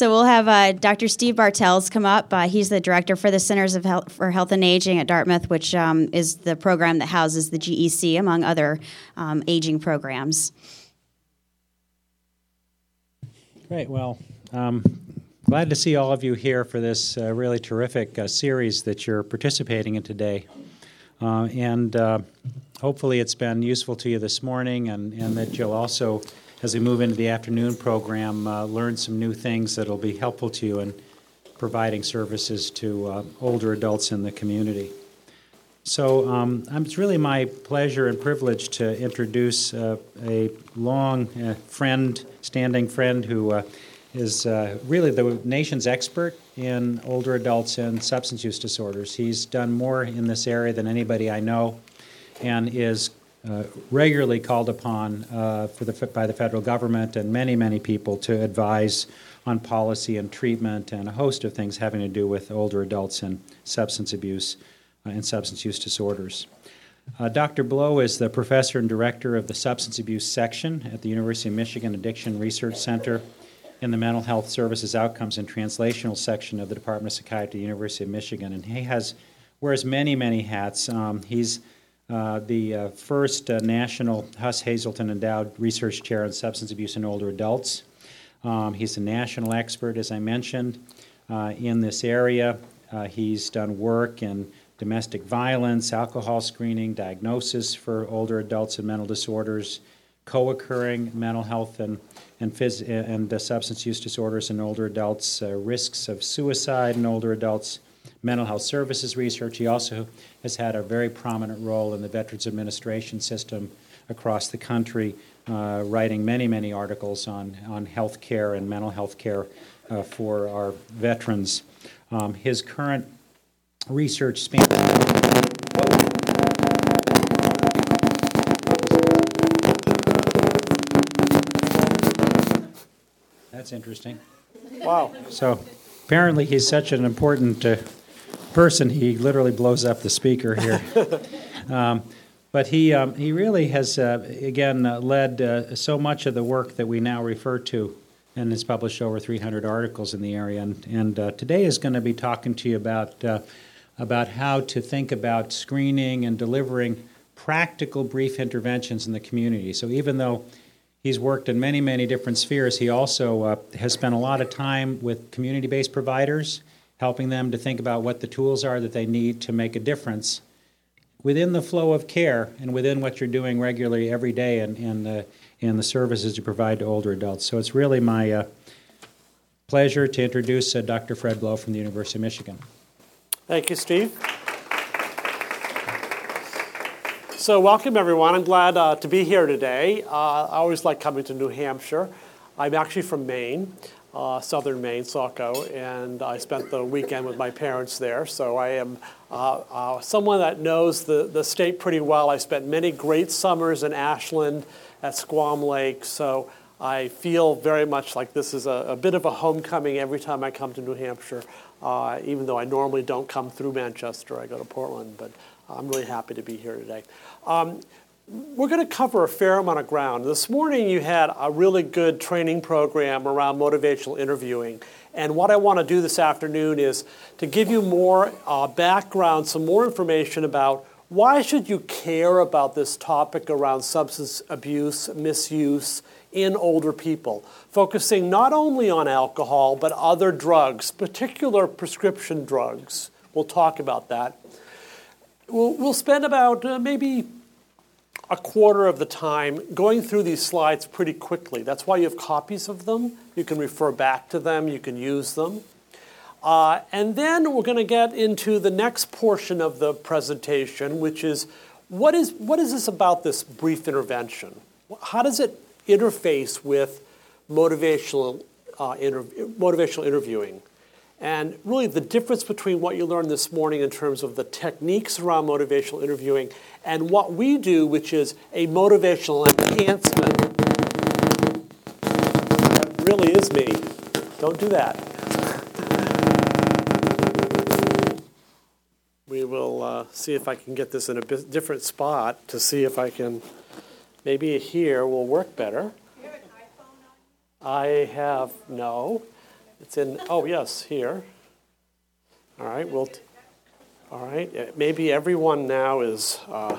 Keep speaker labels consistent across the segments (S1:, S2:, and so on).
S1: So we'll have uh, Dr. Steve Bartels come up. Uh, he's the director for the Centers of Health, for Health and Aging at Dartmouth, which um, is the program that houses the GEC, among other um, aging programs.
S2: Great. Well, um, glad to see all of you here for this uh, really terrific uh, series that you're participating in today. Uh, and uh, hopefully, it's been useful to you this morning, and, and that you'll also as we move into the afternoon program, uh, learn some new things that will be helpful to you in providing services to uh, older adults in the community. So um, it's really my pleasure and privilege to introduce uh, a long uh, friend, standing friend, who uh, is uh, really the nation's expert in older adults and substance use disorders. He's done more in this area than anybody I know and is uh, regularly called upon uh, for the, by the federal government and many, many people to advise on policy and treatment and a host of things having to do with older adults and substance abuse uh, and substance use disorders. Uh, Dr. Blow is the professor and director of the substance abuse section at the University of Michigan Addiction Research Center in the Mental Health Services Outcomes and Translational section of the Department of Psychiatry at the University of Michigan. And he has wears many, many hats. Um, he's uh, the uh, first uh, national Huss Hazelden Endowed Research Chair on Substance Abuse in Older Adults. Um, he's a national expert, as I mentioned, uh, in this area. Uh, he's done work in domestic violence, alcohol screening, diagnosis for older adults and mental disorders, co occurring mental health and, and, phys- and substance use disorders in older adults, risks of suicide in older adults mental health services research. He also has had a very prominent role in the Veterans Administration system across the country, uh, writing many, many articles on, on health care and mental health care uh, for our veterans. Um, his current research spans. That's interesting.
S3: Wow.
S2: So apparently he's such an important uh, person, he literally blows up the speaker here. um, but he, um, he really has, uh, again, uh, led uh, so much of the work that we now refer to and has published over 300 articles in the area. And, and uh, today is going to be talking to you about, uh, about how to think about screening and delivering practical brief interventions in the community. So even though he's worked in many, many different spheres, he also uh, has spent a lot of time with community based providers helping them to think about what the tools are that they need to make a difference within the flow of care and within what you're doing regularly every day and, in, the, in the services you provide to older adults. So it's really my uh, pleasure to introduce uh, Dr. Fred Blow from the University of Michigan.
S3: Thank you, Steve. So, welcome everyone. I'm glad uh, to be here today. Uh, I always like coming to New Hampshire. I'm actually from Maine uh, southern Maine, Saco, and I spent the weekend with my parents there. So I am uh, uh, someone that knows the, the state pretty well. I spent many great summers in Ashland at Squam Lake, so I feel very much like this is a, a bit of a homecoming every time I come to New Hampshire, uh, even though I normally don't come through Manchester. I go to Portland, but I'm really happy to be here today. Um, we're going to cover a fair amount of ground. This morning you had a really good training program around motivational interviewing. And what I want to do this afternoon is to give you more uh, background, some more information about why should you care about this topic around substance abuse, misuse in older people, focusing not only on alcohol but other drugs, particular prescription drugs. We'll talk about that. We'll, we'll spend about uh, maybe a quarter of the time going through these slides pretty quickly. That's why you have copies of them. You can refer back to them, you can use them. Uh, and then we're going to get into the next portion of the presentation, which is what is, what is this about this brief intervention? How does it interface with motivational, uh, inter- motivational interviewing? And really, the difference between what you learned this morning in terms of the techniques around motivational interviewing and what we do, which is a motivational enhancement. That really is me. Don't do that. we will uh, see if I can get this in a bit different spot to see if I can. Maybe here will work better. I have no. It's in, oh, yes, here. All right, we'll, all right, uh, maybe everyone now is, uh,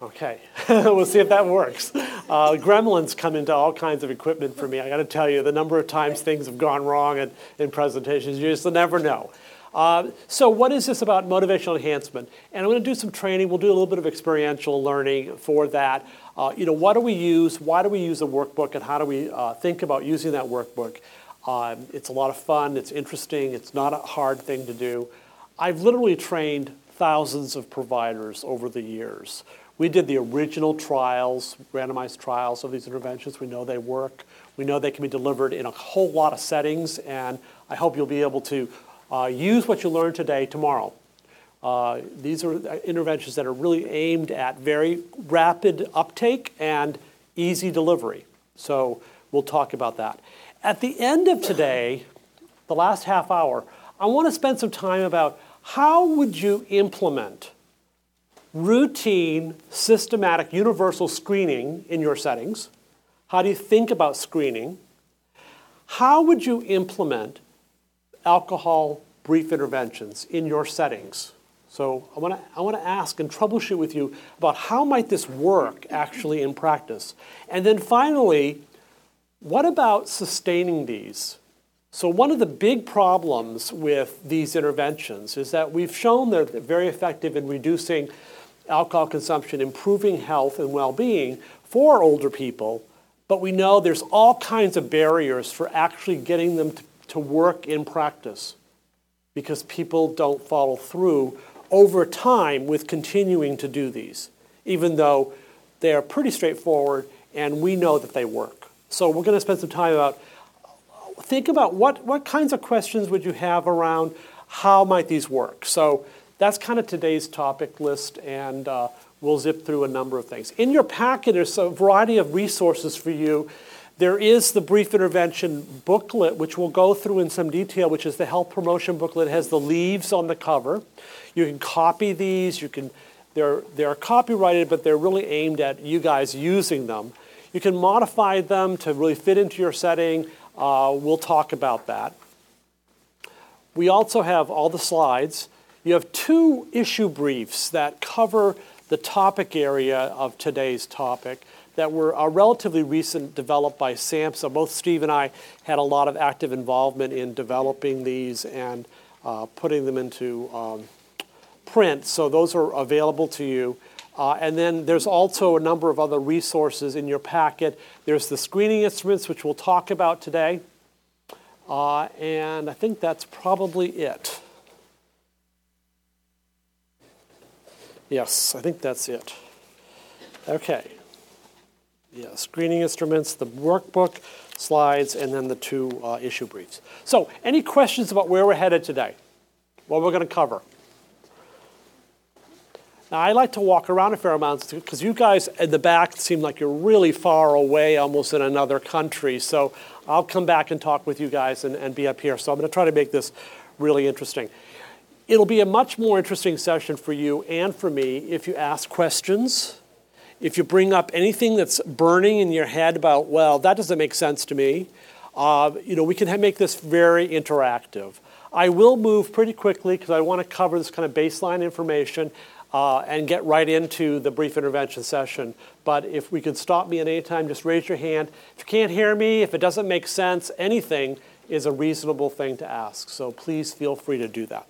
S3: okay. we'll see if that works. Uh, gremlins come into all kinds of equipment for me. I got to tell you, the number of times things have gone wrong in, in presentations, you just never know. Uh, so what is this about motivational enhancement? And I'm going to do some training. We'll do a little bit of experiential learning for that. Uh, you know, what do we use? Why do we use a workbook? And how do we uh, think about using that workbook? Um, it's a lot of fun. It's interesting. It's not a hard thing to do. I've literally trained thousands of providers over the years. We did the original trials, randomized trials of these interventions. We know they work. We know they can be delivered in a whole lot of settings, and I hope you'll be able to uh, use what you learned today tomorrow. Uh, these are interventions that are really aimed at very rapid uptake and easy delivery. So we'll talk about that. At the end of today, the last half hour, I want to spend some time about how would you implement routine, systematic, universal screening in your settings? How do you think about screening? How would you implement alcohol brief interventions in your settings. So I want to I want to ask and troubleshoot with you about how might this work actually in practice. And then finally, what about sustaining these? So one of the big problems with these interventions is that we've shown they're very effective in reducing alcohol consumption, improving health and well-being for older people, but we know there's all kinds of barriers for actually getting them to to work in practice because people don't follow through over time with continuing to do these, even though they are pretty straightforward and we know that they work. So we're going to spend some time about think about what, what kinds of questions would you have around how might these work. So that's kind of today's topic list, and uh, we'll zip through a number of things. In your packet, there's a variety of resources for you there is the brief intervention booklet, which we'll go through in some detail, which is the health promotion booklet. It has the leaves on the cover. You can copy these. You can, they're, they're copyrighted, but they're really aimed at you guys using them. You can modify them to really fit into your setting. Uh, we'll talk about that. We also have all the slides. You have two issue briefs that cover the topic area of today's topic that were uh, relatively recent, developed by SAMHSA. Both Steve and I had a lot of active involvement in developing these and uh, putting them into um, print. So those are available to you. Uh, and then there's also a number of other resources in your packet. There's the screening instruments, which we'll talk about today. Uh, and I think that's probably it. Yes, I think that's it. Okay. Yeah, screening instruments, the workbook, slides, and then the two uh, issue briefs. So, any questions about where we're headed today? What we're going to cover? Now, I like to walk around a fair amount because you guys in the back seem like you're really far away, almost in another country. So, I'll come back and talk with you guys and, and be up here. So, I'm going to try to make this really interesting. It'll be a much more interesting session for you and for me if you ask questions if you bring up anything that's burning in your head about, well, that doesn't make sense to me, uh, you know, we can make this very interactive. I will move pretty quickly because I want to cover this kind of baseline information uh, and get right into the brief intervention session. But if we could stop me at any time, just raise your hand. If you can't hear me, if it doesn't make sense, anything is a reasonable thing to ask. So please feel free to do that.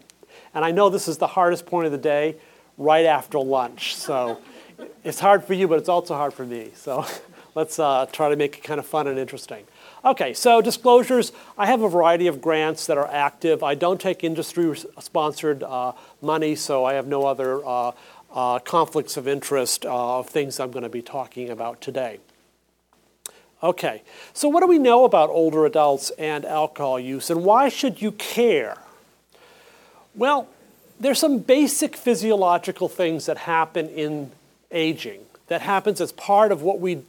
S3: And I know this is the hardest point of the day, right after lunch. So it's hard for you, but it's also hard for me. So let's uh, try to make it kind of fun and interesting. Okay, so disclosures. I have a variety of grants that are active. I don't take industry sponsored uh, money, so I have no other uh, uh conflicts of interest uh, of things I'm going to be talking about today. Okay, so what do we know about older adults and alcohol use, and why should you care? Well, there's some basic physiological things that happen in aging that happens as part of what we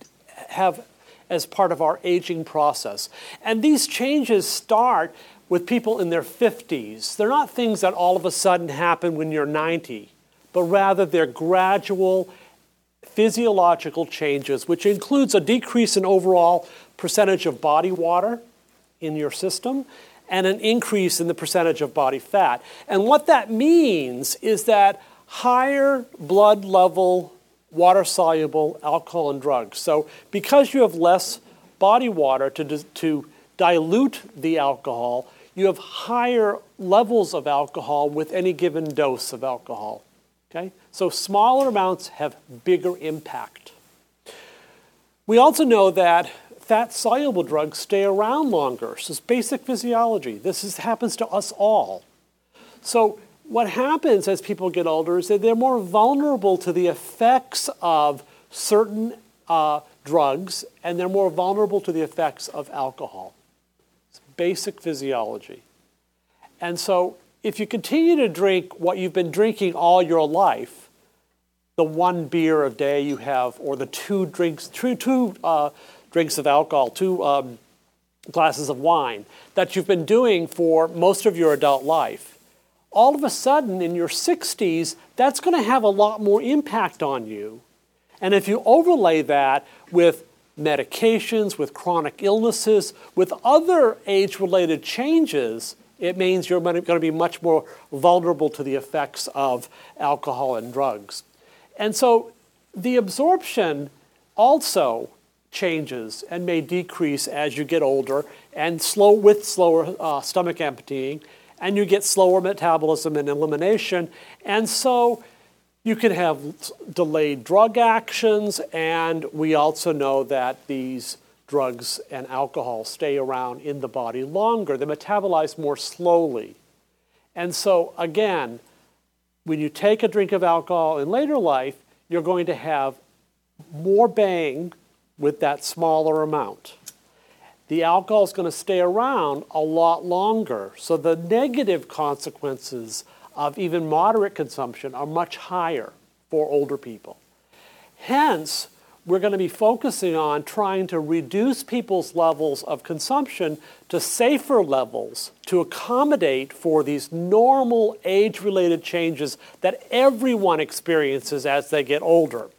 S3: have as part of our aging process. And these changes start with people in their 50s. They're not things that all of a sudden happen when you're 90, but rather they're gradual physiological changes, which includes a decrease in overall percentage of body water in your system, and an increase in the percentage of body fat. And what that means is that higher blood level water soluble alcohol and drugs. So, because you have less body water to, to dilute the alcohol, you have higher levels of alcohol with any given dose of alcohol. Okay? So, smaller amounts have bigger impact. We also know that fat soluble drugs stay around longer. So, it's basic physiology. This is, happens to us all. So, what happens as people get older is that they're more vulnerable to the effects of certain uh, drugs and they're more vulnerable to the effects of alcohol. Basic physiology. And so, if you continue to drink what you've been drinking all your life, the one beer a day you have, or the two drinks, two, two uh, drinks of alcohol, two um, glasses of wine that you've been doing for most of your adult life, all of a sudden in your 60s, that's going to have a lot more impact on you. And if you overlay that with medications, with chronic illnesses, with other age related changes, it means you're going to be much more vulnerable to the effects of alcohol and drugs. And so the absorption also changes and may decrease as you get older and slow with slower uh, stomach emptying and you get slower metabolism and elimination. And so you can have delayed drug actions, and we also know that these drugs and alcohol stay around in the body longer. They metabolize more slowly. And so, again, when you take a drink of alcohol in later life, you're going to have more bang with that smaller amount the alcohol is going to stay around a lot longer. So the negative consequences of even moderate consumption are much higher for older people. Hence, we're going to be focusing on trying to reduce people's levels of consumption to safer levels to accommodate for these normal age related changes that everyone experiences as they get older.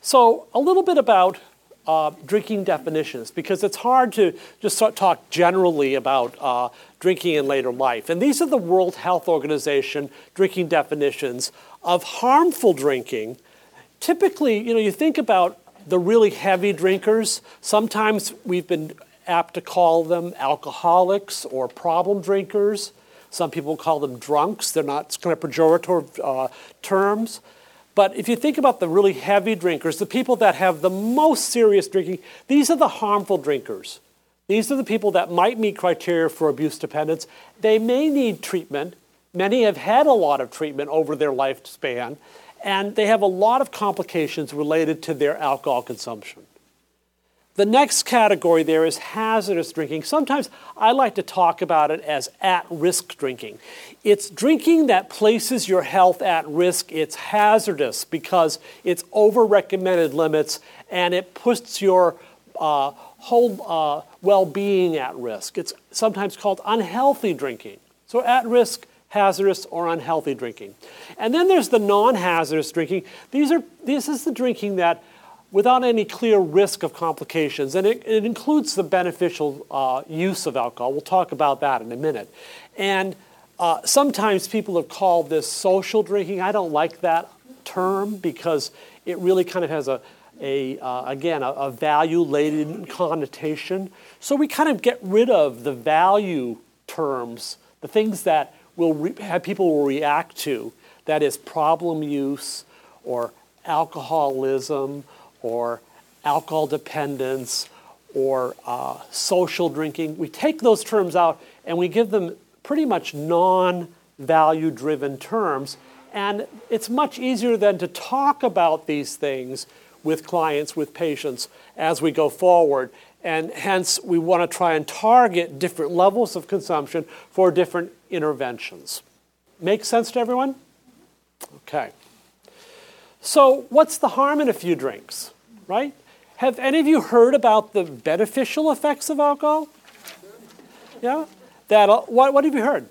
S3: So, a little bit about uh, drinking definitions because it's hard to just talk generally about uh, drinking in later life. And these are the World Health Organization drinking definitions of harmful drinking. Typically, you know, you think about the really heavy drinkers. Sometimes we've been apt to call them alcoholics or problem drinkers. Some people call them drunks. They're not kind of pejorative uh, terms. But if you think about the really heavy drinkers, the people that have the most serious drinking, these are the harmful drinkers. These are the people that might meet criteria for abuse dependence. They may need treatment. Many have had a lot of treatment over their lifespan, and they have a lot of complications related to their alcohol consumption. The next category there is hazardous drinking. Sometimes I like to talk about it as at risk drinking. It's drinking that places your health at risk. It's hazardous because it's over recommended limits and it puts your uh, whole uh, well being at risk. It's sometimes called unhealthy drinking. So, at risk, hazardous, or unhealthy drinking. And then there's the non hazardous drinking. These are, this is the drinking that without any clear risk of complications. And it, it includes the beneficial uh, use of alcohol. We'll talk about that in a minute. And uh, sometimes people have called this social drinking. I don't like that term because it really kind of has a, a uh, again, a, a value laden connotation. So we kind of get rid of the value terms, the things that will re- have people will react to. That is problem use or alcoholism or alcohol dependence or uh, social drinking. We take those terms out and we give them pretty much non value driven terms. And it's much easier then to talk about these things with clients, with patients as we go forward. And hence, we want to try and target different levels of consumption for different interventions. Make sense to everyone? Okay. So, what's the harm in a few drinks? right? Have any of you heard about the beneficial effects of alcohol? Yeah? That, uh, what, what have you heard?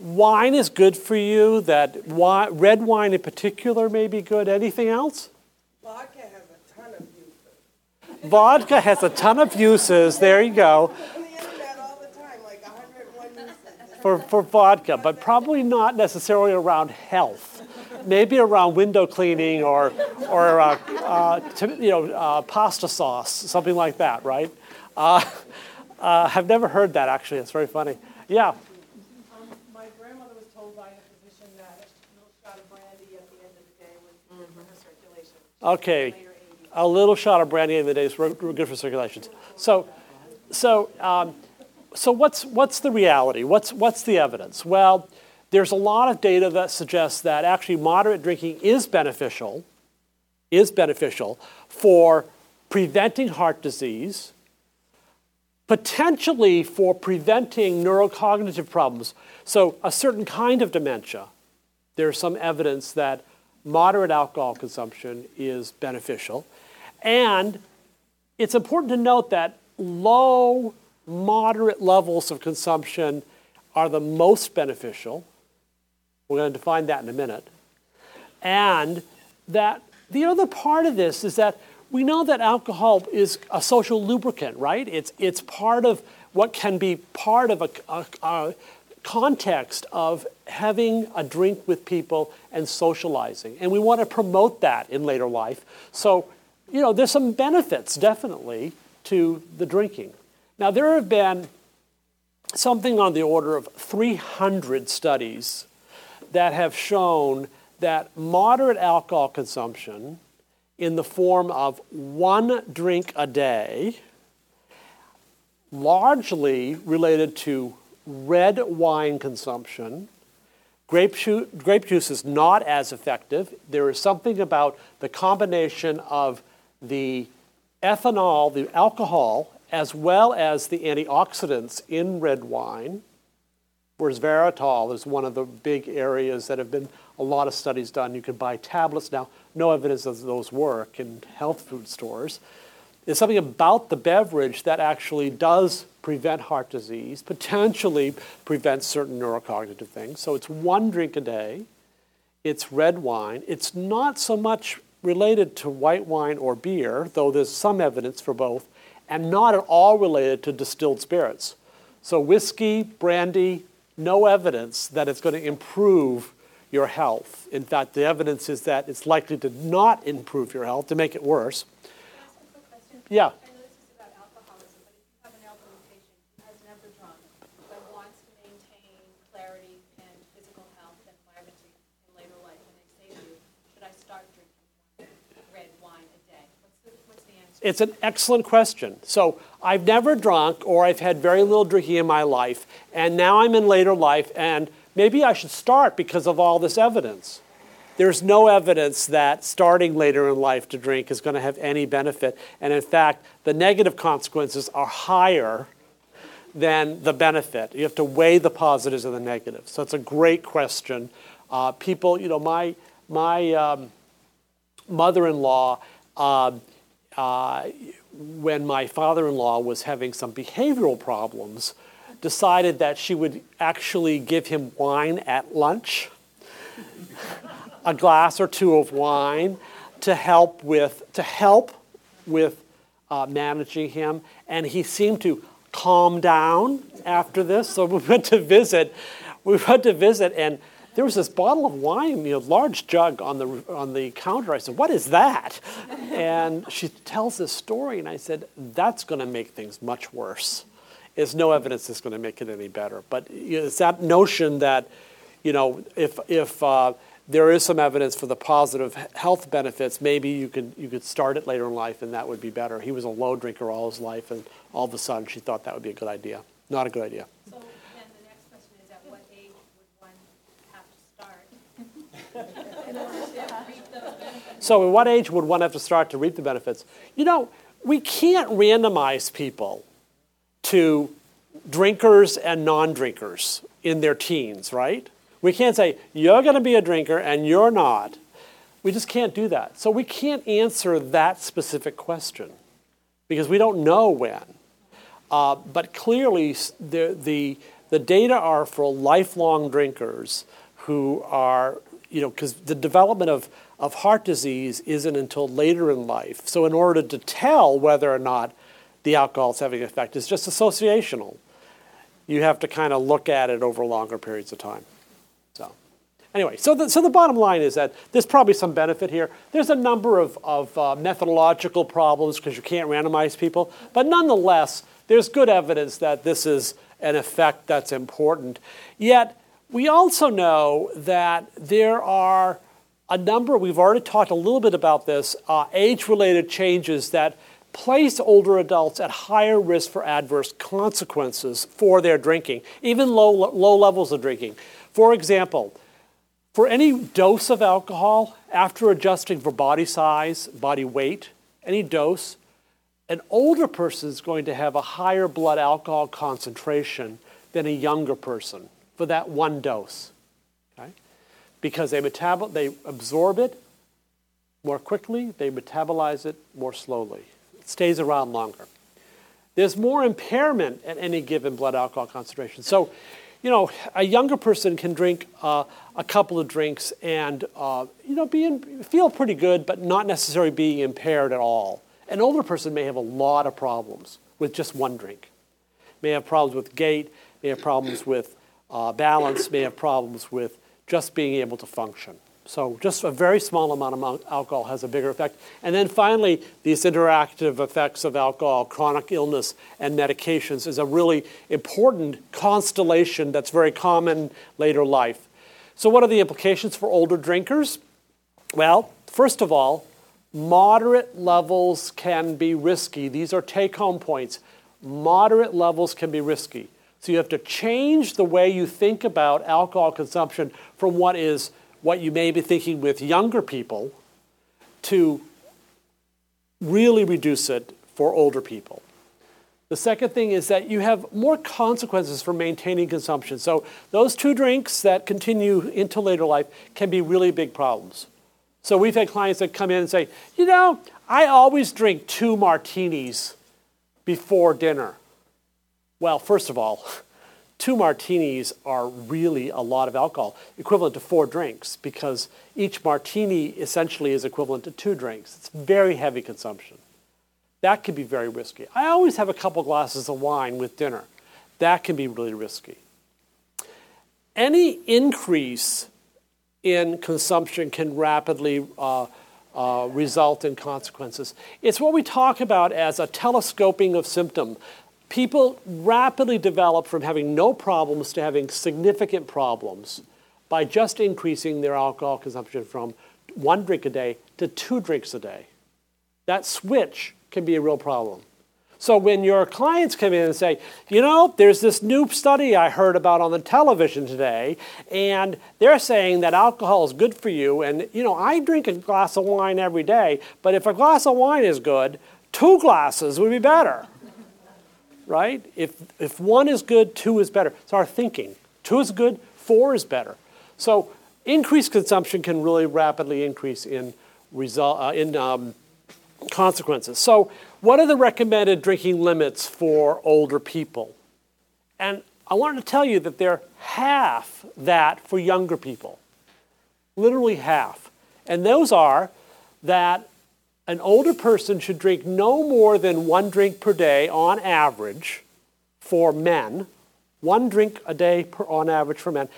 S3: Wine is good for you, that wine, red wine in particular may be good. Anything else?
S4: Vodka has a ton of uses.
S3: vodka has a ton of uses. There you go. For, for vodka, but probably not necessarily around health. Maybe around window cleaning or, or uh, uh, to, you know, uh, pasta sauce, something like that, right? Uh, uh, I've never heard that actually. It's very funny. Yeah.
S4: Um, my grandmother was told by a physician that a little shot of brandy at the end of the day was good for her circulation.
S3: Okay. A little shot of brandy in the day is good for circulations. So, so, um, so what's what's the reality? What's what's the evidence? Well, there's a lot of data that suggests that actually moderate drinking is beneficial, is beneficial for preventing heart disease, potentially for preventing neurocognitive problems. So, a certain kind of dementia, there's some evidence that moderate alcohol consumption is beneficial. And it's important to note that low, moderate levels of consumption are the most beneficial. We're going to define that in a minute. And that the other part of this is that we know that alcohol is a social lubricant, right? It's, it's part of what can be part of a, a, a context of having a drink with people and socializing. And we want to promote that in later life. So, you know, there's some benefits definitely to the drinking. Now, there have been something on the order of 300 studies that have shown that moderate alcohol consumption in the form of one drink a day, largely related to red wine consumption. Grape, ju- grape juice is not as effective. There is something about the combination of the ethanol, the alcohol, as well as the antioxidants in red wine, where resveratrol is one of the big areas that have been a lot of studies done. You can buy tablets now, no evidence that those work in health food stores. There's something about the beverage that actually does prevent heart disease, potentially prevents certain neurocognitive things. So it's one drink a day. It's red wine. It's not so much related to white wine or beer, though there's some evidence for both, and not at all related to distilled spirits. So whiskey, brandy, no evidence that it's going to improve your health. In fact, the evidence is that it's likely to not improve your health, to make it worse. Yeah.
S4: I know this is about alcoholism, but if you have an elderly patient who has never drunk, but wants to maintain clarity and physical health and vibrancy in later life, and they say to you, should I start drinking red wine a day? What's the, what's the answer?
S3: It's an excellent question. So I've never drunk or I've had very little drinking in my life, and now I'm in later life, and maybe I should start because of all this evidence. There's no evidence that starting later in life to drink is going to have any benefit. And in fact, the negative consequences are higher than the benefit. You have to weigh the positives and the negatives. So it's a great question. Uh, people, you know, my, my um, mother in law, uh, uh, when my father in law was having some behavioral problems, decided that she would actually give him wine at lunch a glass or two of wine to help with to help with uh, managing him, and he seemed to calm down after this. So we went to visit. We went to visit, and there was this bottle of wine, you know, large jug on the on the counter. I said, "What is that?" And she tells this story, and I said, "That's going to make things much worse." There's no evidence it's going to make it any better. But it's that notion that, you know, if if uh, there is some evidence for the positive health benefits. Maybe you could you could start it later in life, and that would be better. He was a low drinker all his life, and all of a sudden she thought that would be a good idea. Not a good idea.
S4: So then the next question is, at what age would one have to start? in order to reap those benefits?
S3: So, at what age would one have to start to reap the benefits? You know, we can't randomize people to drinkers and non-drinkers in their teens, right? We can't say, you're going to be a drinker and you're not. We just can't do that. So we can't answer that specific question because we don't know when. Uh, but clearly, the, the, the data are for lifelong drinkers who are you know, because the development of, of heart disease isn't until later in life. So, in order to tell whether or not the alcohol is having an effect, it's just associational. You have to kind of look at it over longer periods of time. Anyway, so the, so the bottom line is that there's probably some benefit here. There's a number of, of uh, methodological problems because you can't randomize people, but nonetheless, there's good evidence that this is an effect that's important. Yet, we also know that there are a number, we've already talked a little bit about this, uh, age related changes that place older adults at higher risk for adverse consequences for their drinking, even low, low levels of drinking. For example, for any dose of alcohol, after adjusting for body size, body weight, any dose, an older person is going to have a higher blood alcohol concentration than a younger person for that one dose. Okay? Because they, metabol- they absorb it more quickly, they metabolize it more slowly. It stays around longer. There's more impairment at any given blood alcohol concentration. So, you know, a younger person can drink uh, a couple of drinks and, uh, you know, be in, feel pretty good, but not necessarily being impaired at all. An older person may have a lot of problems with just one drink. May have problems with gait, may have problems with uh, balance may have problems with just being able to function. So just a very small amount of alcohol has a bigger effect. And then finally, these interactive effects of alcohol, chronic illness, and medications is a really important constellation that's very common later life. So what are the implications for older drinkers? Well, first of all, moderate levels can be risky. These are take-home points. Moderate levels can be risky. So you have to change the way you think about alcohol consumption from what is what you may be thinking with younger people to really reduce it for older people. The second thing is that you have more consequences for maintaining consumption. So those two drinks that continue into later life can be really big problems. So we've had clients that come in and say, you know, I always drink two martinis before dinner. Well, first of all, two martinis are really a lot of alcohol, equivalent to four drinks, because each martini essentially is equivalent to two drinks. It's very heavy consumption. That can be very risky. I always have a couple glasses of wine with dinner. That can be really risky. Any increase in consumption can rapidly uh, uh, result in consequences. It's what we talk about as a telescoping of symptom people rapidly develop from having no problems to having significant problems by just increasing their alcohol consumption from one drink a day to two drinks a day. That switch can be a real problem. So when your clients come in and say, you know, there's this new study I heard about on the television today, and they're saying that alcohol is good for you, and you know, I drink a glass of wine every day, but if a glass of wine is good, two glasses would be better right? If, if one is good, two is better. It's our thinking. Two is good, four is better. So increased consumption can really rapidly increase in, result, uh, in um, consequences. So what are the recommended drinking limits for older people? And I wanted to tell you that they're half that for younger people. Literally half. And those are that an older person should drink no more than one drink per day on average for men, one drink a day per, on average for men,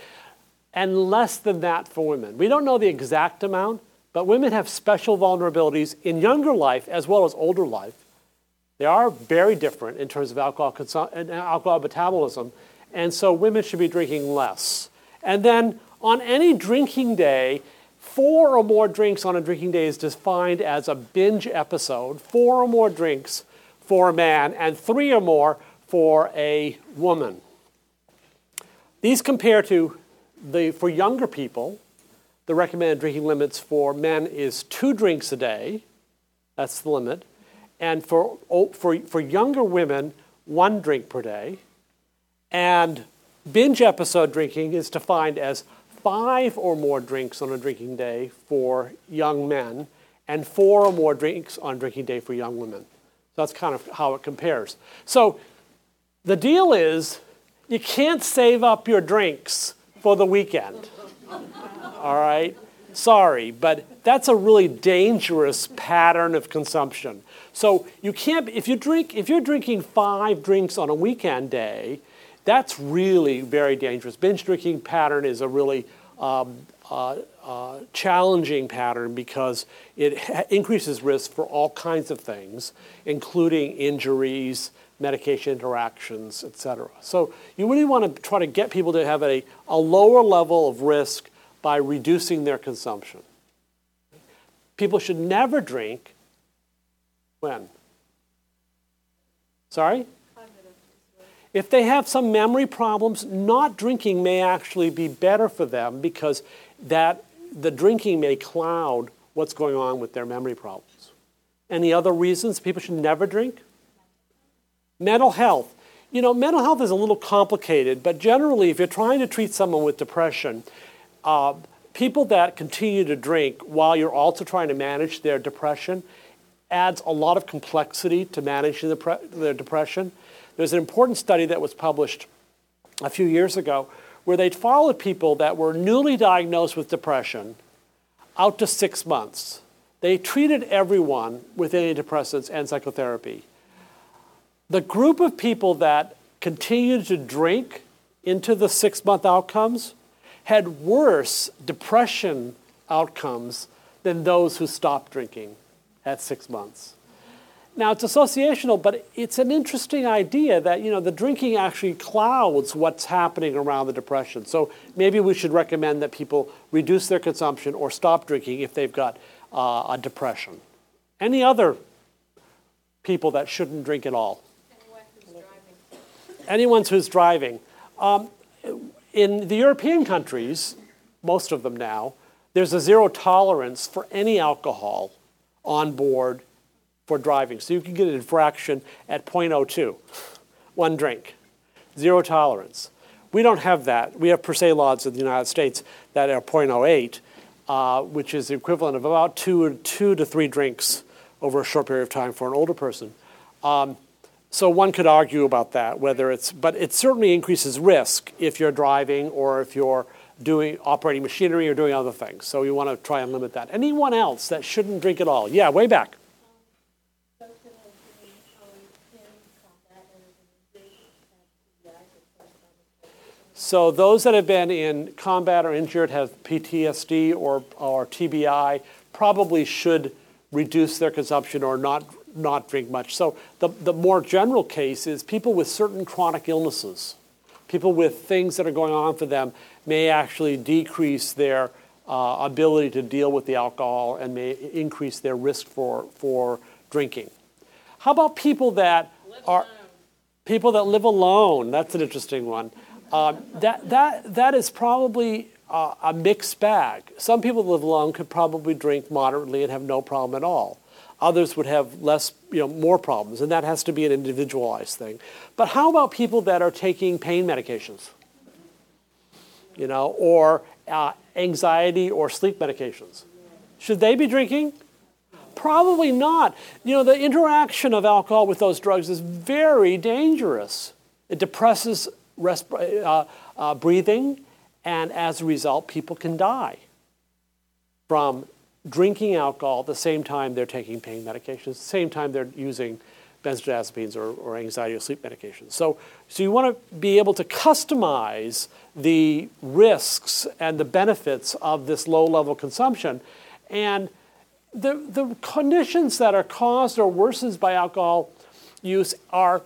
S3: and less than that for women. We don't know the exact amount, but women have special vulnerabilities in younger life as well as older life. They are very different in terms of alcohol, consum- alcohol metabolism, and so women should be drinking less. And then on any drinking day, Four or more drinks on a drinking day is defined as a binge episode, four or more drinks for a man, and three or more for a woman. These compare to the, for younger people, the recommended drinking limits for men is two drinks a day, that's the limit, and for, for, for younger women, one drink per day. And binge episode drinking is defined as five or more drinks on a drinking day for young men, and four or more drinks on drinking day for young women. So that's kind of how it compares. So the deal is you can't save up your drinks for the weekend. All right? Sorry, but that's a really dangerous pattern of consumption. So you can't if you drink if you're drinking five drinks on a weekend day, that's really very dangerous. Binge drinking pattern is a really um, uh, uh, challenging pattern because it ha- increases risk for all kinds of things, including injuries, medication interactions, et cetera. So you really want to try to get people to have a, a lower level of risk by reducing their consumption. People should never drink when? Sorry? If they have some memory problems, not drinking may actually be better for them because that the drinking may cloud what's going on with their memory problems. Any other reasons people should never drink? Mental health. You know, mental health is a little complicated, but generally, if you're trying to treat someone with depression, uh, people that continue to drink while you're also trying to manage their depression adds a lot of complexity to managing the pre- their depression. There's an important study that was published a few years ago where they followed people that were newly diagnosed with depression out to six months. They treated everyone with antidepressants and psychotherapy. The group of people that continued to drink into the six month outcomes had worse depression outcomes than those who stopped drinking at six months. Now it's associational, but it's an interesting idea that you know the drinking actually clouds what's happening around the depression. So maybe we should recommend that people reduce their consumption or stop drinking if they've got uh, a depression. Any other people that shouldn't drink at all? Anyone who's driving. Anyone who's driving. Um, in the European countries, most of them now, there's a zero tolerance for any alcohol on board for driving. So you can get an infraction at 0.02, one drink, zero tolerance. We don't have that. We have per se laws in the United States that are 0.08, uh, which is the equivalent of about two, two to three drinks over a short period of time for an older person. Um, so one could argue about that, whether it's, but it certainly increases risk if you're driving or if you're doing operating machinery or doing other things. So you want to try and limit that. Anyone else that shouldn't drink at all? Yeah, way back. So those that have been in combat or injured have PTSD or, or TBI probably should reduce their consumption or not not drink much. So the, the more general case is people with certain chronic illnesses, people with things that are going on for them may actually decrease their uh, ability to deal with the alcohol and may increase their risk for, for drinking. How about people that live are alone. people that live alone? That's an interesting one. Uh, that, that, that is probably uh, a mixed bag. Some people that live alone could probably drink moderately and have no problem at all. Others would have less, you know, more problems, and that has to be an individualized thing. But how about people that are taking pain medications? You know, or uh, anxiety or sleep medications. Should they be drinking? Probably not. You know, the interaction of alcohol with those drugs is very dangerous. It depresses resp- uh, uh, breathing, and as a result, people can die from drinking alcohol at the same time they're taking pain medications, the same time they're using benzodiazepines or, or anxiety or sleep medications. So, so you want to be able to customize the risks and the benefits of this low level consumption. And the, the conditions that are caused or worsened by alcohol use are,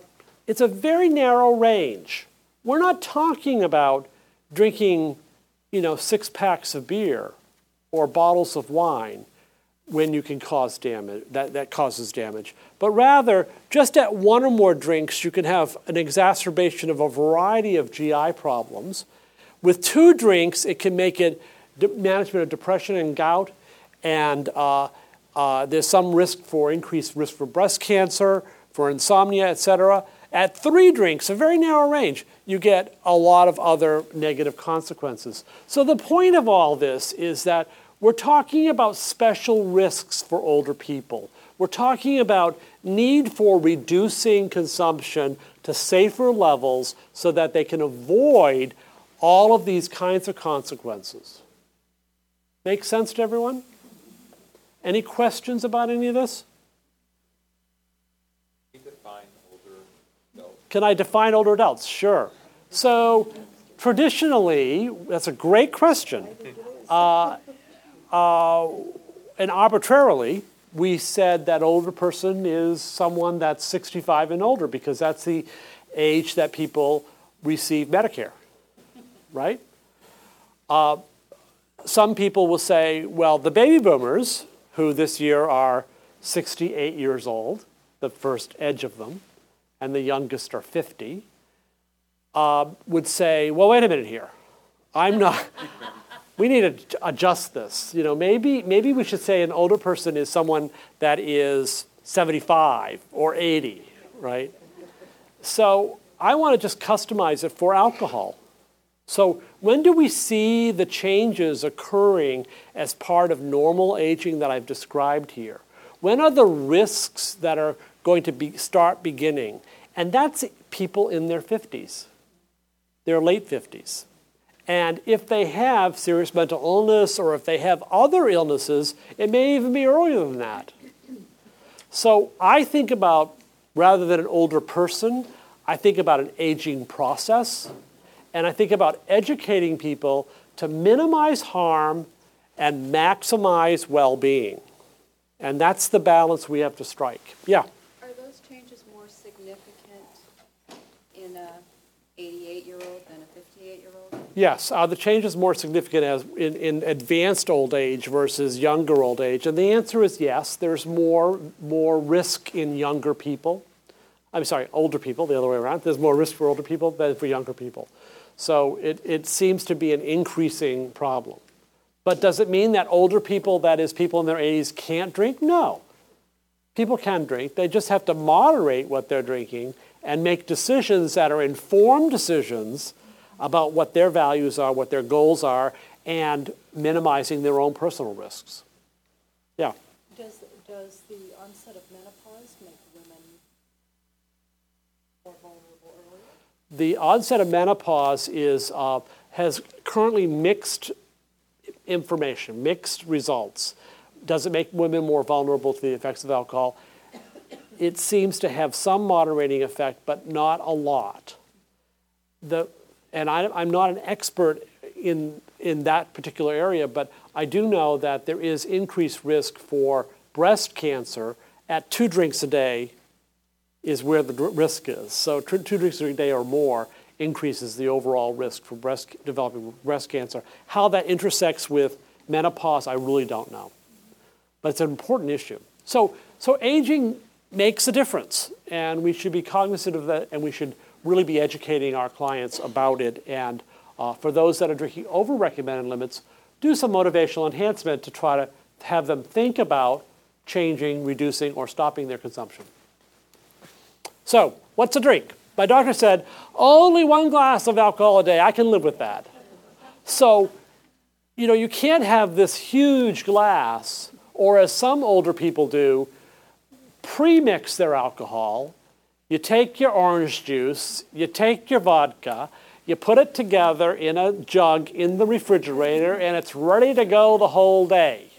S3: it's a very narrow range. We're not talking about drinking, you know, six packs of beer or bottles of wine when you can cause damage that, that causes damage but rather just at one or more drinks you can have an exacerbation of a variety of gi problems. With two drinks it can make it management of depression and gout and uh, uh, there's some risk for increased risk for breast cancer for insomnia etc at three drinks a very narrow range you get a lot of other negative consequences so the point of all this is that we're talking about special risks for older people. We're talking about need for reducing consumption to safer levels so that they can avoid all of these kinds of consequences. Make sense to everyone? Any questions about any of this? Can I define older adults? Sure. So traditionally, that's a great question. Uh, uh, and arbitrarily, we said that older person is someone that's 65 and older because that's the age that people receive Medicare, right? Uh, some people will say, well, the baby boomers, who this year are 68 years old, the first edge of them, and the youngest are 50, uh, would say, well, wait a minute here. I'm not, we need to adjust this. You know, maybe, maybe we should say an older person is someone that is 75 or 80, right? So I want to just customize it for alcohol. So when do we see the changes occurring as part of normal aging that I've described here? When are the risks that are going to be, start beginning? And that's people in their 50s, their late 50s. And if they have serious mental illness or if they have other illnesses, it may even be earlier than that. So I think about, rather than an older person, I think about an aging process. And I think about educating people to minimize harm and maximize well being. And that's the balance we have to strike. Yeah.
S5: Are those changes more significant in a 88-year-old than a 58-year-old?
S3: Yes. Are the changes more significant as in, in advanced old age versus younger old age? And the answer is yes. There's more, more risk in younger people. I'm sorry, older people, the other way around. There's more risk for older people than for younger people. So it, it seems to be an increasing problem. But does it mean that older people, that is, people in their 80s, can't drink? No. People can drink. They just have to moderate what they're drinking and make decisions that are informed decisions about what their values are, what their goals are, and minimizing their own personal risks. Yeah.
S5: Does, does the onset of menopause make women more vulnerable earlier?
S3: The onset of menopause is, uh, has currently mixed information, mixed results. Does it make women more vulnerable to the effects of alcohol? It seems to have some moderating effect, but not a lot. The, and I, I'm not an expert in, in that particular area, but I do know that there is increased risk for breast cancer at two drinks a day is where the risk is. So two drinks a day or more increases the overall risk for breast, developing breast cancer. How that intersects with menopause, I really don't know. But it's an important issue. So, so aging makes a difference, and we should be cognizant of that, and we should really be educating our clients about it. And uh, for those that are drinking over recommended limits, do some motivational enhancement to try to have them think about changing, reducing, or stopping their consumption. So, what's a drink? My doctor said, only one glass of alcohol a day. I can live with that. So, you know, you can't have this huge glass, or as some older people do, pre-mix their alcohol. You take your orange juice, you take your vodka, you put it together in a jug in the refrigerator, and it's ready to go the whole day.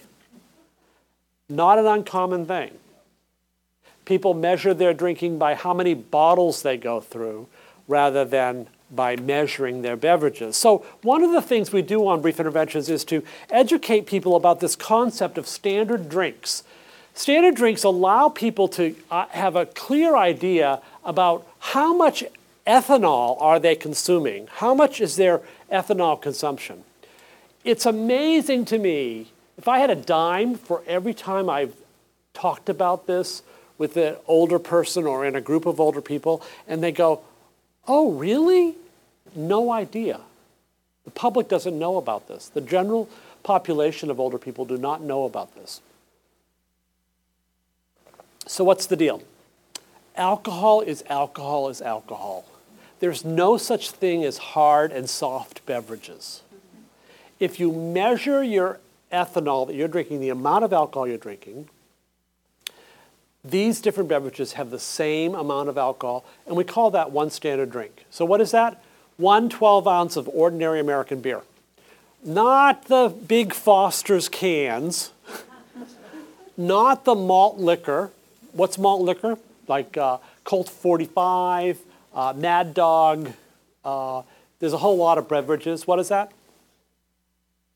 S3: Not an uncommon thing. People measure their drinking by how many bottles they go through rather than by measuring their beverages. So, one of the things we do on Brief Interventions is to educate people about this concept of standard drinks. Standard drinks allow people to uh, have a clear idea about how much ethanol are they consuming? How much is their ethanol consumption? It's amazing to me, if I had a dime for every time I've talked about this with an older person or in a group of older people, and they go, Oh, really? No idea. The public doesn't know about this. The general population of older people do not know about this. So, what's the deal? Alcohol is alcohol is alcohol. There's no such thing as hard and soft beverages. If you measure your ethanol that you're drinking, the amount of alcohol you're drinking, these different beverages have the same amount of alcohol, and we call that one standard drink. So, what is that? One 12 ounce of ordinary American beer. not the big Foster's cans, not the malt liquor. What's malt liquor? Like uh, Colt 45, uh, Mad Dog. Uh, there's a whole lot of beverages. What is that?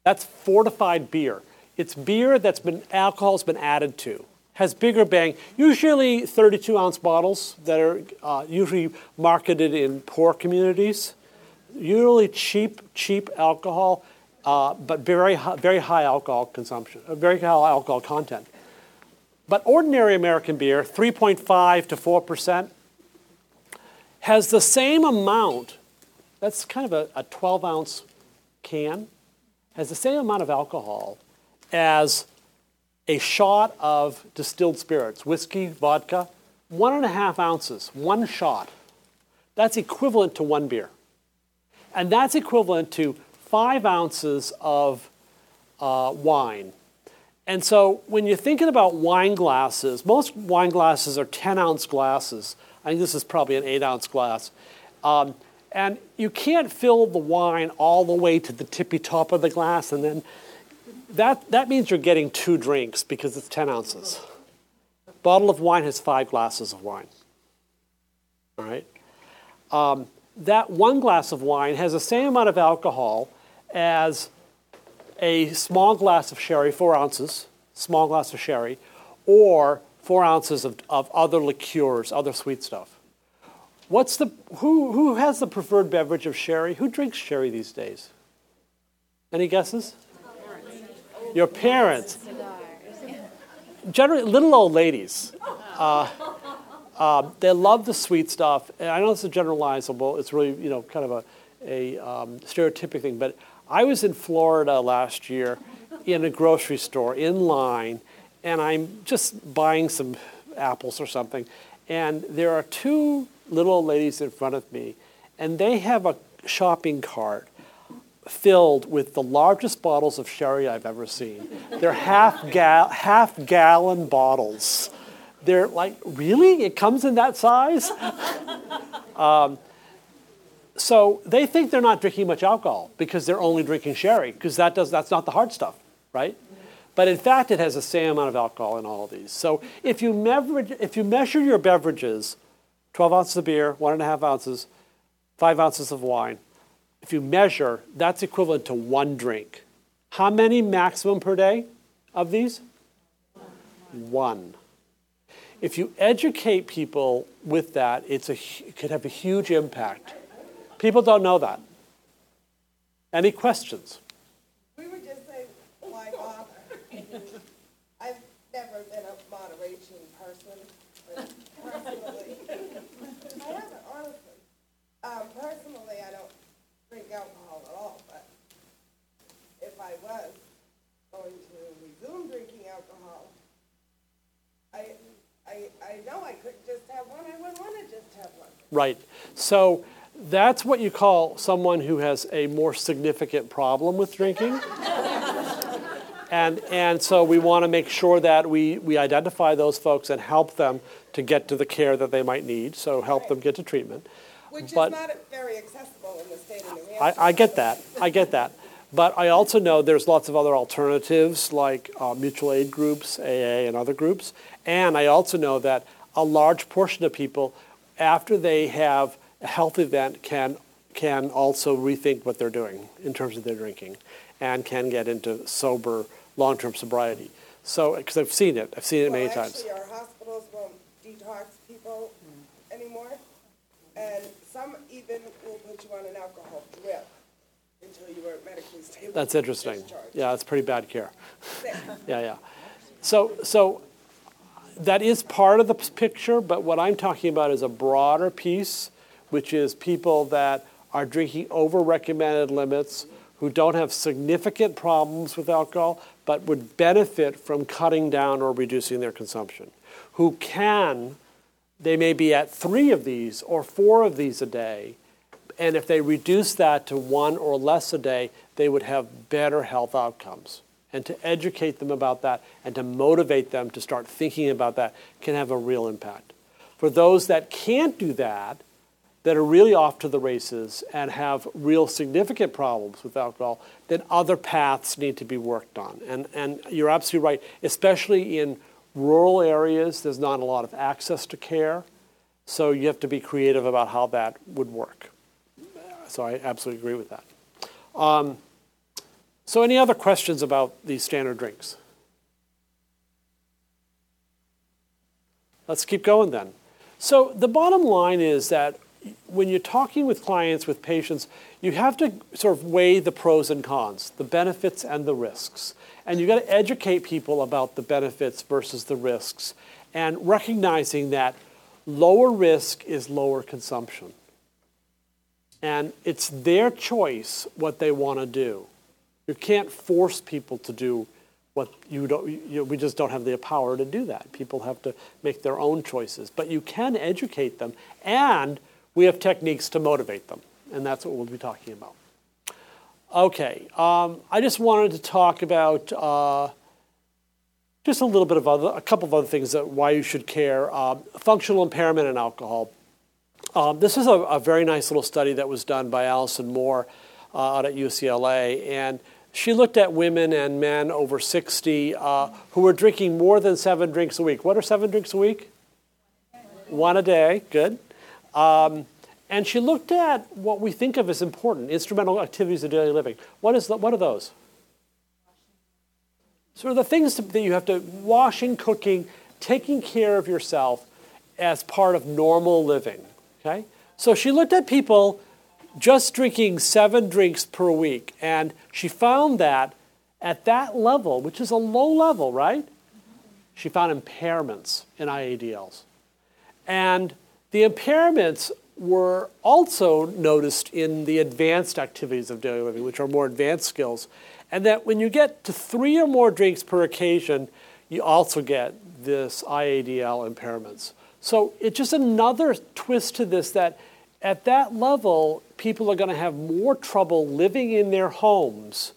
S3: That's fortified beer. It's beer that's been alcohol's been added to. Has bigger bang. Usually 32 ounce bottles that are uh, usually marketed in poor communities. Usually cheap, cheap alcohol, uh, but very high, very high alcohol consumption, uh, very high alcohol content. But ordinary American beer, 3.5 to 4 percent, has the same amount. That's kind of a, a 12 ounce can has the same amount of alcohol as a shot of distilled spirits, whiskey, vodka, one and a half ounces, one shot. That's equivalent to one beer. And that's equivalent to five ounces of uh, wine. And so when you're thinking about wine glasses, most wine glasses are 10 ounce glasses. I think this is probably an eight ounce glass. Um, and you can't fill the wine all the way to the tippy top of the glass, and then that, that means you're getting two drinks because it's 10 ounces. Bottle of wine has five glasses of wine. All right? Um, that one glass of wine has the same amount of alcohol as a small glass of sherry, four ounces, small glass of sherry, or four ounces of, of other liqueurs, other sweet stuff. What's the who who has the preferred beverage of sherry? Who drinks sherry these days? Any guesses? Your parents. Generally, little old ladies. Uh, uh, they love the sweet stuff. And I know this is generalizable. It's really you know kind of a a um, stereotypic thing. But I was in Florida last year in a grocery store in line, and I'm just buying some apples or something, and there are two little ladies in front of me, and they have a shopping cart filled with the largest bottles of sherry I've ever seen. They're half, ga- half gallon bottles. They're like, really? It comes in that size? um, so they think they're not drinking much alcohol because they're only drinking sherry because that does that's not the hard stuff, right? But in fact, it has the same amount of alcohol in all of these. So if you, measure, if you measure your beverages 12 ounces of beer, one and a half ounces, five ounces of wine. If you measure, that's equivalent to one drink. How many maximum per day of these? One. If you educate people with that, it's a, it could have a huge impact. People don't know that. Any questions?
S6: We would just say, why bother? I've never been a moderation person, but personally, I haven't, honestly. Um, personally, I don't drink alcohol at all, but if I was going to resume drinking alcohol, I, I, I know I couldn't just have one, I wouldn't want to just have one.
S3: Right. So that's what you call someone who has a more significant problem with drinking. and, and so we want to make sure that we, we identify those folks and help them to get to the care that they might need, so help them get to treatment.
S6: Which is
S3: But-
S6: not very accessible in the state of New
S3: I, I get that. I get that. But I also know there's lots of other alternatives like uh, mutual aid groups, AA, and other groups. And I also know that a large portion of people, after they have a health event, can can also rethink what they're doing in terms of their drinking, and can get into sober, long-term sobriety. So, because I've seen it, I've seen it many
S6: well,
S3: times.
S6: Our hospitals won't detox people anymore, and some even will put you on an alcohol drip until you are medically stable.
S3: That's interesting. Yeah, that's pretty bad care. Yeah, yeah. So, so that is part of the picture, but what I'm talking about is a broader piece, which is people that are drinking over recommended limits, who don't have significant problems with alcohol, but would benefit from cutting down or reducing their consumption, who can, they may be at three of these or four of these a day, and if they reduce that to one or less a day, they would have better health outcomes. And to educate them about that and to motivate them to start thinking about that can have a real impact. For those that can't do that, that are really off to the races and have real significant problems with alcohol, then other paths need to be worked on. And, and you're absolutely right, especially in rural areas, there's not a lot of access to care. So you have to be creative about how that would work. So I absolutely agree with that. Um, so any other questions about these standard drinks? Let's keep going then. So the bottom line is that when you're talking with clients, with patients, you have to sort of weigh the pros and cons, the benefits and the risks. And you've got to educate people about the benefits versus the risks and recognizing that lower risk is lower consumption. And it's their choice what they want to do. You can't force people to do what you don't, you we just don't have the power to do that. People have to make their own choices. But you can educate them, and we have techniques to motivate them. And that's what we'll be talking about. Okay, um, I just wanted to talk about uh, just a little bit of other, a couple of other things that why you should care. Um, functional impairment in alcohol. Um, this is a, a, very nice little study that was done by Allison Moore uh, out at UCLA, and she looked at women and men over 60 uh, who were drinking more than seven drinks a week. What are seven drinks a week? One a day, good. Um, and she looked at what we think of as important instrumental activities of daily living. What, is the, what are those? Sort of the things that you have to washing, cooking, taking care of yourself as part of normal living. Okay? So she looked at people just drinking seven drinks per week. And she found that at that level, which is a low level, right? She found impairments in IADLs. And the impairments were also noticed in the advanced activities of daily living, which are more advanced skills. And that when you get to three or more drinks per occasion, you also get this IADL impairments. So it's just another twist to this that at that level, people are going to have more trouble living in their homes,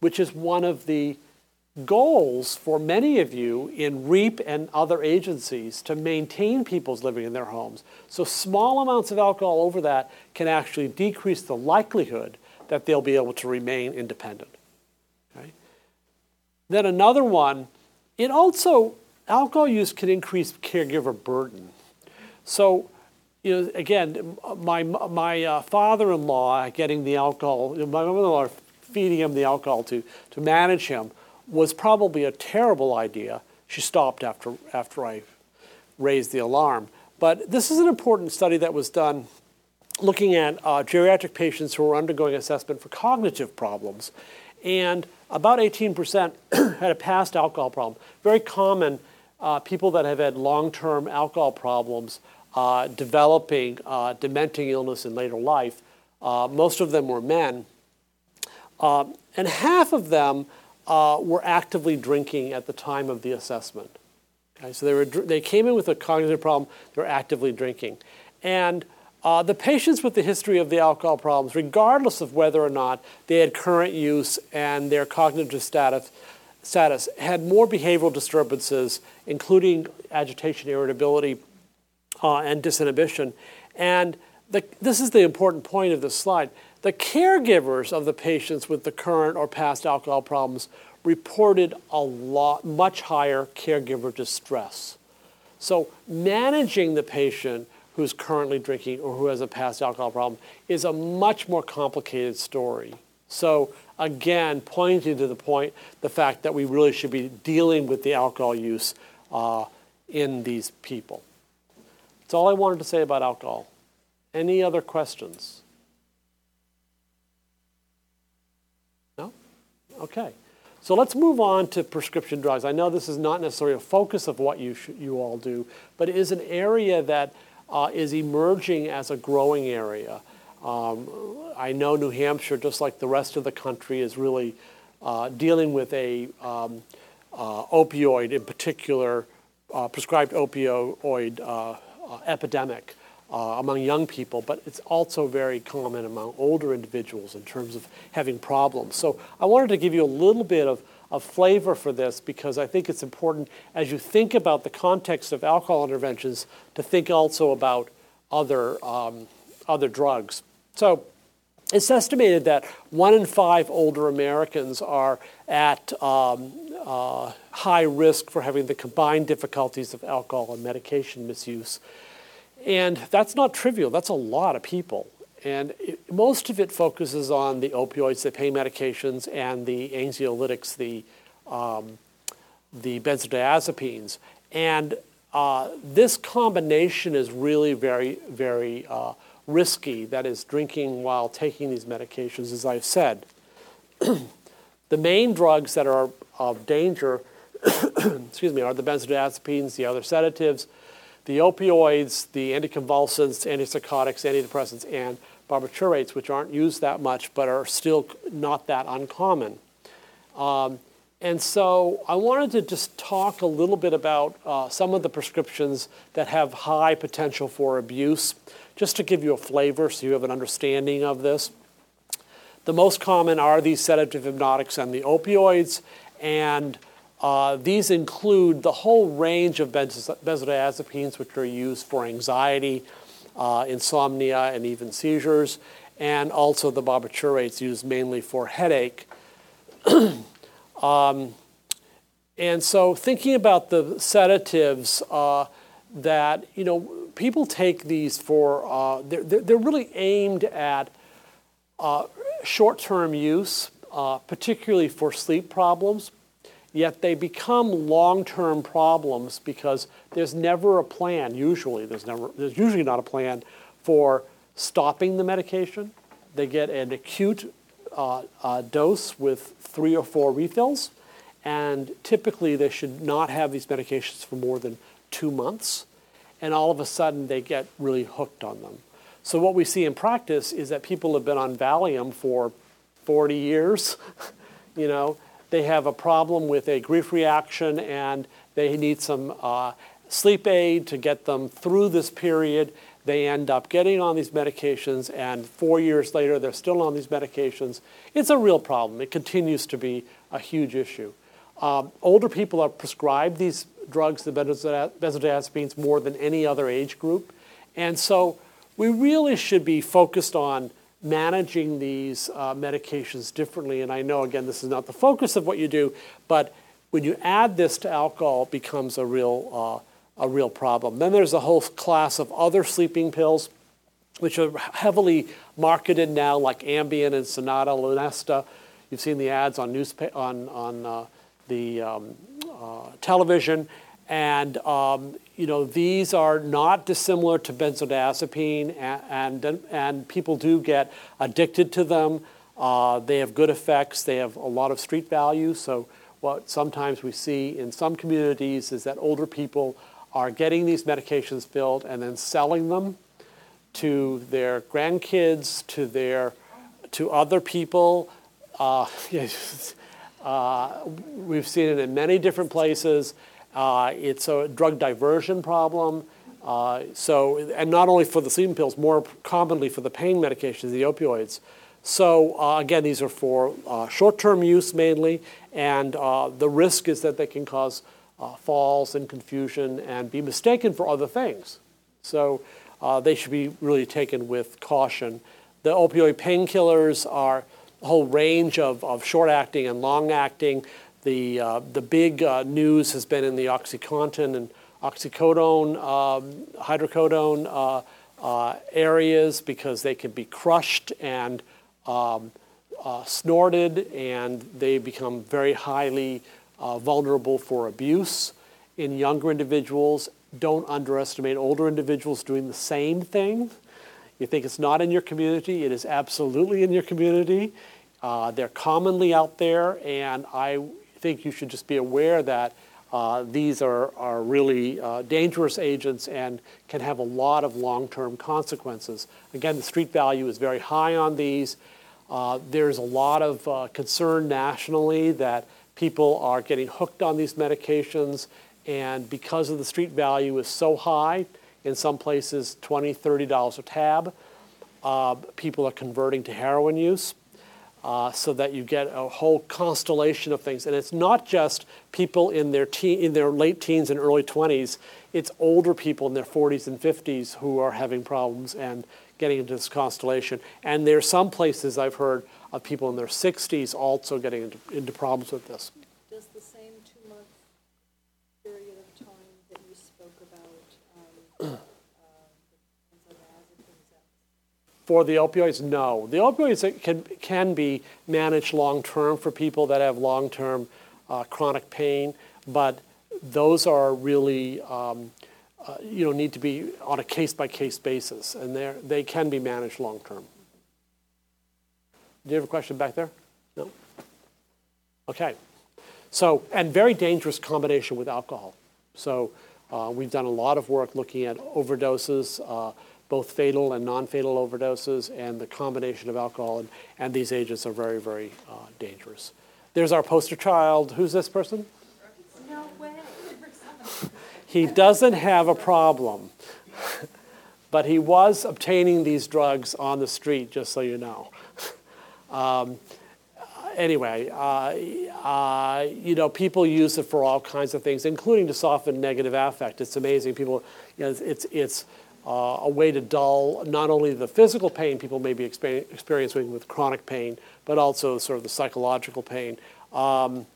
S3: which is one of the goals for many of you in REAP and other agencies to maintain people's living in their homes. So small amounts of alcohol over that can actually decrease the likelihood that they'll be able to remain independent. Okay? Then another one, it also, alcohol use can increase caregiver burden. So you know, again, my, my uh, father-in-law getting the alcohol, my mother-in-law feeding him the alcohol to, to manage him was probably a terrible idea. She stopped after, after I raised the alarm. But this is an important study that was done looking at uh, geriatric patients who were undergoing assessment for cognitive problems. And about 18% had a past alcohol problem. Very common, uh, people that have had long-term alcohol problems uh, developing uh, dementing illness in later life. Uh, most of them were men. Uh, and half of them uh, were actively drinking at the time of the assessment. Okay, so they, were, they came in with a cognitive problem, they were actively drinking. And uh, the patients with the history of the alcohol problems, regardless of whether or not they had current use and their cognitive status, status had more behavioral disturbances, including agitation, irritability, uh, and disinhibition. And the, this is the important point of this slide. The caregivers of the patients with the current or past alcohol problems reported a lot, much higher caregiver distress. So managing the patient who's currently drinking or who has a past alcohol problem is a much more complicated story. So again, pointing to the point, the fact that we really should be dealing with the alcohol use uh, in these people. That's all I wanted to say about alcohol. Any other questions? No? Okay. So let's move on to prescription drugs. I know this is not necessarily a focus of what you, you all do, but it is an area that uh, is emerging as a growing area. Um, I know New Hampshire, just like the rest of the country, is really uh, dealing with a um, uh, opioid, in particular, uh, prescribed opioid uh, uh, epidemic uh, among young people, but it's also very common among older individuals in terms of having problems. So I wanted to give you a little bit of, of flavor for this because I think it's important as you think about the context of alcohol interventions to think also about other um, other drugs. So it's estimated that one in five older Americans are at um, uh, high risk for having the combined difficulties of alcohol and medication misuse. And that's not trivial, that's a lot of people. And it, most of it focuses on the opioids, the pain medications, and the anxiolytics, the, um, the benzodiazepines. And uh, this combination is really very, very uh, risky. That is, drinking while taking these medications, as I've said. the main drugs that are of danger, excuse me, are the benzodiazepines, the other sedatives, the opioids, the anticonvulsants, antipsychotics, antidepressants, and barbiturates, which aren't used that much but are still not that uncommon. Um, and so I wanted to just talk a little bit about uh, some of the prescriptions that have high potential for abuse, just to give you a flavor so you have an understanding of this. The most common are these sedative hypnotics and the opioids, and uh, these include the whole range of benzodiazepines, which are used for anxiety, uh, insomnia, and even seizures, and also the barbiturates used mainly for headache. um, and so, thinking about the sedatives, uh, that you know, people take these for uh, they're, they're really aimed at uh, short-term use, particularly for sleep problems yet they become long-term problems because there's never a plan usually. There's never there's usually not a plan for stopping the medication. They get an acute uh, uh, dose with three or four refills and typically they should not have these medications for more than two months and all of a sudden they get really hooked on them. So what we see in practice is that people have been on valium for 40 years you know they have a problem with a grief reaction and they need some uh, sleep aid to get them through this period. They end up getting on these medications, and four years later, they're still on these medications. It's a real problem. It continues to be a huge issue. Um, older people are prescribed these drugs, the benzodiazepines, more than any other age group. And so we really should be focused on managing these uh, medications differently. And I know, again, this is not the focus of what you do, but when you add this to alcohol, it becomes a real, uh, a real problem. Then there's a whole class of other sleeping pills, which are heavily marketed now, like Ambien and Sonata, Lunesta. You've seen the ads on, newspa- on, on uh, the um, uh, television. And um, you know, these are not dissimilar to benzodiazepine, and, and, and people do get addicted to them. Uh, they have good effects. They have a lot of street value. So what sometimes we see in some communities is that older people are getting these medications filled and then selling them to their grandkids, to their, to other people. Uh, uh, we've seen it in many different places. Uh, it's a drug diversion problem. Uh, so, and not only for the sleeping pills, more commonly for the pain medications, the opioids. So, uh, again, these are for uh, short term use mainly, and uh, the risk is that they can cause uh, falls and confusion and be mistaken for other things. So, they should be really taken with caution. The opioid painkillers are a whole range of, of short acting and long acting. The, uh, the big uh, news has been in the OxyContin and oxycodone, um, hydrocodone uh, uh areas because they can be crushed and um, uh, snorted and they become very highly uh, vulnerable for abuse in younger individuals. Don't underestimate older individuals doing the same thing. You think it's not in your community, it is absolutely in your community. they're commonly out there, and I think you should just be aware that uh, these are, are really uh, dangerous agents and can have a lot of long-term consequences. Again, the street value is very high on these. Uh, there's a lot of uh, concern nationally that people are getting hooked on these medications and because of the street value is so high, in some places $20, $30 a tab, uh, people are converting to heroin use. Uh, so that you get a whole constellation of things. And it's not just people in their in their late teens and early 20s. It's older people in their 40s and 50s who are having problems and getting into this constellation. And there's some places I've heard of people in their 60s also getting into, into problems with this.
S5: Does the same two-month period of time that you spoke about, um, uh, benzodiazepines, is that
S3: For the opioids, no. The opioids can, can be managed long term for people that have long term uh, chronic pain, but those are really, um, uh, you know, need to be on a case by case basis, and they they can be managed long term. Do you have a question back there? No? Okay. So, and very dangerous combination with alcohol. So, uh, we've done a lot of work looking at overdoses, uh, both fatal and non fatal overdoses, and the combination of alcohol and, and these agents are very, very uh, dangerous. There's our poster child. Who's this person?
S5: No way.
S3: He doesn't have a problem, but he was obtaining these drugs on the street, just so you know. Um, anyway, uh, uh, you know, people use it for all kinds of things, including to soften negative affect. It's amazing. People, you know, it's it's, it's uh, a way to dull not only the physical pain people may be experiencing with chronic pain, but also sort of the psychological pain. Um,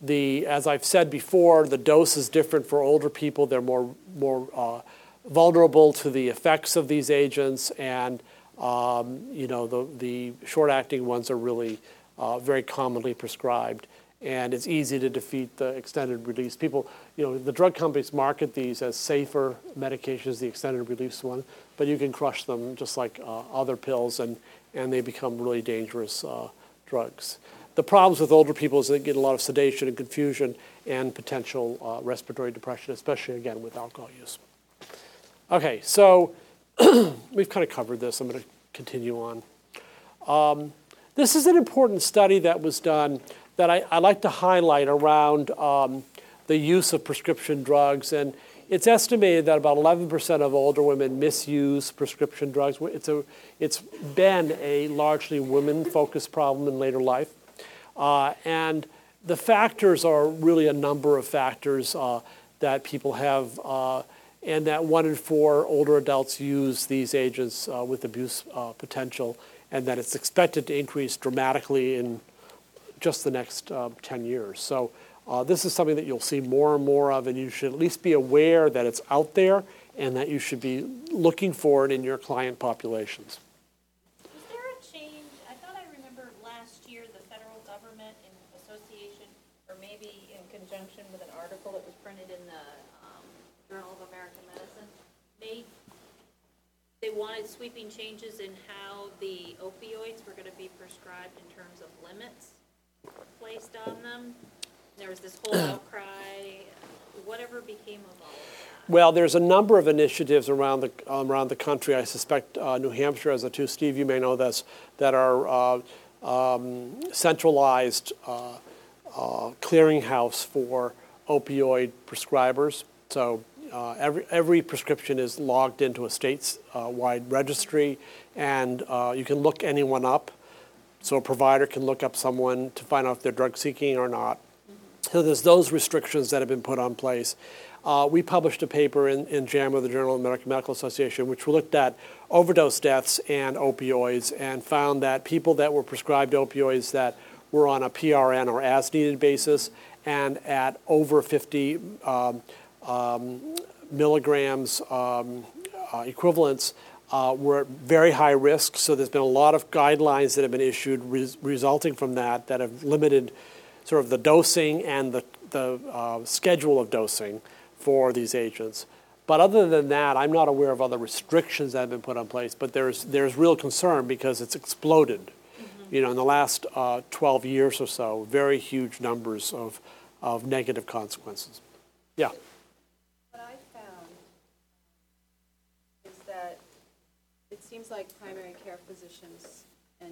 S3: the, as I've said before, the dose is different for older people. They're more more uh, vulnerable to the effects of these agents, and um, you know the the short-acting ones are really uh, very commonly prescribed, and it's easy to defeat the extended release. People, you know, the drug companies market these as safer medications, the extended release one, but you can crush them just like uh, other pills, and and they become really dangerous uh, drugs. The problems with older people is they get a lot of sedation and confusion and potential uh, respiratory depression, especially again with alcohol use. Okay, so we've kind of covered this. I'm going to continue on. Um, this is an important study that was done that I, I like to highlight around um, the use of prescription drugs. And it's estimated that about 11% of older women misuse prescription drugs. It's, a, it's been a largely women focused problem in later life. Uh, and the factors are really a number of factors uh, that people have, uh, and that one in four older adults use these agents uh, with abuse uh, potential, and that it's expected to increase dramatically in just the next um, 10 years. So, uh, this is something that you'll see more and more of, and you should at least be aware that it's out there and that you should be looking for it in your client populations.
S7: Was there a change? I thought I remember last year the federal government in association, or maybe in conjunction with an article that was printed in the um, Journal of American Medicine, made, they wanted sweeping changes in how the opioids were going to be prescribed in terms of limits placed on them. There was this whole outcry. Whatever became of all of that?
S3: Well, there's a number of initiatives around the um, around the country. I suspect uh, New Hampshire has a two. Steve, you may know this. That are uh, um, centralized uh, uh, clearinghouse for opioid prescribers. So uh, every every prescription is logged into a state-wide registry, and uh, you can look anyone up. So a provider can look up someone to find out if they're drug seeking or not. So there's those restrictions that have been put on place. Uh, we published a paper in, in JAMA, the Journal of the American Medical Association, which looked at overdose deaths and opioids and found that people that were prescribed opioids that were on a PRN or as needed basis and at over 50 um, um, milligrams um, uh, equivalents uh, were at very high risk. So there's been a lot of guidelines that have been issued res- resulting from that that have limited sort of the dosing and the, the uh, schedule of dosing for these agents. But other than that, I'm not aware of other restrictions that have been put in place. But there's there's real concern because it's exploded. You know, in the last uh, 12 years or so, very huge numbers of of negative consequences. Yeah.
S5: What I found is that it seems like primary care physicians and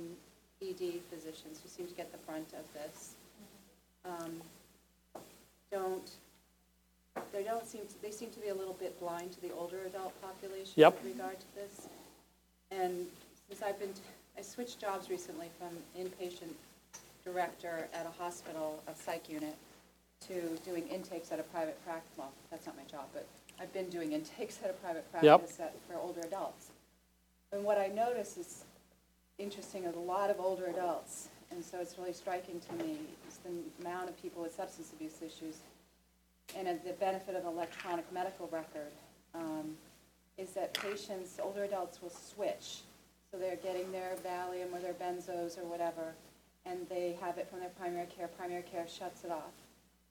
S5: ED physicians, who seem to get the brunt of this, um, don't, they don't seem, to they seem to be a little bit blind to the older adult population
S3: Yep.
S5: with regard to this. And since I've been, I switched jobs recently from inpatient director at a hospital, a psych unit, to doing intakes at a private practice. Well, that's not my job, but I've been doing intakes at a private practice at, for older adults. And what I notice is interesting is a lot of older adults, and so it's really striking to me is the amount of people with substance abuse issues. And uh, the benefit of electronic medical record um, is that patients, older adults will switch. So they're getting their Valium or their benzos or whatever, and they have it from their primary care. Primary care shuts it off.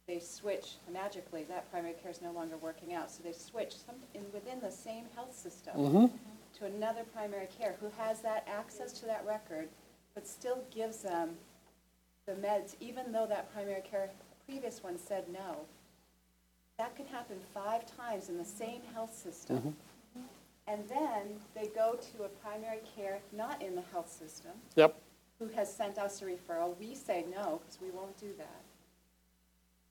S5: They switch magically. That primary care is no longer working out, so they switch some, in, within the same health system to another primary care who has that access to that record, but still gives them the meds, even though that primary care previous one said no. That can happen five times in the same health system. Mm-hmm. And then they go to a primary care not in the health system,
S3: Yep.
S5: who has sent us a referral. We say no, because we won't do that.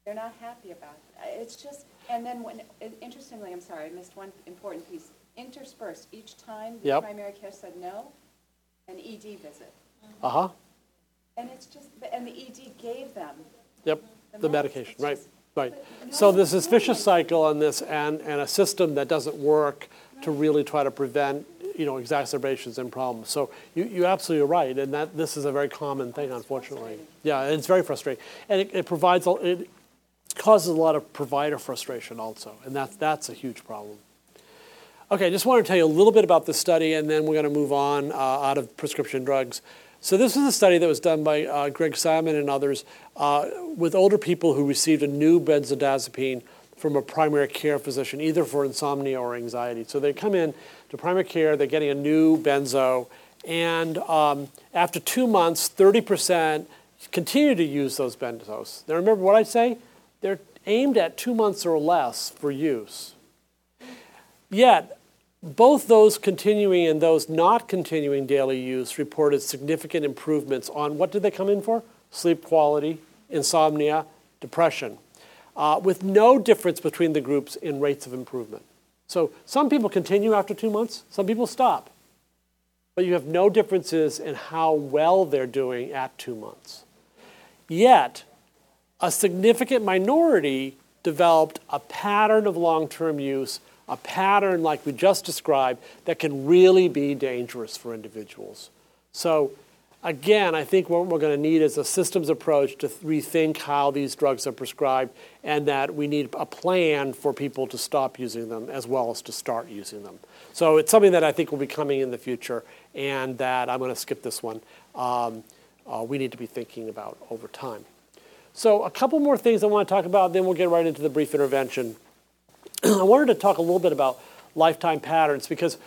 S5: They're not happy about it. It's just, and then when, and interestingly, I'm sorry, I missed one important piece. Interspersed, each time the
S3: Yep.
S5: primary care said no, an ED visit.
S3: Uh huh.
S5: And it's just, and the ED gave them
S3: Yep.
S5: The
S3: medication, right, right. So there's this vicious cycle on this and, and a system that doesn't work to really try to prevent, you know, exacerbations and problems. So you, you absolutely are right, and that, this is a very common thing, unfortunately. Yeah, and it's very frustrating. And it, it provides, a- it causes a lot of provider frustration also, and that's, that's a huge problem. Okay, I just want to tell you a little bit about this study, and then we're going to move on uh, out of prescription drugs. So this is a study that was done by uh, Greg Simon and others uh, with older people who received a new benzodiazepine from a primary care physician, either for insomnia or anxiety. So they come in to primary care, they're getting a new benzo, and um, after two months, 30% continue to use those benzos. Now remember what I say? They're aimed at two months or less for use. Yet, both those continuing and those not continuing daily use reported significant improvements on what did they come in for? Sleep quality, insomnia, depression, uh, with no difference between the groups in rates of improvement. So some people continue after two months, some people stop. But you have no differences in how well they're doing at two months. Yet, a significant minority developed a pattern of long term use, a pattern like we just described, that can really be dangerous for individuals. So, again, I think what we're going to need is a systems approach to rethink how these drugs are prescribed, and that we need a plan for people to stop using them as well as to start using them. So, it's something that I think will be coming in the future, and that I'm going to skip this one. Um, uh, we need to be thinking about over time. So, a couple more things I want to talk about, then we'll get right into the brief intervention. I wanted to talk a little bit about lifetime patterns because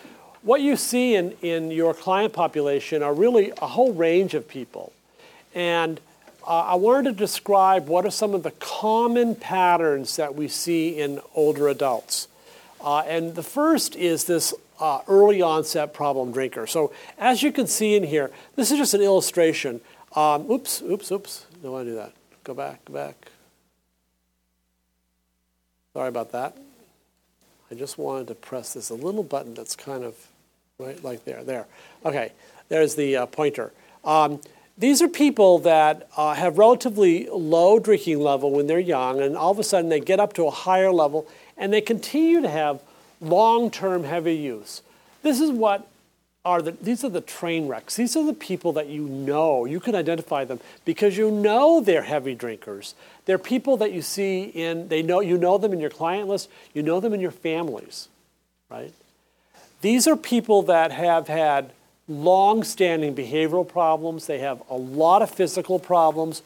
S3: what you see in, in your client population are really a whole range of people. And uh, I wanted to describe what are some of the common patterns that we see in older adults. Uh, and the first is this uh, early onset problem drinker. So, as you can see in here, this is just an illustration. Um, oops, oops, oops. Don't want to do that. Go back, go back. Sorry about that. I just wanted to press this a little button that's kind of right like there. There. Okay, there's the uh, pointer. Um, these are people that uh, have relatively low drinking level when they're young, and all of a sudden they get up to a higher level and they continue to have long term heavy use. This is what are the, these are the train wrecks. These are the people that you know. You can identify them because you know they're heavy drinkers. They're people that you see in, they know, you know them in your client list, you know them in your families, right? These are people that have had long standing behavioral problems, they have a lot of physical problems,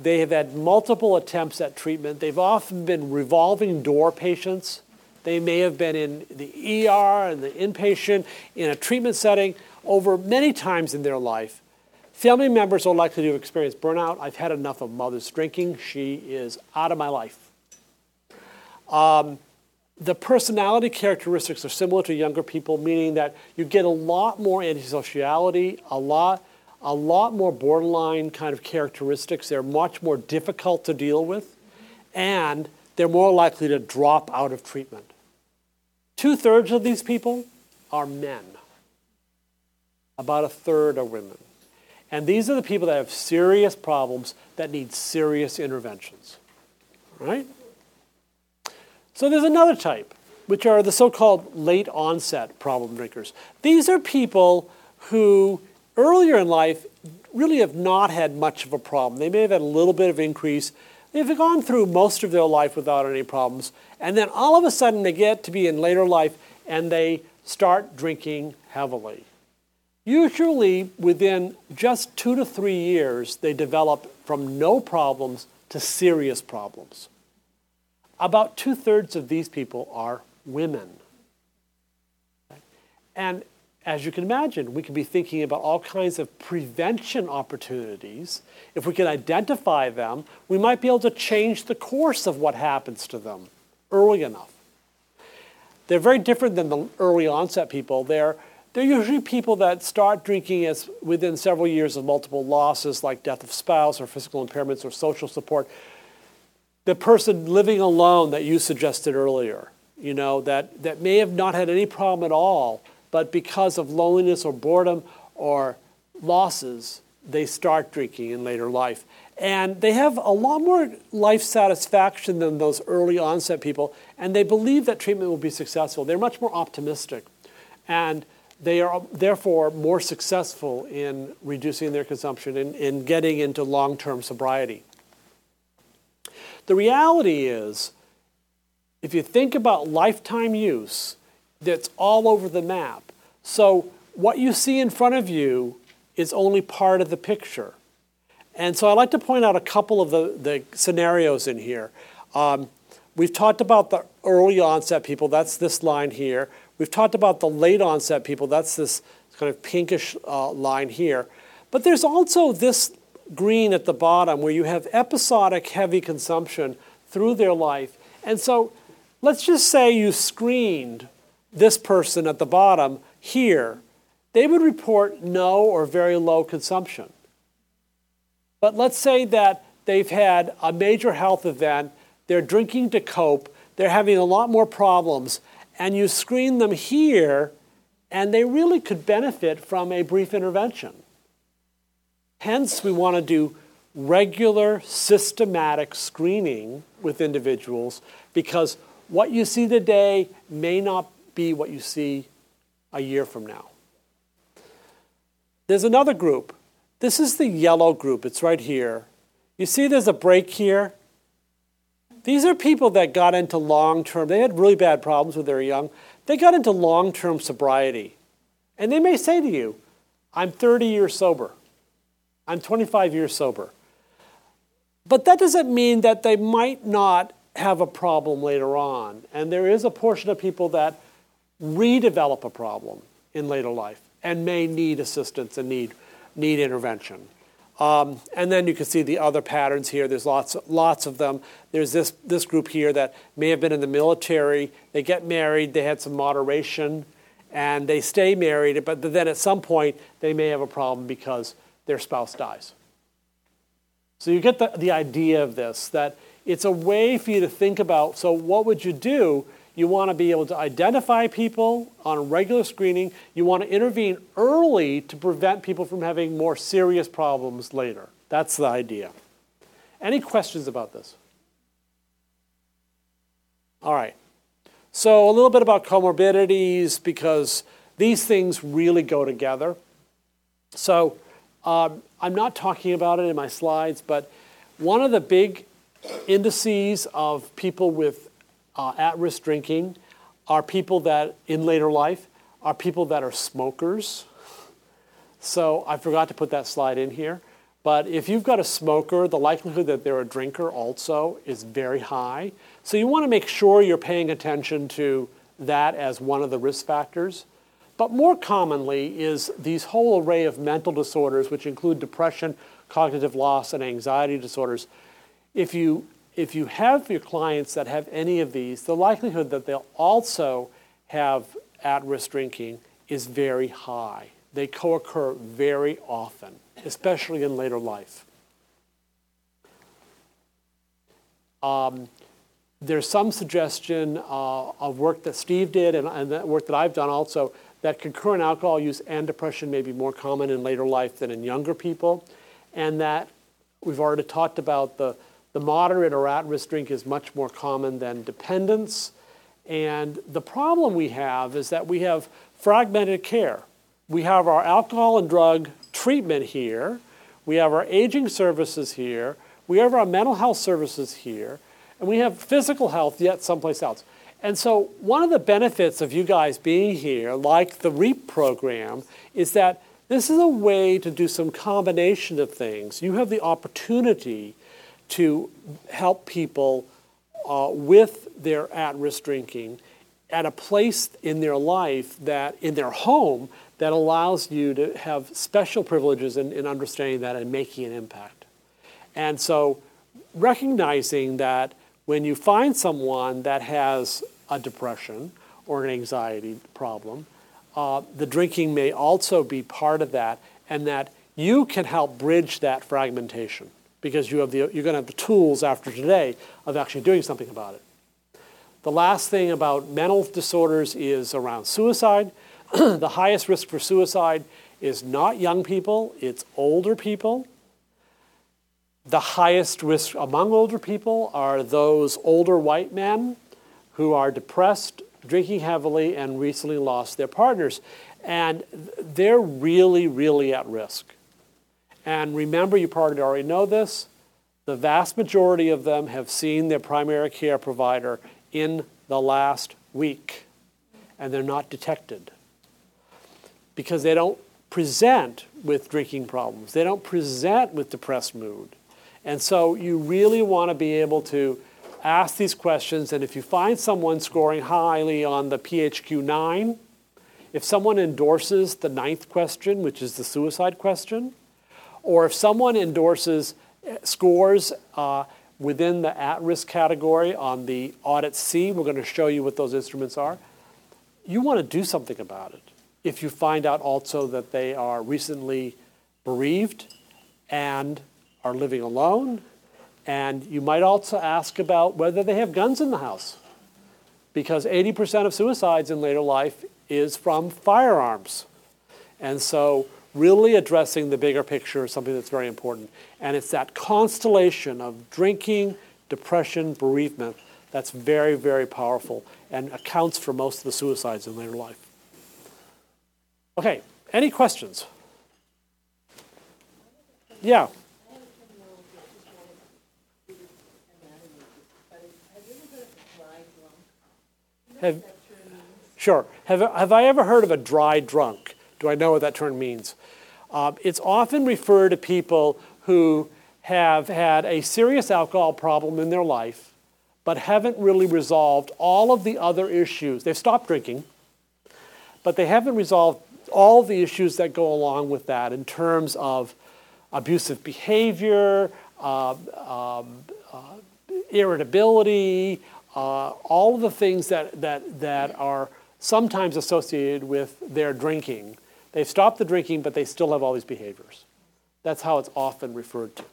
S3: they have had multiple attempts at treatment, they've often been revolving door patients. They may have been in the ER and the inpatient in a treatment setting over many times in their life. Family members are likely to experience burnout. I've had enough of mother's drinking. She is out of my life. Um, the personality characteristics are similar to younger people, meaning that you get a lot more antisociality, a lot, a lot more borderline kind of characteristics. They're much more difficult to deal with, and they're more likely to drop out of treatment. Two thirds of these people are men. About a third are women. And these are the people that have serious problems that need serious interventions. Right? So there's another type, which are the so called late onset problem drinkers. These are people who earlier in life really have not had much of a problem. They may have had a little bit of increase. They've gone through most of their life without any problems. And then all of a sudden they get to be in later life and they start drinking heavily. Usually within just two to three years, they develop from no problems to serious problems. About two thirds of these people are women. And as you can imagine, we could be thinking about all kinds of prevention opportunities. If we can identify them, we might be able to change the course of what happens to them early enough. They're very different than the early onset people. They're, they're usually people that start drinking as within several years of multiple losses, like death of spouse or physical impairments or social support. The person living alone that you suggested earlier, you know, that, that may have not had any problem at all but because of loneliness or boredom or losses, they start drinking in later life. And they have a lot more life satisfaction than those early onset people, and they believe that treatment will be successful. They're much more optimistic, and they are therefore more successful in reducing their consumption and in getting into long term sobriety. The reality is, if you think about lifetime use, that's all over the map. So what you see in front of you is only part of the picture. And so I'd like to point out a couple of the, the scenarios in here. Um, we've talked about the early onset people, that's this line here. We've talked about the late onset people, that's this kind of pinkish uh, line here. But there's also this green at the bottom where you have episodic heavy consumption through their life. And so let's just say you screened this person at the bottom here, they would report no or very low consumption. But let's say that they've had a major health event, they're drinking to cope, they're having a lot more problems, and you screen them here, and they really could benefit from a brief intervention. Hence, we want to do regular, systematic screening with individuals because what you see today may not be what you see a year from now. There's another group. This is the yellow group. It's right here. You see there's a break here? These are people that got into long term, they had really bad problems when they were young. They got into long term sobriety. And they may say to you, I'm 30 years sober. I'm 25 years sober. But that doesn't mean that they might not have a problem later on. And there is a portion of people that redevelop a problem in later life and may need assistance and need, need intervention. Um, and then you can see the other patterns here. There's lots, lots of them. There's this, this group here that may have been in the military. They get married, they had some moderation, and they stay married, but then at some point they may have a problem because their spouse dies. So you get the, the idea of this, that it's a way for you to think about so, what would you do you want to be able to identify people on regular screening. You want to intervene early to prevent people from having more serious problems later. That's the idea. Any questions about this? All right. So, a little bit about comorbidities because these things really go together. So, um, I'm not talking about it in my slides, but one of the big indices of people with uh, at risk drinking are people that, in later life, are people that are smokers. So I forgot to put that slide in here. But if you've got a smoker, the likelihood that they're a drinker also is very high. So you want to make sure you're paying attention to that as one of the risk factors. But more commonly is these whole array of mental disorders, which include depression, cognitive loss, and anxiety disorders. If you if you have your clients that have any of these, the likelihood that they'll also have at risk drinking is very high. They co occur very often, especially in later life. Um, there's some suggestion uh, of work that Steve did and, and that work that I've done also that concurrent alcohol use and depression may be more common in later life than in younger people, and that we've already talked about the, the moderate or at risk drink is much more common than dependence. And the problem we have is that we have fragmented care. We have our alcohol and drug treatment here, we have our aging services here, we have our mental health services here, and we have physical health yet someplace else. And so, one of the benefits of you guys being here, like the REAP program, is that this is a way to do some combination of things. You have the opportunity to help people uh, with their at risk drinking at a place in their life that, in their home, that allows you to have special privileges in, in understanding that and making an impact. And so, recognizing that when you find someone that has a depression or an anxiety problem. Uh, the drinking may also be part of that, and that you can help bridge that fragmentation because you have the, you're going to have the tools after today of actually doing something about it. The last thing about mental disorders is around suicide. the highest risk for suicide is not young people, it's older people. The highest risk among older people are those older white men who are depressed, drinking heavily, and recently lost their partners. And they're really, really at risk. And remember, you probably already know this, the vast majority of them have seen their primary care provider in the last week, and they're not detected because they don't present with drinking problems. They don't present with depressed mood. And so you really want to be able to ask these questions, and if you find someone scoring highly on the PHQ 9, if someone endorses the ninth question, which is the suicide question, or if someone endorses scores uh, within the at risk category on the audit C, we're going to show you what those instruments are, you want to do something about it. If you find out also that they are recently bereaved and are living alone and you might also ask about whether they have guns in the house, because 80% of suicides in later life is from firearms. And so, really addressing the bigger picture is something that's very important. And it's that constellation of drinking, depression, bereavement that's very, very powerful and accounts for most of the suicides in later life. Okay, any questions? Yeah. Have, sure. Have, have I ever heard of a dry drunk? Do I know what that term means? Uh, it's often referred to people who have had a serious alcohol problem in their life, but haven't really resolved all of the other issues. They've stopped drinking, but they haven't resolved all the issues that go along with that in terms of abusive behavior, uh, um, uh, irritability, uh, all of the things that, that, that are sometimes associated with their drinking. They've stopped the drinking, but they still have all these behaviors. That's how it's often referred to.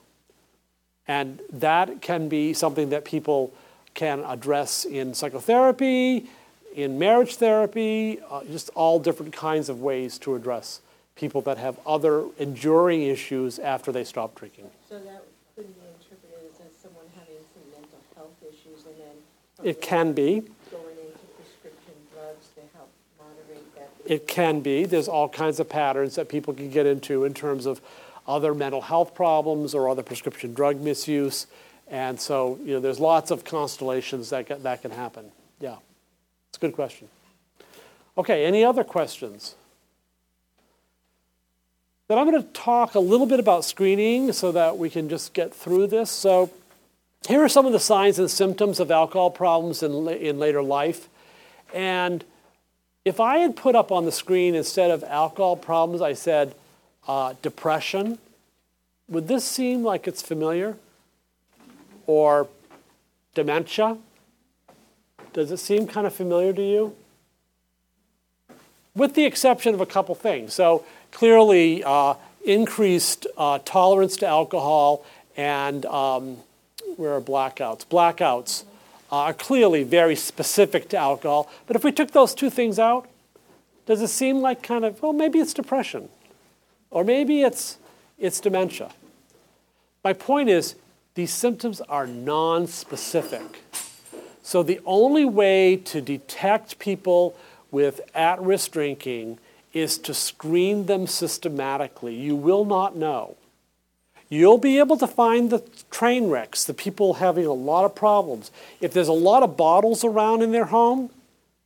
S3: And that can be something that people can address in psychotherapy, in marriage therapy, uh, just all different kinds of ways to address people that have other enduring issues after they stop drinking.
S8: So that could be interpreted as someone having some mental health issues and then
S3: it can be.
S8: Going into prescription drugs to help moderate that.
S3: It can be. There's all kinds of patterns that people can get into in terms of other mental health problems or other prescription drug misuse. And so, you know, there's lots of constellations that, that can happen. Yeah, it's a good question. Okay, any other questions? Then I'm going to talk a little bit about screening so that we can just get through this. So, here are some of the signs and symptoms of alcohol problems in, in later life. And if I had put up on the screen instead of alcohol problems, I said uh, depression, would this seem like it's familiar? Or dementia? Does it seem kind of familiar to you? With the exception of a couple things. So, clearly, uh, increased uh, tolerance to alcohol and um, where are blackouts? Blackouts Uh, are clearly very specific to alcohol. But if we took those two things out, Does it seem like kind of, well, maybe it's depression, or maybe it's, it's dementia? My point is, these symptoms are non-specific. So the only way to detect people with at-risk drinking is to screen them systematically. You will not know. You'll be able to find the train wrecks, the people having a lot of problems. If there's a lot of bottles around in their home,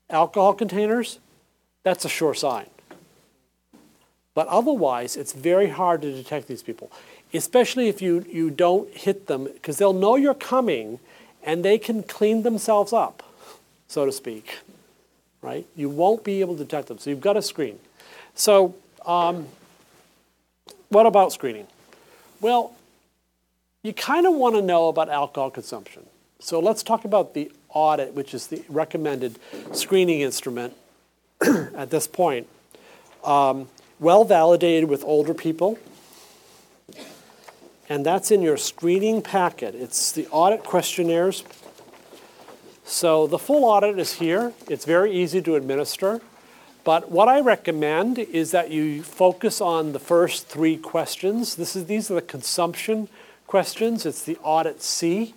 S3: alcohol containers, that's a sure sign. But otherwise, it's very hard to detect these people, especially if you, you don't hit them, because they'll know you're coming and they can clean themselves up, so to speak. Right? You won't be able to detect them, so you've got to screen. So, um, what about screening? Well, you kind of want to know about alcohol consumption. So let's talk about the audit, which is the recommended screening instrument at this point. Um, well validated with older people. And that's in your screening packet. It's the audit questionnaires. So the full audit is here. It's very easy to administer. But what I recommend is that you focus on the first three questions. This is, these are the consumption questions. It's the audit C,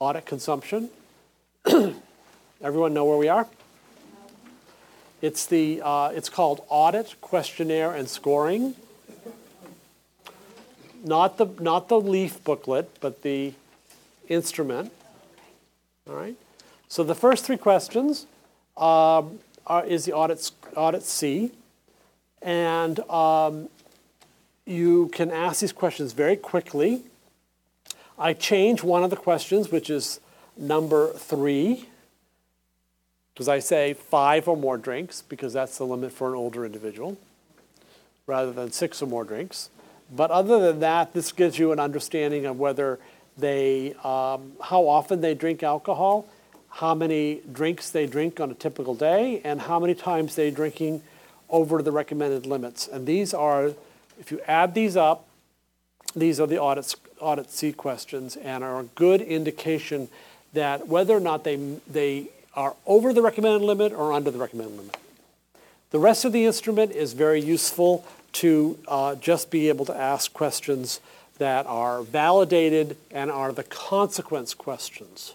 S3: audit consumption. Everyone know where we are? It's, the, uh, it's called audit questionnaire and scoring. Not the, not the leaf booklet, but the instrument. All right. So the first three questions um, are, is the audit, audit C. And um, you can ask these questions very quickly. I change one of the questions, which is number three, because I say five or more drinks, because that's the limit for an older individual, rather than six or more drinks. But other than that, this gives you an understanding of whether they, um, how often they drink alcohol, how many drinks they drink on a typical day, and how many times they're drinking over the recommended limits. And these are, if you add these up, these are the audit, audit C questions and are a good indication that whether or not they, they are over the recommended limit or under the recommended limit. The rest of the instrument is very useful to uh, just be able to ask questions that are validated and are the consequence questions.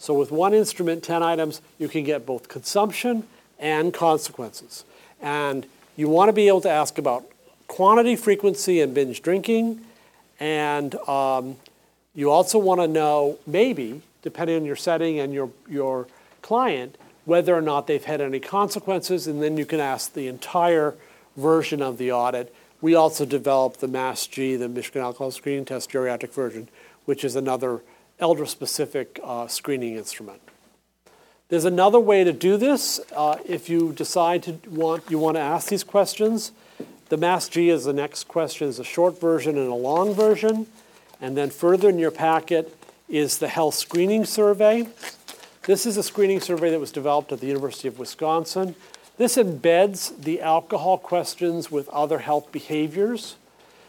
S3: So with one instrument, 10 items, you can get both consumption and consequences. And you want to be able to ask about quantity, frequency, and binge drinking. And um, you also want to know, maybe, depending on your setting and your, your client, whether or not they've had any consequences. And then you can ask the entire version of the audit. We also developed the MAST-G, the Michigan Alcohol Screening Test geriatric version, which is another elder-specific uh, screening instrument. There's another way to do this. Uh, if you decide to want, you want to ask these questions, the MAST-G is the next question, is a short version and a long version. And then further in your packet is the health screening survey. This is a screening survey that was developed at the University of Wisconsin. This embeds the alcohol questions with other health behaviors.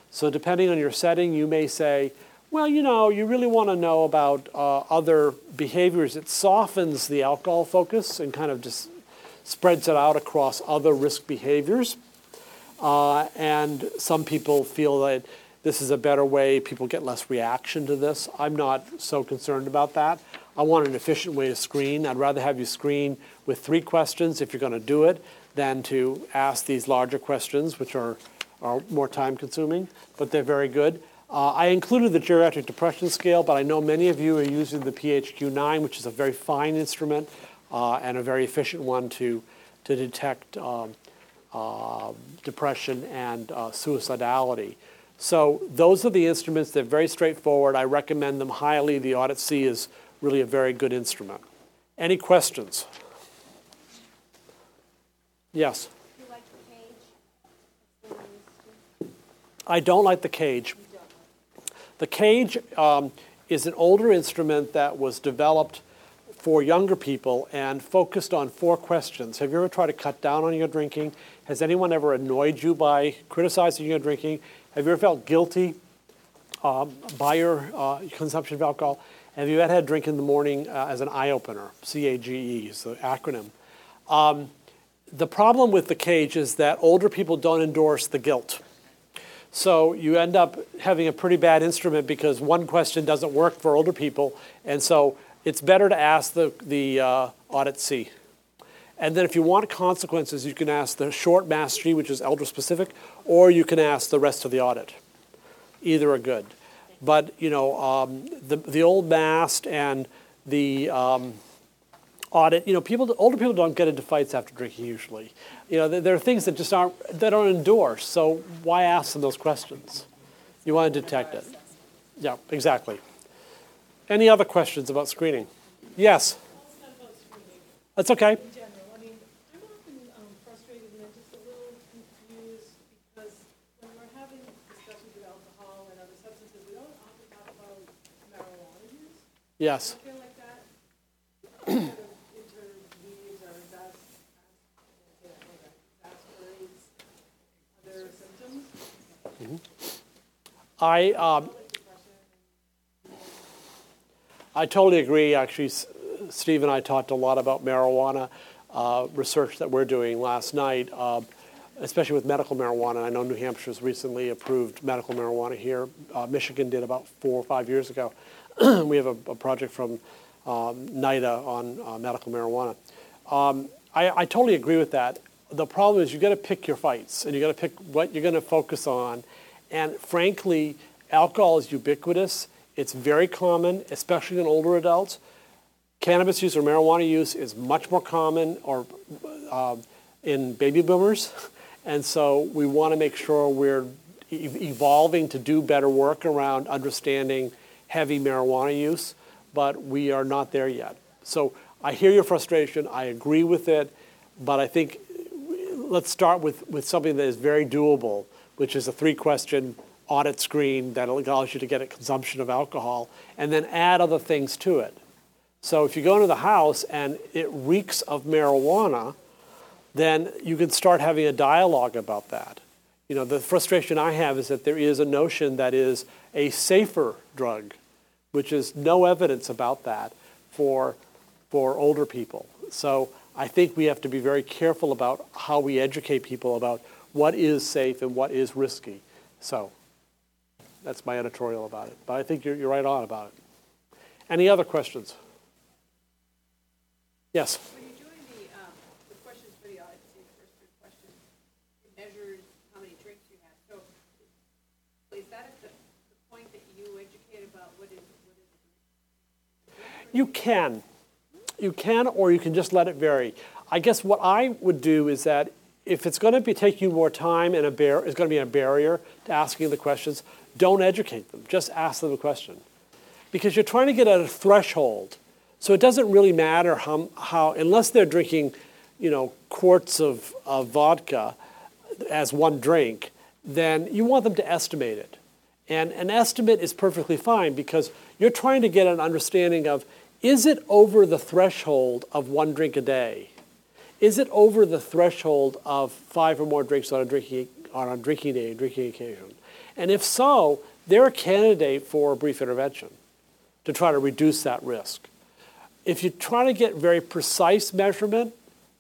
S3: So depending on your setting, you may say, well, you know, you really want to know about uh, other behaviors. It softens the alcohol focus and kind of just spreads it out across other risk behaviors. Uh, and some people feel that this is a better way, people get less reaction to this. I'm not so concerned about that. I want an efficient way to screen. I'd rather have you screen with three questions if you're going to do it than to ask these larger questions, which are, are more time consuming, but they're very good. Uh, I included the geriatric depression scale, but I know many of you are using the PHQ-9, which is a very fine instrument uh, and a very efficient one to, to detect um, uh, depression and uh, suicidality. So those are the instruments. They're very straightforward. I recommend them highly. The Audit C is really a very good instrument. Any questions? Yes?
S7: Do you like the cage?
S3: I don't like the cage. The cage um, is an older instrument that was developed for younger people and focused on four questions. Have you ever tried to cut down on your drinking? Has anyone ever annoyed you by criticizing your drinking? Have you ever felt guilty um, by your uh, consumption of alcohol? Have you ever had a drink in the morning uh, as an eye opener? CAGE is the acronym. Um, the problem with the cage is that older people don't endorse the guilt. So you end up having a pretty bad instrument because one question doesn't work for older people, and so it's better to ask the, the uh, audit C. And then if you want consequences, you can ask the short mastery, which is elder specific, or you can ask the rest of the audit. Either are good. But, you know, um, the, the old mast and the um, audit, you know, people, older people don't get into fights after drinking usually. You know, there, there are things that just aren't, that aren't endorsed. so why ask them those questions? You want to detect it. Yeah, exactly. Any other questions about screening? Yes? That's okay.
S8: in general. I mean, I'm often um, frustrated and I'm just a little confused because when we're having discussions with alcohol and other substances, we don't often talk about marijuana use.
S3: Yes.
S8: I feel like that sort of interweaves or exas- exacerbates other symptoms.
S3: I, um, I totally agree. Actually, Steve and I talked a lot about marijuana uh, research that we're doing last night, uh, especially with medical marijuana. I know New Hampshire's recently approved medical marijuana here. Uh, Michigan did about four or five years ago. we have a, a project from um, NIDA on uh, medical marijuana. Um, I, I totally agree with that. The problem is you got to pick your fights and you got to pick what you're going to focus on. And frankly, alcohol is ubiquitous. It's very common, especially in older adults. Cannabis use or marijuana use is much more common or um, in baby boomers. And so we want to make sure we're evolving to do better work around understanding heavy marijuana use, but we are not there yet. So I hear your frustration. I agree with it, but I think let's start with, with something that is very doable, which is a three question audit screen that allows you to get a consumption of alcohol, and then add other things to it. So if you go into the house and it reeks of marijuana, then you can start having a dialogue about that. You know, the frustration I have is that there is a notion that is a safer drug, which is no evidence about that for, for older people. So I think we have to be very careful about how we educate people about what is safe and what is risky. So that's my editorial about it. But I think you're, you're right on about it. Any other questions? Yes.
S5: When you're doing the, um, the questions for the audit, the first three questions, it measures how many drinks you have. So is that the, the point that you educate about what is, what is
S3: You can. You can, or you can just let it vary. I guess what I would do is that if it's going to be taking you more time and a bar- is going to be a barrier to asking the questions, don't educate them. Just ask them a question, because you're trying to get at a threshold. So it doesn't really matter how, how unless they're drinking, you know, quarts of, of vodka as one drink, then you want them to estimate it. And an estimate is perfectly fine because you're trying to get an understanding of is it over the threshold of one drink a day? Is it over the threshold of five or more drinks on a drinking, on a drinking day, drinking occasion? And if so, they're a candidate for a brief intervention to try to reduce that risk. If you try to get very precise measurement,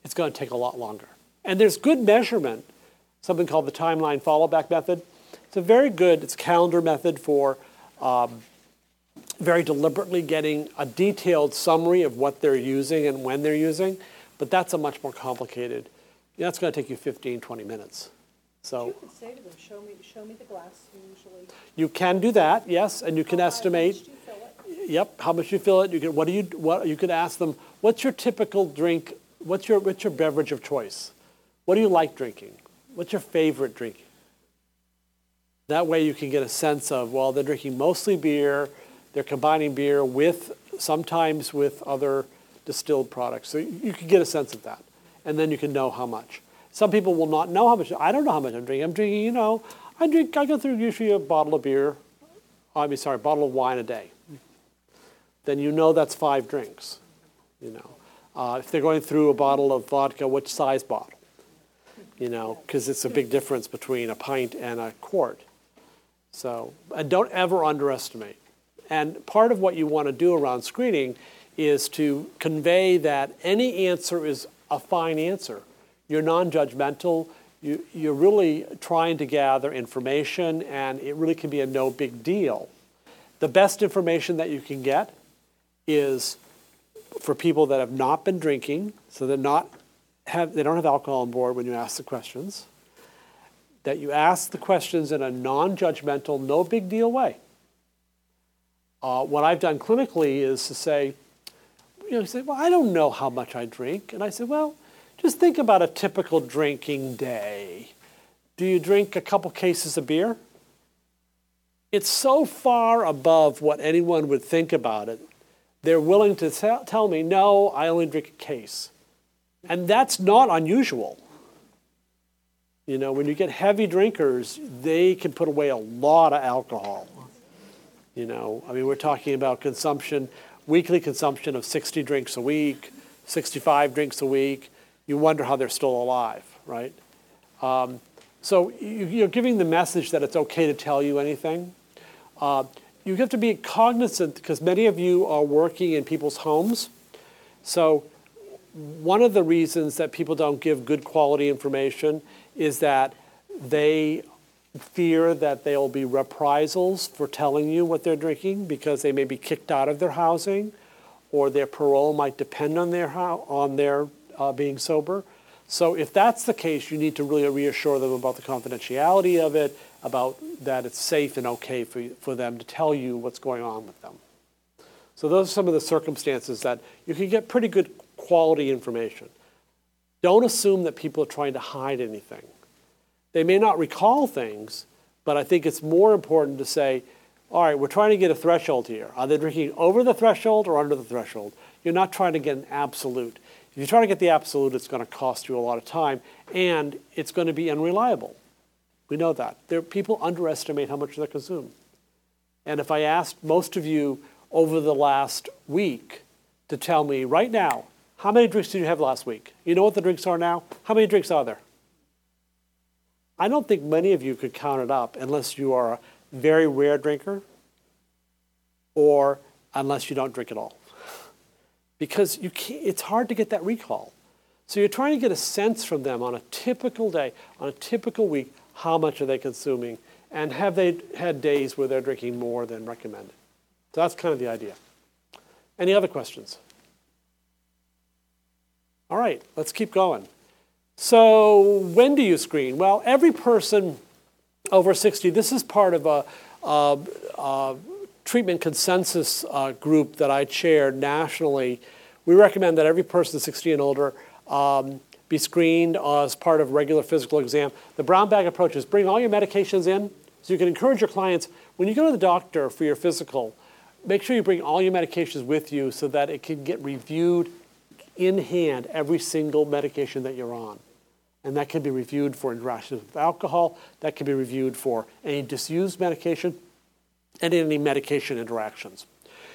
S3: it's going to take a lot longer. And there's good measurement, something called the timeline follow-back method. It's a very good, it's a calendar method for um, very deliberately getting a detailed summary of what they're using and when they're using, but that's a much more complicated, that's going to take you 15, 20 minutes. So
S8: You could say to them, show me, show me the glass usually.
S3: you can do that, yes, and you can
S8: How
S3: estimate.
S8: much do you fill it?
S3: Yep, how much you fill it. You can. What do you? What you could ask them. What's your typical drink? What's your what's your beverage of choice? What do you like drinking? What's your favorite drink? That way you can get a sense of well, they're drinking mostly beer. They're combining beer with sometimes with other distilled products. So you can get a sense of that, and then you can know how much. Some people will not know how much. I don't know how much I'm drinking. I'm drinking, you know, I drink. I go through usually a bottle of beer. I mean, sorry, a bottle of wine a day then you know that's five drinks. You know, uh, if they're going through a bottle of vodka, which size bottle? You know, because it's a big difference between a pint and a quart. So, and don't ever underestimate. And part of what you want to do around screening is to convey that any answer is a fine answer. You're non-judgmental. You, you're really trying to gather information, and it really can be a no big deal. The best information that you can get is for people that have not been drinking, so they're not have they don't have alcohol on board when you ask the questions. That you ask the questions in a non-judgmental, no big deal way. Uh, what I've done clinically is to say, you know, say, well, I don't know how much I drink, and I say, well, just think about a typical drinking day. Do you drink a couple cases of beer? It's so far above what anyone would think about it. They're willing to tell, tell me, no, I only drink a case. And that's not unusual. You know, when you get heavy drinkers, they can put away a lot of alcohol. You know, I mean, we're talking about consumption, weekly consumption of 60 drinks a week, 65 drinks a week. You wonder how they're still alive, right? Um, so you, are giving the message that it's okay to tell you anything. Uh, you have to be cognizant because many of you are working in people's homes. So one of the reasons that people don't give good quality information is that they fear that there will be reprisals for telling you what they're drinking because they may be kicked out of their housing or their parole might depend on their, on their uh, being sober. So if that's the case, you need to really reassure them about the confidentiality of it, about that it's safe and okay for, for them to tell you what's going on with them. So those are some of the circumstances that you can get pretty good quality information. Don't assume that people are trying to hide anything. They may not recall things, but I think it's more important to say, all right, we're trying to get a threshold here. Are they drinking over the threshold or under the threshold? You're not trying to get an absolute. If you try to get the absolute, it's going to cost you a lot of time and it's going to be unreliable. We know that. There, people underestimate how much they consume. And if I asked most of you over the last week to tell me right now, how many drinks did you have last week? You know what the drinks are now? How many drinks are there? I don't think many of you could count it up unless you are a very rare drinker or unless you don't drink at all. Because you it's hard to get that recall. So you're trying to get a sense from them on a typical day, on a typical week, how much are they consuming, and have they had days where they're drinking more than recommended. So that's kind of the idea. Any other questions? All right, let's keep going. So, when do you screen? Well, every person over 60, this is part of a, a, a treatment consensus uh, group that I chaired nationally. We recommend that every person 60 and older um, be screened as part of regular physical exam. The brown bag approach is bring all your medications in so you can encourage your clients when you go to the doctor for your physical, make sure you bring all your medications with you so that it can get reviewed in hand every single medication that you're on. And that can be reviewed for interactions with alcohol, that can be reviewed for any disused medication, and any medication interactions.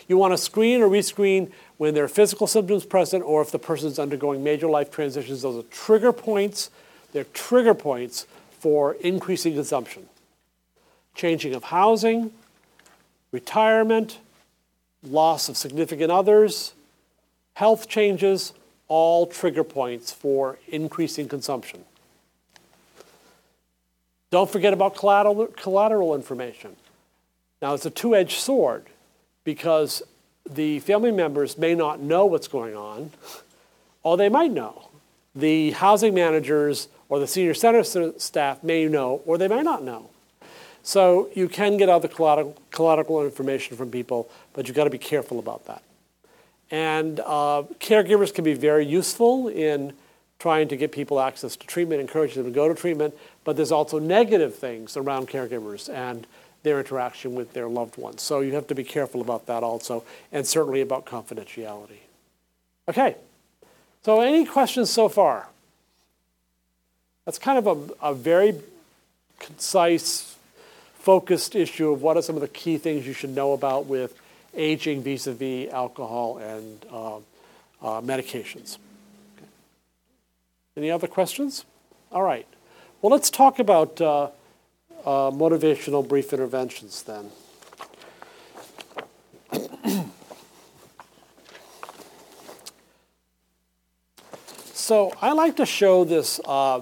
S3: You want to screen or rescreen when there are physical symptoms present or if the person is undergoing major life transitions. Those are trigger points. They're trigger points for increasing consumption. Changing of housing, retirement, loss of significant others, health changes, all trigger points for increasing consumption. Don't forget about collateral, collateral information. Now, it's a two edged sword because the family members may not know what's going on, or they might know. The housing managers or the senior center staff may know, or they may not know. So you can get other collateral, collateral information from people, but you've got to be careful about that. And uh, caregivers can be very useful in trying to get people access to treatment, encouraging them to go to treatment, but there's also negative things around caregivers and their interaction with their loved ones. So you have to be careful about that also, and certainly about confidentiality. Okay, so any questions so far? That's kind of a, a very concise, focused issue of what are some of the key things you should know about with aging vis-a-vis alcohol and uh, uh, medications. Okay. Any other questions? All right. Well, let's talk about uh, uh motivational brief interventions then. So I like to show this uh,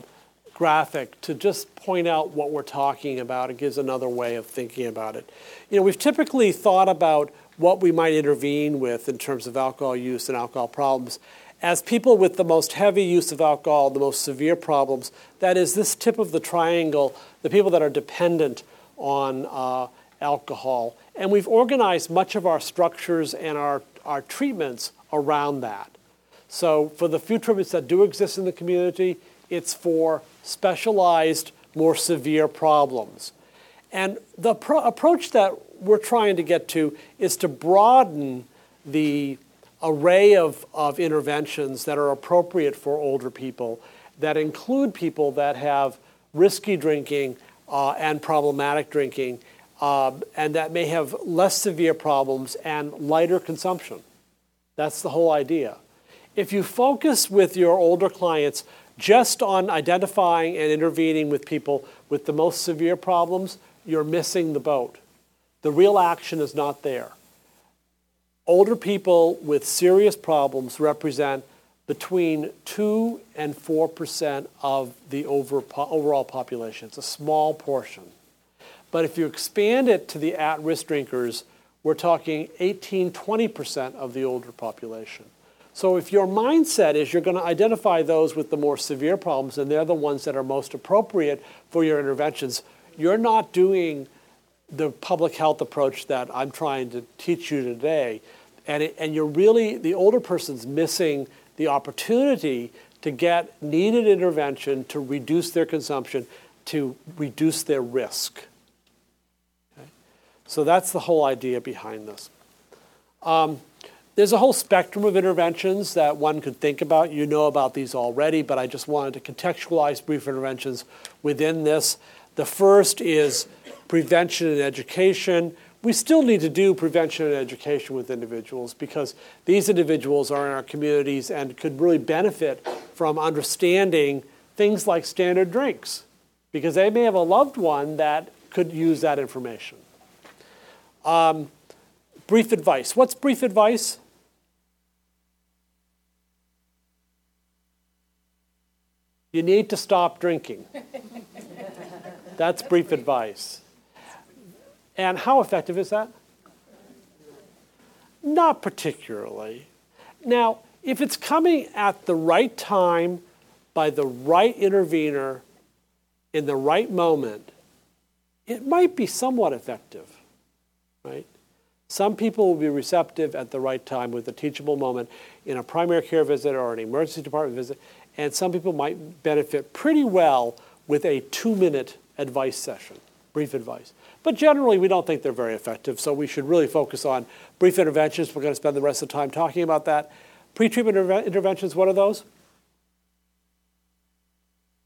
S3: graphic to just point out what we're talking about. It gives another way of thinking about it. You know, we've typically thought about what we might intervene with in terms of alcohol use and alcohol problems as people with the most heavy use of alcohol, the most severe problems. That is, this tip of the triangle, the people that are dependent on uh, alcohol. And we've organized much of our structures and our, our treatments around that. So, for the few treatments that do exist in the community, it's for specialized, more severe problems. And the pro- approach that we're trying to get to is to broaden the array of, of interventions that are appropriate for older people that include people that have risky drinking uh, and problematic drinking uh, and that may have less severe problems and lighter consumption. That's the whole idea. If you focus with your older clients just on identifying and intervening with people with the most severe problems, you're missing the boat. The real action is not there. Older people with serious problems represent between 2 and 4% of the over, overall population. It's a small portion. But if you expand it to the at risk drinkers, we're talking 18, 20% of the older population. So if your mindset is you're going to identify those with the more severe problems and they're the ones that are most appropriate for your interventions, you're not doing the public health approach that I'm trying to teach you today. And, it, and you're really, the older person's missing the opportunity to get needed intervention to reduce their consumption, to reduce their risk. Okay? So that's the whole idea behind this. Um, there's a whole spectrum of interventions that one could think about. You know about these already, but I just wanted to contextualize brief interventions within this. The first is prevention and education. We still need to do prevention and education with individuals because these individuals are in our communities and could really benefit from understanding things like standard drinks because they may have a loved one that could use that information. Um, brief advice. What's brief advice? You need to stop drinking. That's brief advice. And how effective is that? Not particularly. Now, if it's coming at the right time by the right intervener in the right moment, it might be somewhat effective, right? Some people will be receptive at the right time with a teachable moment in a primary care visit or an emergency department visit, and some people might benefit pretty well with a two minute advice session, brief advice. But generally, we don't think they're very effective, so we should really focus on brief interventions. We're going to spend the rest of the time talking about that. Pre-treatment interve- interventions, what are those?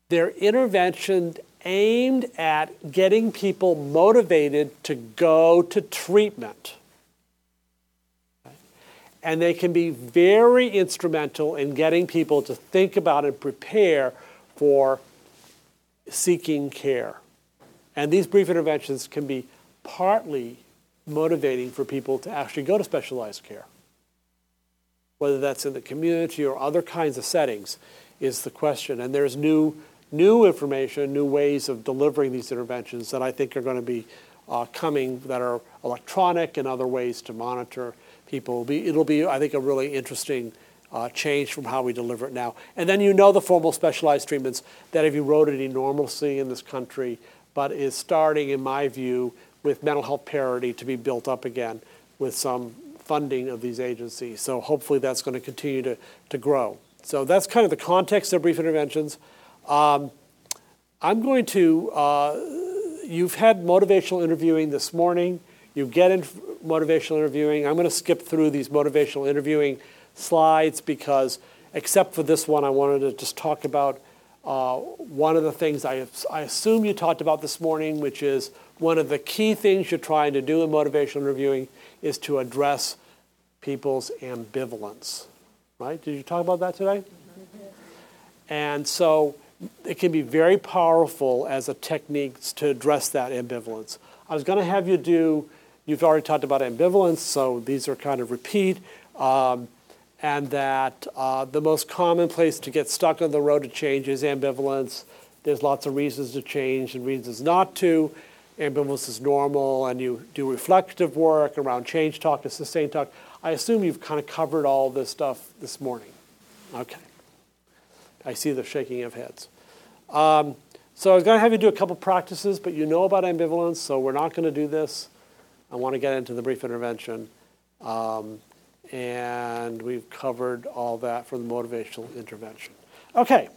S3: They're interventions aimed at getting people motivated to go to treatment and they can be very instrumental in getting people to think about and prepare for seeking care. And these brief interventions can be partly motivating for people to actually go to specialized care. Whether that's in the community or other kinds of settings is the question. And there's new, new information, new ways of delivering these interventions that I think are going to be uh, coming that are electronic and other ways to monitor people. It'll be, it'll be I think, a really interesting uh, change from how we deliver it now. And then you know the formal specialized treatments that have eroded enormously in this country, but is starting, in my view, with mental health parity to be built up again with some funding of these agencies. So hopefully that's going to continue to, to grow. So that's kind of the context of brief interventions. Um, I'm going to, uh, you've had motivational interviewing this morning. You get in motivational interviewing. I'm going to skip through these motivational interviewing slides because, except for this one, I wanted to just talk about uh, one of the things I, I assume you talked about this morning, which is one of the key things you're trying to do in motivational interviewing is to address people's ambivalence. Right? Did you talk about that today? And so it can be very powerful as a technique to address that ambivalence. I was going to have you do You've already talked about ambivalence, so these are kind of repeat. Um, and that uh, the most common place to get stuck on the road to change is ambivalence. There's lots of reasons to change and reasons not to. Ambivalence is normal, and you do reflective work around change talk and sustained talk. I assume you've kind of covered all this stuff this morning. Okay. I see the shaking of heads. Um, so I was going to have you do a couple practices, but you know about ambivalence, so we're not going to do this. I want to get into the brief intervention. Um, and we've covered all that for the motivational intervention. Okay,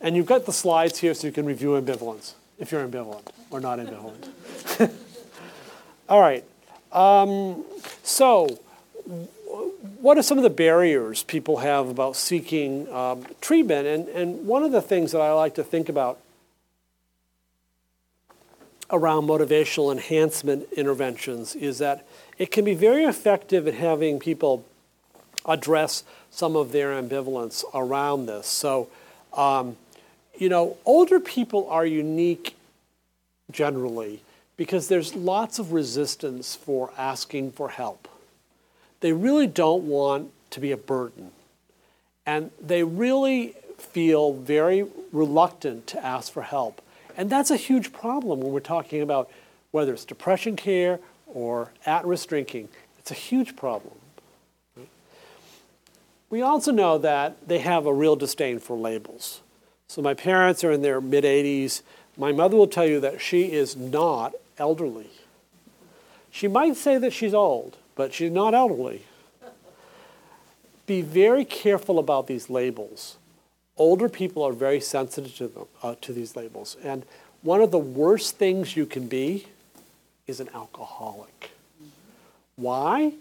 S3: and you've got the slides here so you can review ambivalence, if you're ambivalent or not ambivalent. all right, um, so what are some of the barriers people have about seeking um, treatment? And, and one of the things that I like to think about around motivational enhancement interventions is that it can be very effective at having people address some of their ambivalence around this. So, um, you know, older people are unique generally because there's lots of resistance for asking for help. They really don't want to be a burden. And they really feel very reluctant to ask for help. And that's a huge problem when we're talking about whether it's depression care or at risk drinking. It's a huge problem. We also know that they have a real disdain for labels. So, my parents are in their mid 80s. My mother will tell you that she is not elderly. She might say that she's old, but she's not elderly. Be very careful about these labels. Older people are very sensitive to, them, uh, to these labels. And one of the worst things you can be is an alcoholic. Why?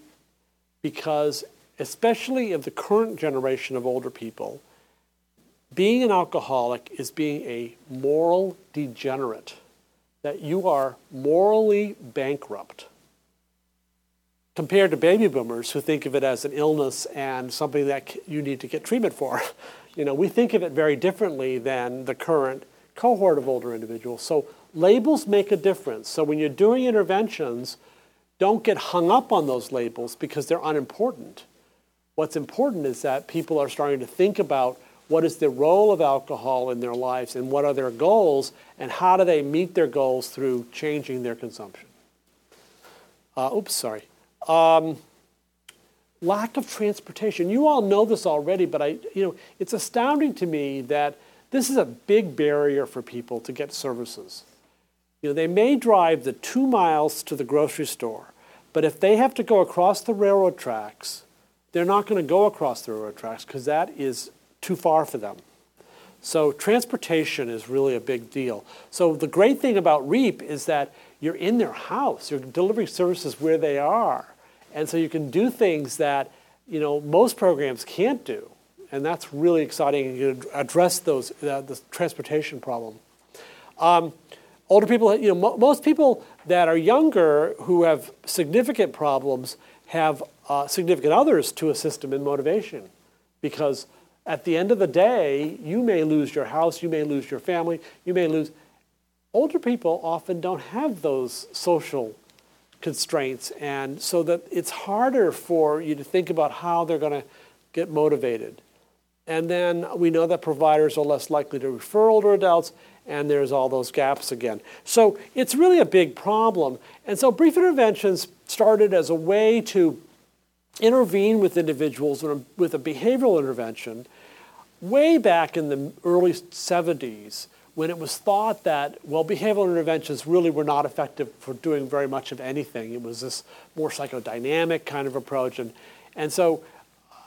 S3: Because, especially of the current generation of older people, being an alcoholic is being a moral degenerate, that you are morally bankrupt. Compared to baby boomers who think of it as an illness and something that you need to get treatment for. You know, we think of it very differently than the current cohort of older individuals. So labels make a difference. So when you're doing interventions, don't get hung up on those labels because they're unimportant. What's important is that people are starting to think about what is the role of alcohol in their lives and what are their goals and how do they meet their goals through changing their consumption. Uh, oops, sorry. Um, lack of transportation. You all know this already, but I, you know, it's astounding to me that this is a big barrier for people to get services. You know, they may drive the two miles to the grocery store, but if they have to go across the railroad tracks, they're not going to go across the railroad tracks because that is too far for them. So transportation is really a big deal. So the great thing about REAP is that you're in their house. You're delivering services where they are. And so you can do things that, you know, most programs can't do. And that's really exciting. You address those, uh, the transportation problem. Um, older people, you know, mo- most people that are younger who have significant problems have uh, significant others to assist them in motivation. Because at the end of the day, you may lose your house, you may lose your family, you may lose. Older people often don't have those social constraints, and so that it's harder for you to think about how they're going to get motivated. And then we know that providers are less likely to refer older adults, and there's all those gaps again. So it's really a big problem. And so brief interventions started as a way to intervene with individuals with a behavioral intervention way back in the early 70s when it was thought that, well, behavioral interventions really were not effective for doing very much of anything. It was this more psychodynamic kind of approach. And, and so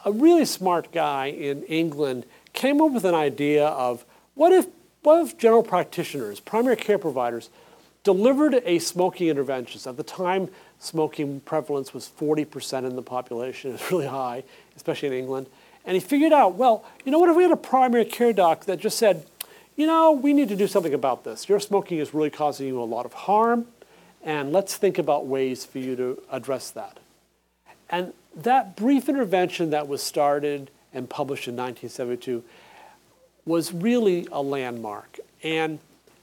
S3: a really smart guy in England came up with an idea of what if, if general practitioners, primary care providers, delivered a smoking intervention? At the time, smoking prevalence was 40% in the population. It was really high, especially in England. And he figured out, well, you know what if we had a primary care doc that just said, you know, we need to do something about this. Your smoking is really causing you a lot of harm, and let's think about ways for you to address that. And that brief intervention that was started and published in 1972 was really a landmark. And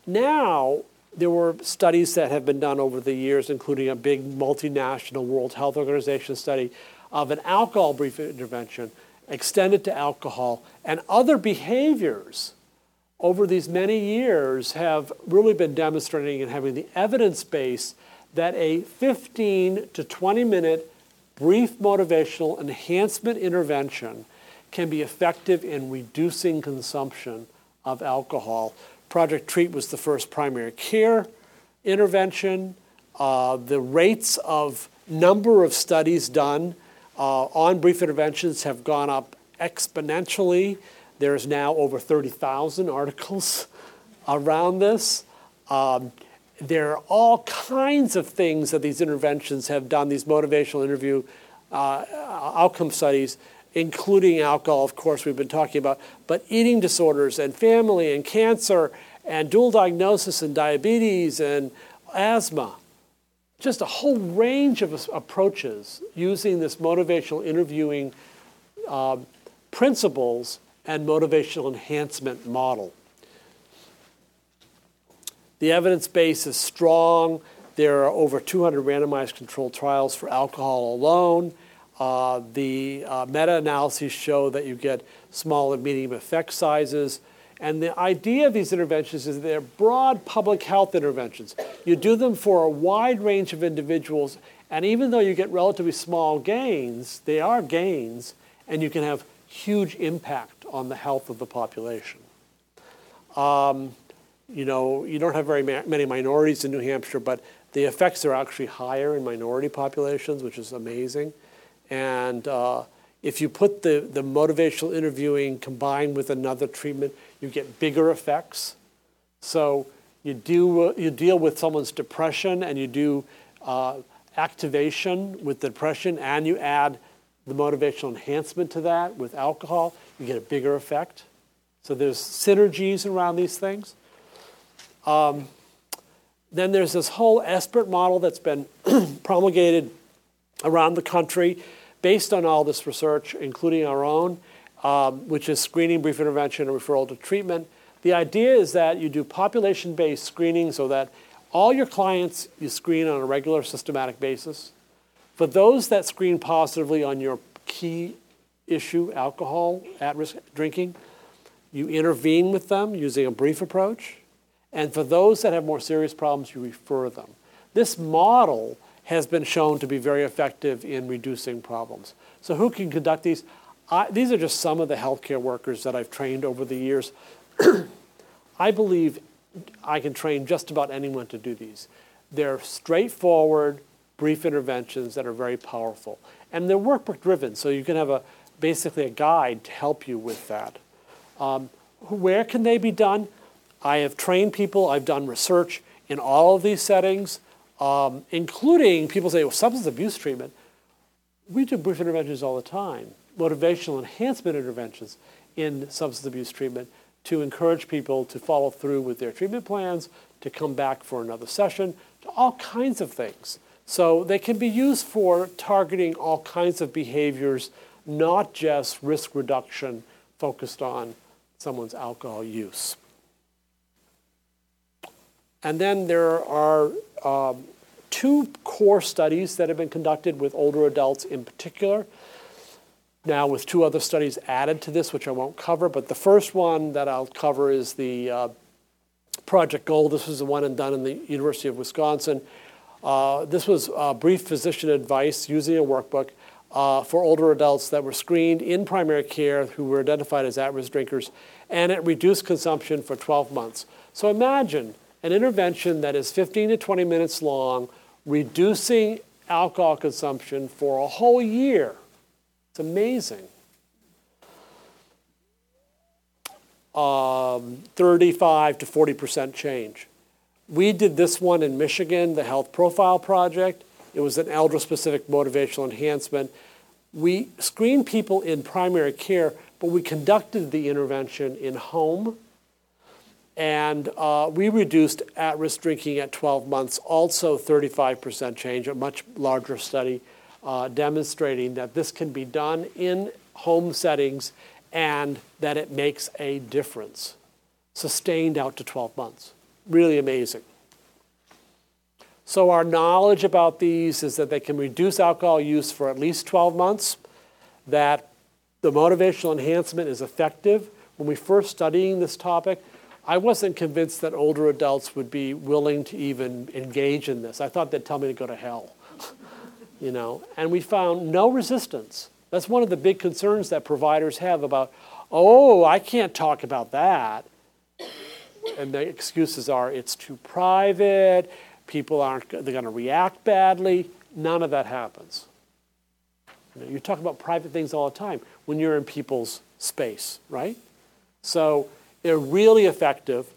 S3: now there were studies that have been done over the years, including a big multinational World Health Organization study of an alcohol brief intervention extended to alcohol, and other behaviors over these many years have really been demonstrating and having the evidence base that a 15 to 20 minute brief motivational enhancement intervention can be effective in reducing consumption of alcohol. Project Treat was the first primary care intervention. Uh, the rates of number of studies done uh, on brief interventions have gone up exponentially. There's now over 30,000 articles around this. Um, there are all kinds of things that these interventions have done, these motivational interview uh, outcome studies, including alcohol, of course, we've been talking about, but eating disorders and family and cancer and dual diagnosis and diabetes and asthma. Just a whole range of approaches using this motivational interviewing uh, principles and motivational enhancement model. The evidence base is strong. There are over 200 randomized controlled trials for alcohol alone. Uh, the uh, meta analyses show that you get small and medium effect sizes. And the idea of these interventions is they're broad public health interventions. You do them for a wide range of individuals, and even though you get relatively small gains, they are gains, and you can have huge impact on the health of the population. Um, you know, you don't have very ma- many minorities in New Hampshire, but the effects are actually higher in minority populations, which is amazing. And uh, if you put the, the motivational interviewing combined with another treatment, you get bigger effects. So you, do, you deal with someone's depression and you do uh, activation with depression and you add the motivational enhancement to that with alcohol, you get a bigger effect. So there's synergies around these things. Um, then there's this whole SBIRT model that's been promulgated around the country based on all this research, including our own, um, which is screening, brief intervention, and referral to treatment. The idea is that you do population based screening so that all your clients you screen on a regular systematic basis. For those that screen positively on your key issue, alcohol, at risk drinking, you intervene with them using a brief approach. And for those that have more serious problems, you refer them. This model has been shown to be very effective in reducing problems. So, who can conduct these? I, these are just some of the healthcare workers that I've trained over the years. I believe I can train just about anyone to do these. They're straightforward, brief interventions that are very powerful. And they're workbook driven, so you can have a basically a guide to help you with that. Um, where can they be done? I have trained people, I've done research in all of these settings um, including people say, well, substance abuse treatment. We do brief interventions all the time, motivational enhancement interventions in substance abuse treatment to encourage people to follow through with their treatment plans, to come back for another session, to all kinds of things. So they can be used for targeting all kinds of behaviors, not just risk reduction focused on someone's alcohol use. And then there are um, two core studies that have been conducted with older adults in particular. Now, with two other studies added to this, which I won't cover, but the first one that I'll cover is the uh, Project GOAL. This was the one and done in the University of Wisconsin. Uh, this was uh, brief physician advice using a workbook uh, for older adults that were screened in primary care who were identified as at risk drinkers, and it reduced consumption for 12 months. So imagine an intervention that is 15 to 20 minutes long, reducing alcohol consumption for a whole year. It's amazing. Um, 35 to 40% change. We did this one in Michigan, the Health Profile Project. It was an elder specific motivational enhancement. We screened people in primary care, but we conducted the intervention in home and uh, we reduced at risk drinking at 12 months, also 35% change, a much larger study uh, demonstrating that this can be done in home settings and that it makes a difference. Sustained out to 12 months. Really amazing. So, our knowledge about these is that they can reduce alcohol use for at least 12 months, that the motivational enhancement is effective. When we first studying this topic, I wasn't convinced that older adults would be willing to even engage in this. I thought they'd tell me to go to hell, you know. And we found no resistance. That's one of the big concerns that providers have about, oh, I can't talk about that. And the excuses are it's too private, people aren't, they're going to react badly. None of that happens. You, know, you talk about private things all the time when you're in people's space, right? So they're really effective.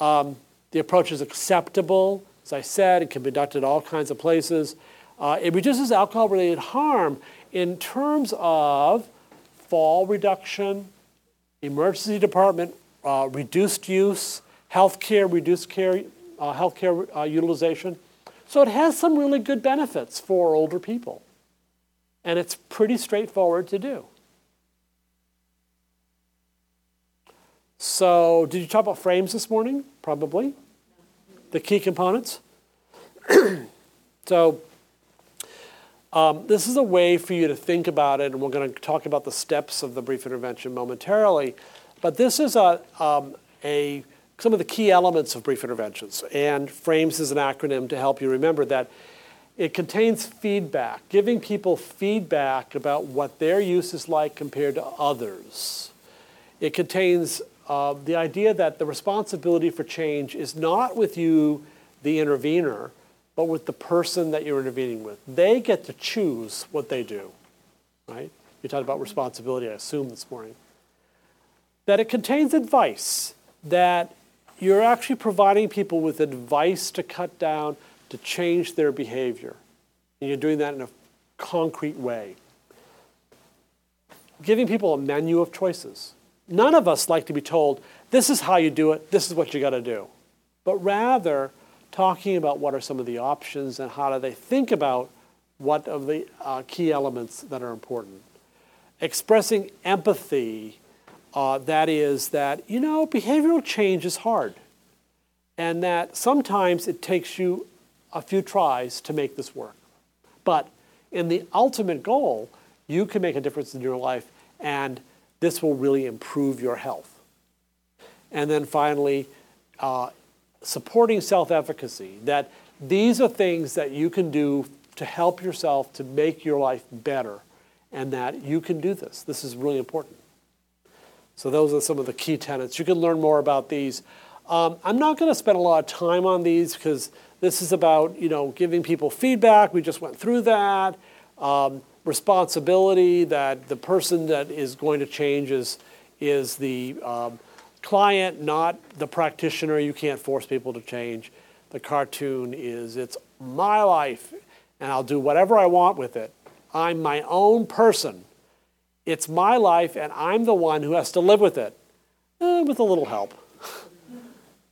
S3: Um, the approach is acceptable. As I said, it can be conducted in all kinds of places. Uh, it reduces alcohol related harm in terms of fall reduction, emergency department uh, reduced use, healthcare reduced care, uh, healthcare uh, utilization. So it has some really good benefits for older people. And it's pretty straightforward to do. So, did you talk about FRAMES this morning? Probably. The key components? so, um, this is a way for you to think about it, and we're going to talk about the steps of the brief intervention momentarily. But this is a, um, a some of the key elements of brief interventions. And FRAMES is an acronym to help you remember that it contains feedback, giving people feedback about what their use is like compared to others. It contains uh, the idea that the responsibility for change is not with you, the intervener, but with the person that you're intervening with. They get to choose what they do, right? You talked about responsibility, I assume, this morning. That it contains advice, that you're actually providing people with advice to cut down, to change their behavior. And you're doing that in a concrete way. Giving people a menu of choices. None of us like to be told, this is how you do it, this is what you got to do. But rather, talking about what are some of the options and how do they think about what of the uh, key elements that are important. Expressing empathy, uh, that is, that, you know, behavioral change is hard. And that sometimes it takes you a few tries to make this work. But in the ultimate goal, you can make a difference in your life, and this will really improve your health. And then finally, uh, supporting self efficacy that these are things that you can do to help yourself to make your life better, and that you can do this. This is really important. So, those are some of the key tenets. You can learn more about these. Um, I'm not going to spend a lot of time on these because this is about you know giving people feedback. We just went through that. Um, responsibility that the person that is going to change is is the um, client, not the practitioner. You can't force people to change. The cartoon is it's my life, and I'll do whatever I want with it. I'm my own person. It's my life, and I'm the one who has to live with it, eh, with a little help.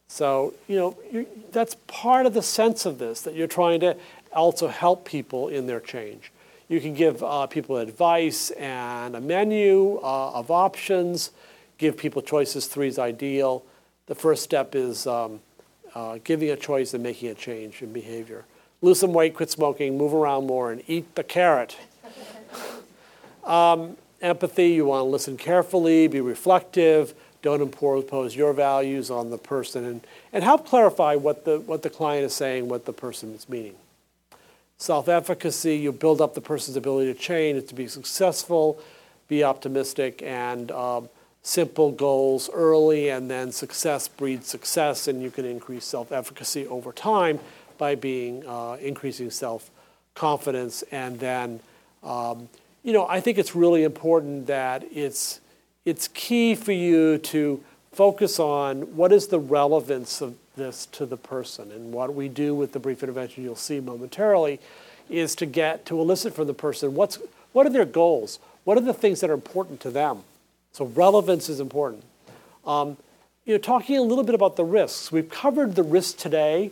S3: So, you know, that's part of the sense of this, that you're trying to also help people in their change. You can give uh, people advice and a menu uh, of options, give people choices. Three is ideal. The first step is um, uh, giving a choice and making a change in behavior. Lose some weight, quit smoking, move around more, and eat the carrot. um, empathy, you want to listen carefully, be reflective, don't impose your values on the person and, and help clarify what the, what the client is saying, what the person is meaning. Self efficacy, you build up the person's ability to change, to be successful, be optimistic, and um, simple goals early, and then success breeds success, and you can increase self efficacy over time by being uh, increasing self confidence. And then, um, you know, I think it's really important that it's it's key for you to focus on what is the relevance of this to the person. And what we do with the brief intervention you'll see momentarily is to get to elicit from the person what's what are their goals? What are the things that are important to them? So relevance is important. Um, you know, talking a little bit about the risks. We've covered the risks today,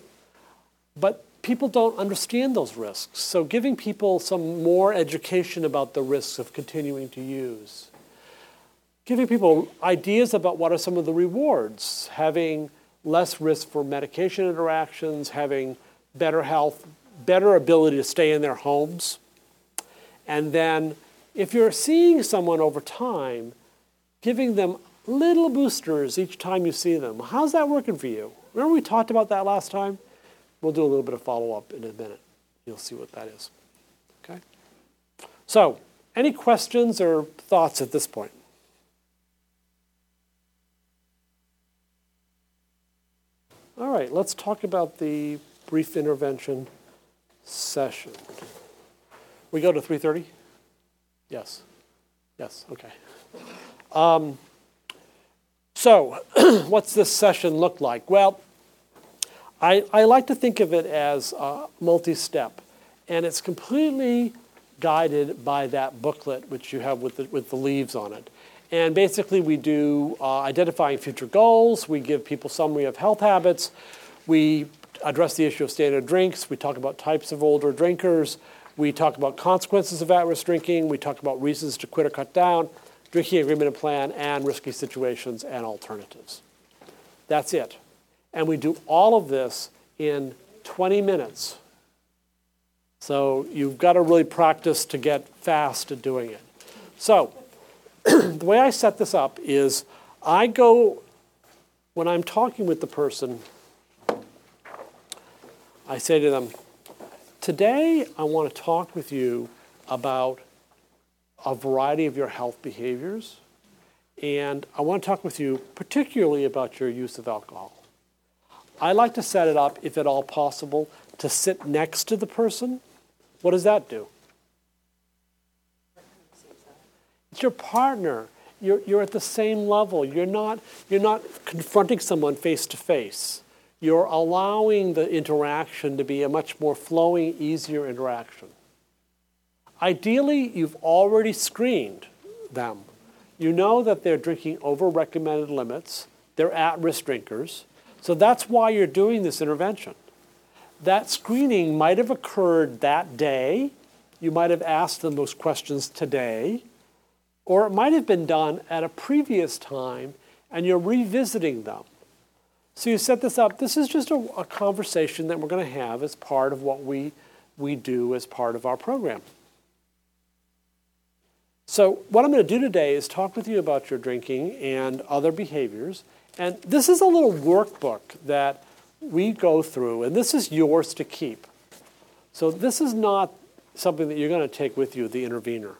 S3: but people don't understand those risks. So giving people some more education about the risks of continuing to use giving people ideas about what are some of the rewards, having less risk for medication interactions, having better health, better ability to stay in their homes, and then if you're seeing someone over time, giving them little boosters each time you see them, how's that working for you? Remember we talked about that last time? We'll do a little bit of follow up in a minute. You'll see what that is. Okay? So, any questions or thoughts at this point? All right, let's talk about the brief intervention session. We go to 3:30? Yes. Yes, okay. Um, so, what's this session look like? Well, I, I like to think of it as multi-step, and it's completely guided by that booklet which you have with the, with the leaves on it. And basically, we do uh, identifying future goals. We give people summary of health habits. We address the issue of standard drinks. We talk about types of older drinkers. We talk about consequences of at-risk drinking. We talk about reasons to quit or cut down, drinking agreement and plan, and risky situations and alternatives. That's it. And we do all of this in 20 minutes. So you've got to really practice to get fast at doing it. So the way I set this up is I go, when I'm talking with the person, I say to them, Today I want to talk with you about a variety of your health behaviors, and I want to talk with you particularly about your use of alcohol. I like to set it up, if at all possible, to sit next to the person. What does that do? It's your partner. You're, you're at the same level. You're not, you're not confronting someone face to face. You're allowing the interaction to be a much more flowing, easier interaction. Ideally, you've already screened them. You know that they're drinking over recommended limits, they're at risk drinkers. So that's why you're doing this intervention. That screening might have occurred that day. You might have asked them those questions today. Or it might have been done at a previous time and you're revisiting them. So you set this up. This is just a, a conversation that we're going to have as part of what we, we do as part of our program. So, what I'm going to do today is talk with you about your drinking and other behaviors. And this is a little workbook that we go through, and this is yours to keep. So, this is not something that you're going to take with you, the intervener.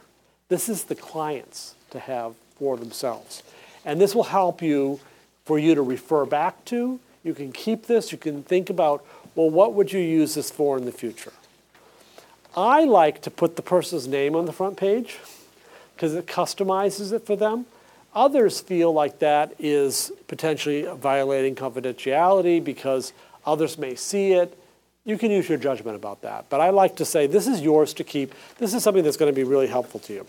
S3: This is the clients to have for themselves. And this will help you for you to refer back to. You can keep this, you can think about, well, what would you use this for in the future? I like to put the person's name on the front page because it customizes it for them. Others feel like that is potentially violating confidentiality because others may see it. You can use your judgment about that. But I like to say this is yours to keep. This is something that's going to be really helpful to you.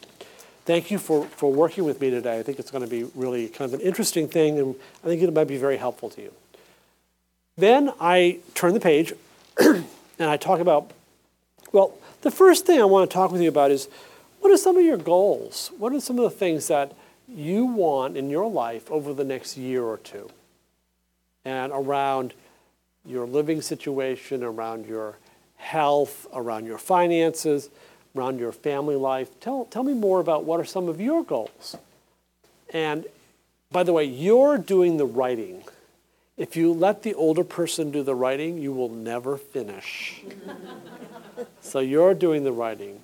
S3: Thank you for, for working with me today. I think it's going to be really kind of an interesting thing, and I think it might be very helpful to you. Then I turn the page and I talk about, well, the first thing I want to talk with you about is what are some of your goals? What are some of the things that you want in your life over the next year or two? And around your living situation, around your health, around your finances, around your family life. Tell, tell me more about what are some of your goals. And by the way, you're doing the writing. If you let the older person do the writing, you will never finish. so you're doing the writing.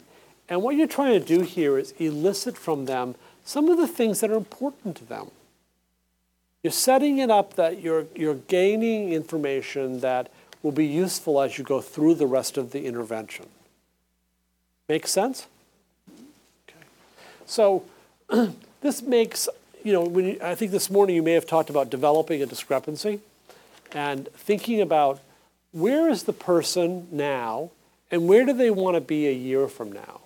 S3: And what you're trying to do here is elicit from them some of the things that are important to them. You're setting it up that you're, you're gaining information that will be useful as you go through the rest of the intervention. Make sense? Okay. So this makes, you know, when you, I think this morning you may have talked about developing a discrepancy and thinking about where is the person now and where do they want to be a year from now?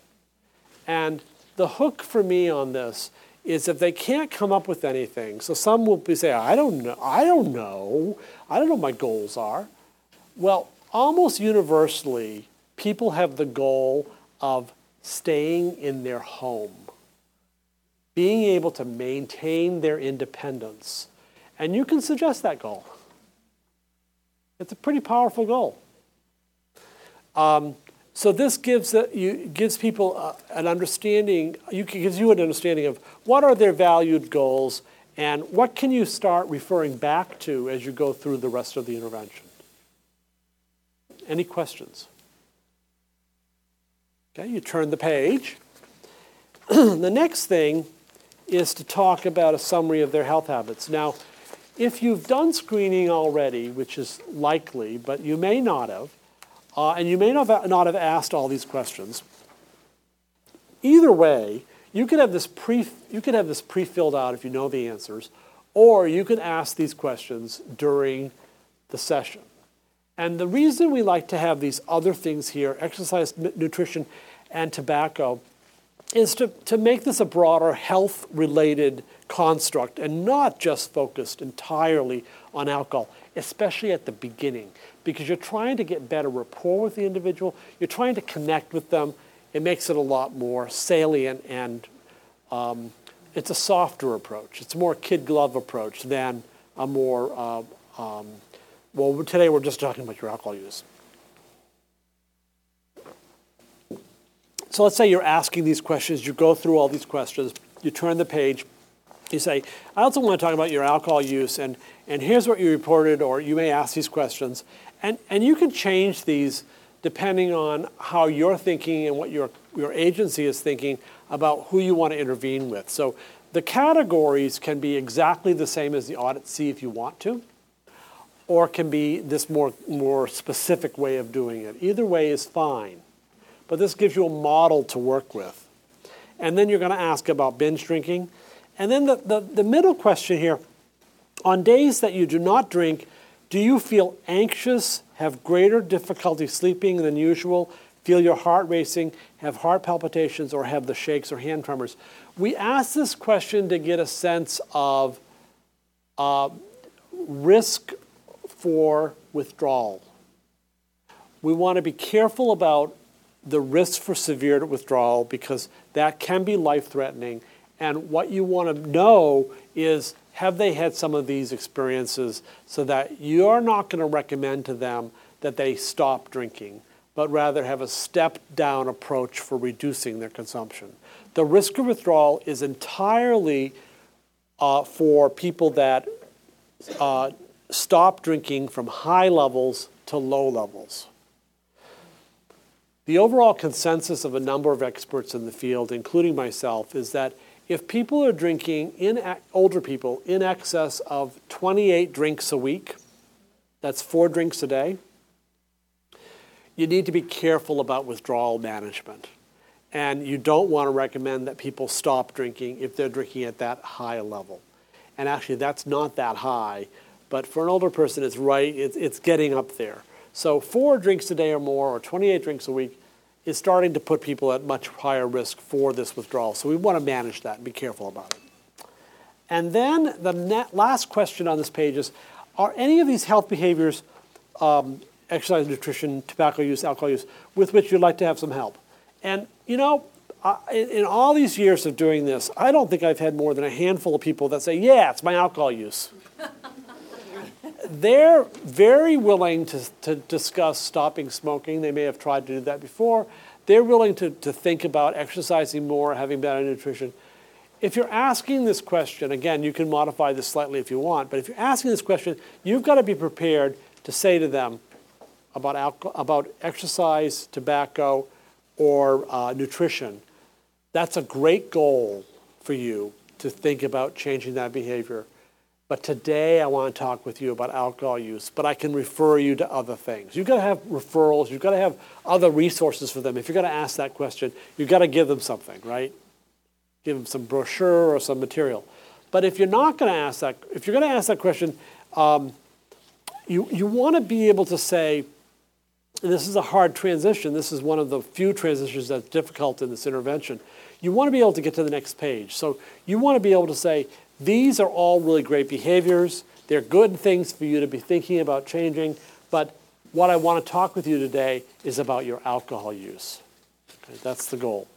S3: And the hook for me on this is if they can't come up with anything. So some will be say, I don't know, I don't know, I don't know what my goals are. Well, almost universally, people have the goal of staying in their home, being able to maintain their independence. And you can suggest that goal. It's a pretty powerful goal. Um, So this gives a, you gives people uh, an understanding. You gives you an understanding of what are their valued goals and what can you start referring back to as you go through the rest of the intervention. Any questions? Okay, you turn the page. the next thing is to talk about a summary of their health habits. Now, if you've done screening already, which is likely, but you may not have, uh, and you may not have, not have asked all these questions, either way, you could have this pre you could have this pre-filled out if you know the answers, or you could ask these questions during the session. And the reason we like to have these other things here, exercise, nutrition, and tobacco, is to, to make this a broader health related construct and not just focused entirely on alcohol, especially at the beginning, because you're trying to get better rapport with the individual, you're trying to connect with them. It makes it a lot more salient and um, it's a softer approach. It's a more kid glove approach than a more, uh, um, well, today we're just talking about your alcohol use. So let's say you're asking these questions, you go through all these questions, you turn the page, you say, I also want to talk about your alcohol use, and, and here's what you reported, or you may ask these questions. And, and you can change these depending on how you're thinking and what your, your agency is thinking about who you want to intervene with. So the categories can be exactly the same as the AUDIT-C if you want to, or can be this more, more specific way of doing it. Either way is fine but this gives you a model to work with. And then you're going to ask about binge drinking. And then the, the, the middle question here on days that you do not drink, do you feel anxious, have greater difficulty sleeping than usual, feel your heart racing, have heart palpitations, or have the shakes or hand tremors? We ask this question to get a sense of uh, risk for withdrawal. We want to be careful about the risk for severe withdrawal because that can be life threatening. And what you want to know is have they had some of these experiences so that you're not going to recommend to them that they stop drinking, but rather have a step down approach for reducing their consumption. The risk of withdrawal is entirely uh, for people that uh, stop drinking from high levels to low levels. The overall consensus of a number of experts in the field, including myself, is that if people are drinking, in older people, in excess of 28 drinks a week, that's four drinks a day, you need to be careful about withdrawal management. And you don't want to recommend that people stop drinking if they're drinking at that high level. And actually, that's not that high, but for an older person, it's right, it's, it's getting up there. So four drinks a day or more, or 28 drinks a week, is starting to put people at much higher risk for this withdrawal. So we want to manage that and be careful about it. And then the last question on this page is, are any of these health behaviors, um, exercise, nutrition, tobacco use, alcohol use, with which you'd like to have some help? And you know, in, in all these years of doing this, I don't think I've had more than a handful of people that say, yeah, it's my alcohol use they're very willing to, to discuss stopping smoking. They may have tried to do that before. They're willing to, to think about exercising more, having better nutrition. If you're asking this question, again, you can modify this slightly if you want, but if you're asking this question, you've got to be prepared to say to them about, alcohol, about exercise, tobacco, or uh, nutrition. That's a great goal for you to think about changing that behavior. But today I want to talk with you about alcohol use, but I can refer you to other things. You've got to have referrals, you've got to have other resources for them. If you're going to ask that question, you've got to give them something, right? Give them some brochure or some material. But if you're not going to ask that, if you're going to ask that question, um, you, you want to be able to say, and this is a hard transition, this is one of the few transitions that's difficult in this intervention. You want to be able to get to the next page. So you want to be able to say, these are all really great behaviors. They're good things for you to be thinking about changing. But what I want to talk with you today is about your alcohol use. Okay, that's the goal.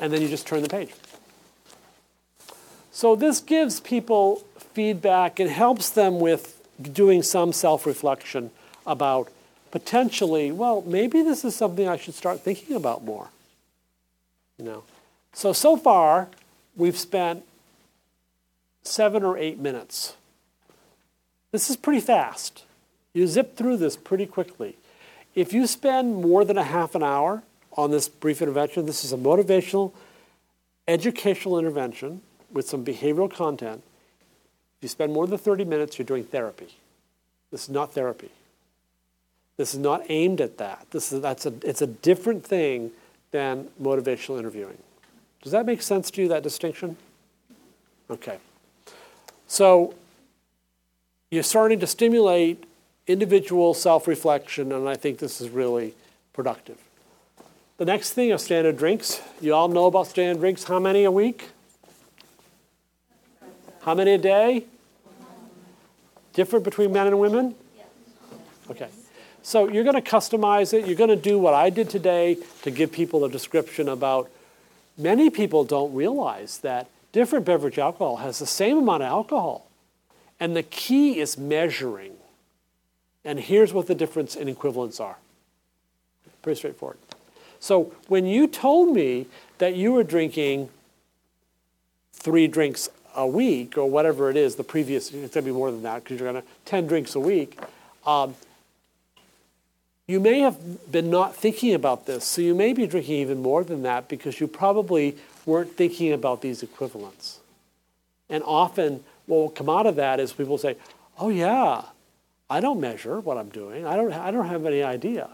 S3: And then you just turn the page. So this gives people feedback and helps them with doing some self reflection about potentially, well, maybe this is something I should start thinking about more. You know, so so far we've spent seven or eight minutes. This is pretty fast. You zip through this pretty quickly. If you spend more than a half an hour on this brief intervention, this is a motivational, educational intervention with some behavioral content. If you spend more than 30 minutes, you're doing therapy. This is not therapy. This is not aimed at that. This is, that's a, it's a different thing than motivational interviewing. Does that make sense to you, that distinction? Okay. So you're starting to stimulate individual self reflection, and I think this is really productive. The next thing are standard drinks. You all know about standard drinks. How many a week? How many a day? Different between men and women? Okay. So you're going to customize it. You're going to do what I did today to give people a description about. Many people don't realize that different beverage alcohol has the same amount of alcohol. And the key is measuring. And here's what the difference in equivalents are. Pretty straightforward. So when you told me that you were drinking three drinks a week or whatever it is, the previous, it's going to be more than that because you're going to 10 drinks a week, um, you may have been not thinking about this. So you may be drinking even more than that because you probably weren't thinking about these equivalents. And often what will come out of that is people say, oh yeah, I don't measure what I'm doing. I don't, I don't have any idea.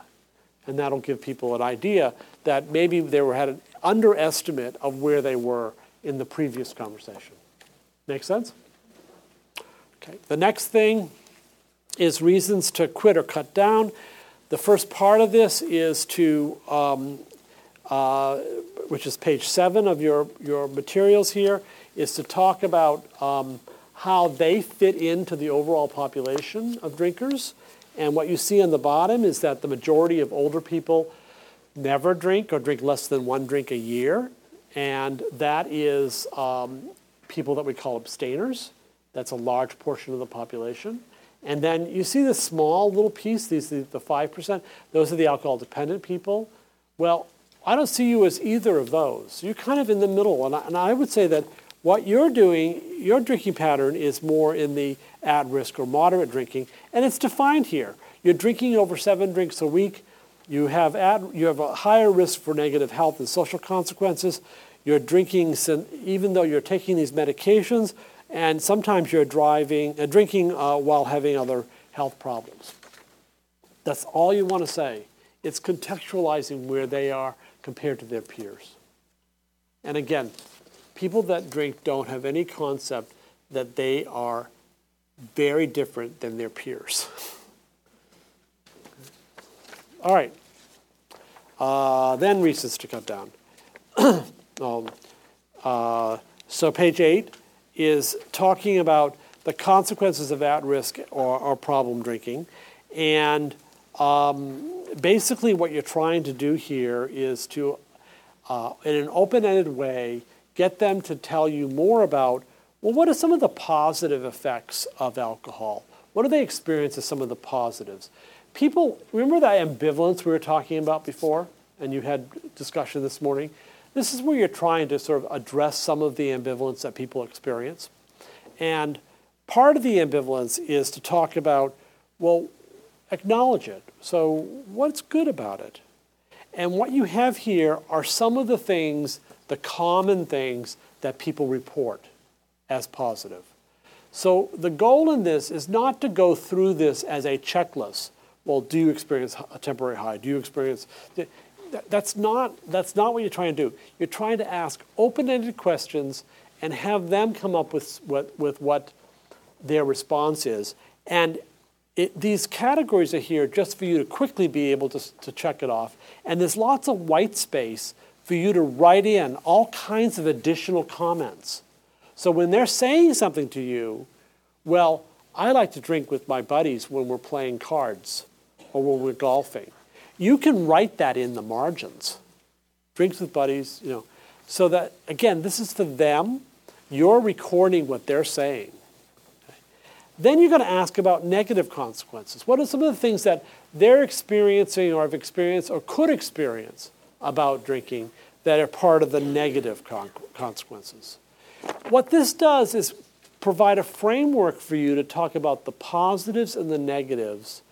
S3: And that'll give people an idea that maybe they were had an underestimate of where they were in the previous conversation. Make sense? Okay. The next thing is reasons to quit or cut down. The first part of this is to, um, which is page seven of your, your materials here, is to talk about um, how they fit into the overall population of drinkers. And what you see on the bottom is that the majority of older people never drink or drink less than one drink a year. And that is um, people that we call abstainers. That's a large portion of the population. And then you see this small little piece, these the, the 5%, those are the alcohol dependent people. Well, I don't see you as either of those. You're kind of in the middle. And I, and I would say that what you're doing, your drinking pattern is more in the at risk or moderate drinking, and it's defined here. You're drinking over seven drinks a week. You have, at, you have a higher risk for negative health and social consequences. You're drinking, even though you're taking these medications, and sometimes you're driving, uh, drinking uh, while having other health problems. That's all you want to say. It's contextualizing where they are compared to their peers. And again, people that drink don't have any concept that they are very different than their peers. All right. Uh, then reasons to cut down. um, uh, so page eight is talking about the consequences of at-risk or, or problem drinking, and um, basically what you're trying to do here is to, uh, in an open-ended way, get them to tell you more about, well, what are some of the positive effects of alcohol? What do they experience as some of the positives? People, remember that ambivalence we were talking about before, and you had discussion this morning? This is where you're trying to sort of address some of the ambivalence that people experience. And part of the ambivalence is to talk about, well, acknowledge it. So, what's good about it? And what you have here are some of the things the common things that people report as positive. So the goal in this is not to go through this as a checklist. Well, do you experience a temporary high? Do you experience that's not that's not what you're trying to do. You're trying to ask open-ended questions and have them come up with what with what their response is. And it, these categories are here just for you to quickly be able to, to check it off. And there's lots of white space for you to write in all kinds of additional comments. So when they're saying something to you, well, I like to drink with my buddies when we're playing cards or when we're golfing. You can write that in the margins. Drinks with buddies, you know. So that, again, this is for them. You're recording what they're saying. Then you're going to ask about negative consequences. What are some of the things that they're experiencing or have experienced or could experience about drinking that are part of the negative con- consequences. What this does is provide a framework for you to talk about the positives and the negatives.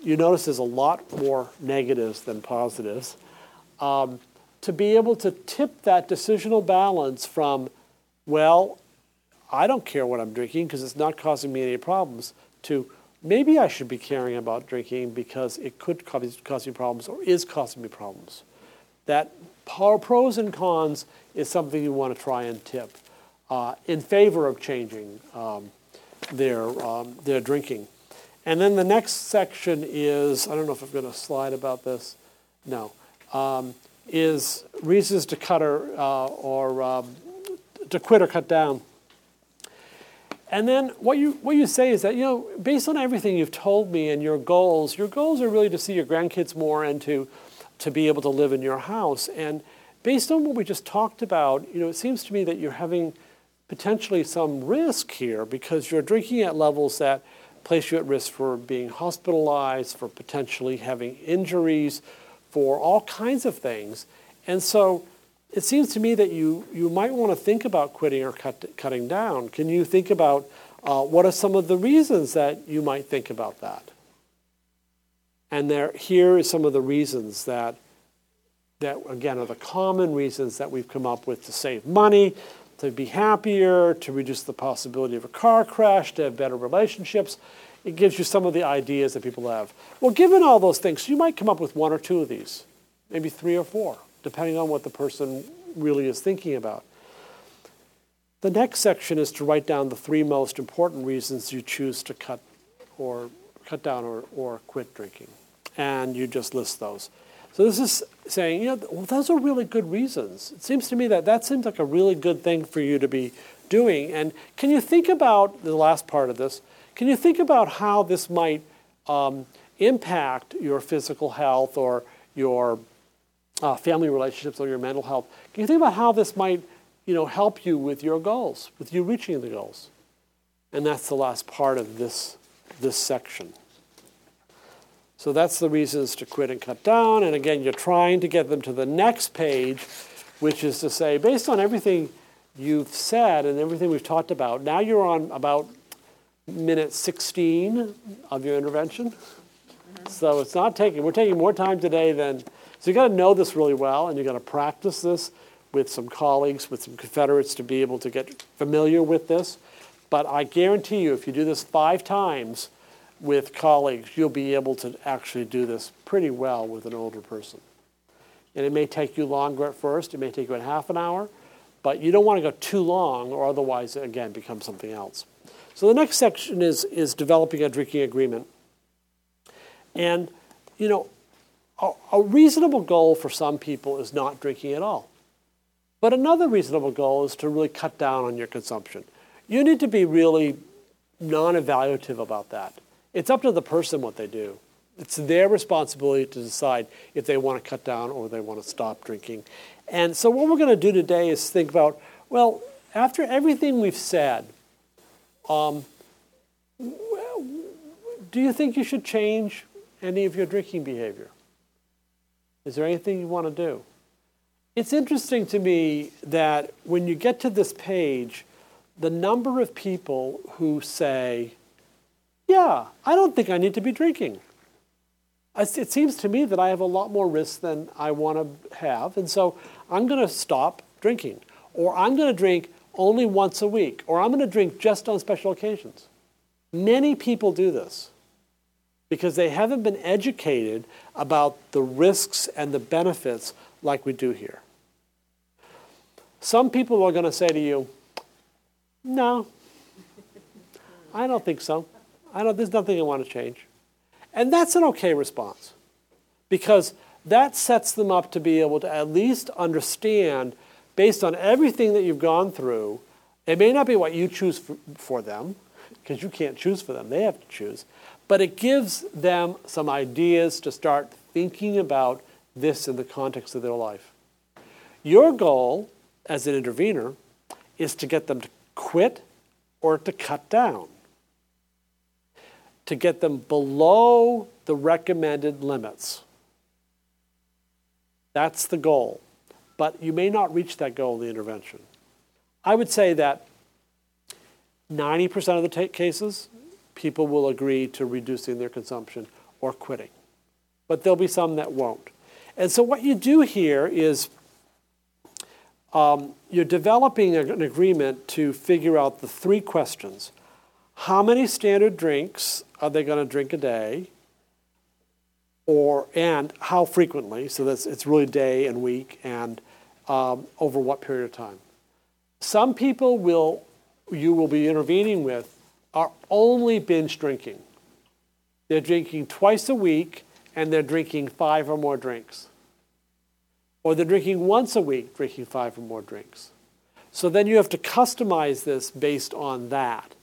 S3: You notice there's a lot more negatives than positives. Um, to be able to tip that decisional balance from, well, I don't care what I'm drinking because it's not causing me any problems, to maybe I should be caring about drinking because it could cause, me problems or is causing me problems. That pros and cons is something you want to try and tip uh, in favor of changing um, their, um, their drinking. And then the next section is I don't know if I've got a slide about this. No. Um, is reasons to cut or, uh, or um, to quit or cut down. And then what you, what you say is that, you know, based on everything you've told me and your goals, your goals are really to see your grandkids more and to, to be able to live in your house. And based on what we just talked about, you know, it seems to me that you're having potentially some risk here because you're drinking at levels that place you at risk for being hospitalized, for potentially having injuries, for all kinds of things. And so it seems to me that you, you might want to think about quitting or cut, cutting down. Can you think about uh, what are some of the reasons that you might think about that? And there, here is some of the reasons that, that, again, are the common reasons that we've come up with to save money, to be happier, to reduce the possibility of a car crash, to have better relationships. It gives you some of the ideas that people have. Well, given all those things, you might come up with one or two of these, maybe three or four depending on what the person really is thinking about. The next section is to write down the three most important reasons you choose to cut or cut down or, or quit drinking. And you just list those. So this is saying, you know, well, those are really good reasons. It seems to me that that seems like a really good thing for you to be doing. And can you think about the last part of this? Can you think about how this might um, impact your physical health or your uh, family relationships or your mental health. Can you think about how this might, you know, help you with your goals, with you reaching the goals? And that's the last part of this, this section. So that's the reasons to quit and cut down. And again, you're trying to get them to the next page, which is to say, based on everything you've said and everything we've talked about, now you're on about minute 16 of your intervention. So it's not taking, we're taking more time today than so you've got to know this really well, and you've got to practice this with some colleagues, with some Confederates to be able to get familiar with this. But I guarantee you, if you do this five times with colleagues, you'll be able to actually do this pretty well with an older person. And it may take you longer at first, it may take you a half an hour, but you don't want to go too long, or otherwise, it again, becomes something else. So the next section is, is developing a drinking agreement. And, you know, a, reasonable goal for some people is not drinking at all. But another reasonable goal is to really cut down on your consumption. You need to be really non evaluative about that. It's up to the person what they do. It's their responsibility to decide if they want to cut down or they want to stop drinking. And so, what we're going to do today is think about well, after everything we've said, um, do you think you should change any of your drinking behavior? Is there anything you want to do? It's interesting to me that when you get to this page, the number of people who say, Yeah, I don't think I need to be drinking. It seems to me that I have a lot more risk than I want to have, and so I'm going to stop drinking. Or I'm going to drink only once a week, or I'm going to drink just on special occasions. Many people do this because they haven't been educated about the risks and the benefits like we do here. Some people are going to say to you, No, I don't think so. I don't, there's nothing I want to change. And that's an okay response because that sets them up to be able to at least understand, based on everything that you've gone through, it may not be what you choose for, for them, because you can't choose for them, they have to choose but it gives them some ideas to start thinking about this in the context of their life. Your goal as an intervener is to get them to quit or to cut down, to get them below the recommended limits. That's the goal. But you may not reach that goal in the intervention. I would say that 90% of the ta- cases, people will agree to reducing their consumption or quitting. But there'll be some that won't. And so, what you do here is um, you're developing an agreement to figure out the three questions How many standard drinks are they going to drink a day? Or, and how frequently? So, that's, it's really day and week, and um, over what period of time? Some people will, you will be intervening with, are only binge drinking. They're drinking twice a week and they're drinking five or more drinks. Or they're drinking once a week, drinking five or more drinks. So then you have to customize this based on that,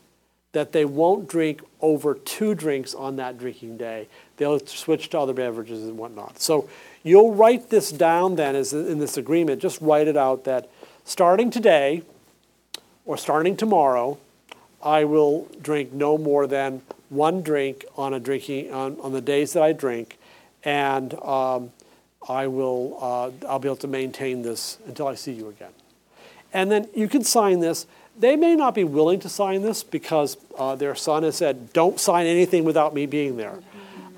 S3: that they won't drink over two drinks on that drinking day. They'll switch to other beverages and whatnot. So you'll write this down then as in this agreement, just write it out that starting today or starting tomorrow, I will drink no more than one drink on a drinking on, on the days that I drink, and um, I will uh, I'll be able to maintain this until I see you again. And then you can sign this. They may not be willing to sign this because uh, their son has said, "Don't sign anything without me being there."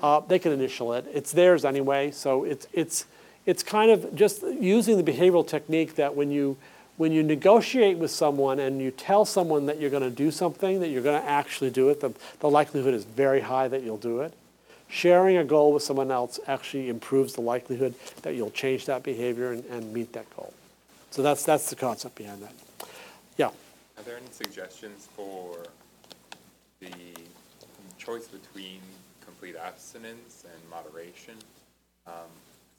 S3: Uh, they can initial it. It's theirs anyway, so it's it's it's kind of just using the behavioral technique that when you when you negotiate with someone and you tell someone that you're going to do something, that you're going to actually do it, the, the likelihood is very high that you'll do it. Sharing a goal with someone else actually improves the likelihood that you'll change that behavior and, and meet that goal. So that's, that's the concept behind that. Yeah.
S9: Are there any suggestions for the choice between complete abstinence and moderation? Um,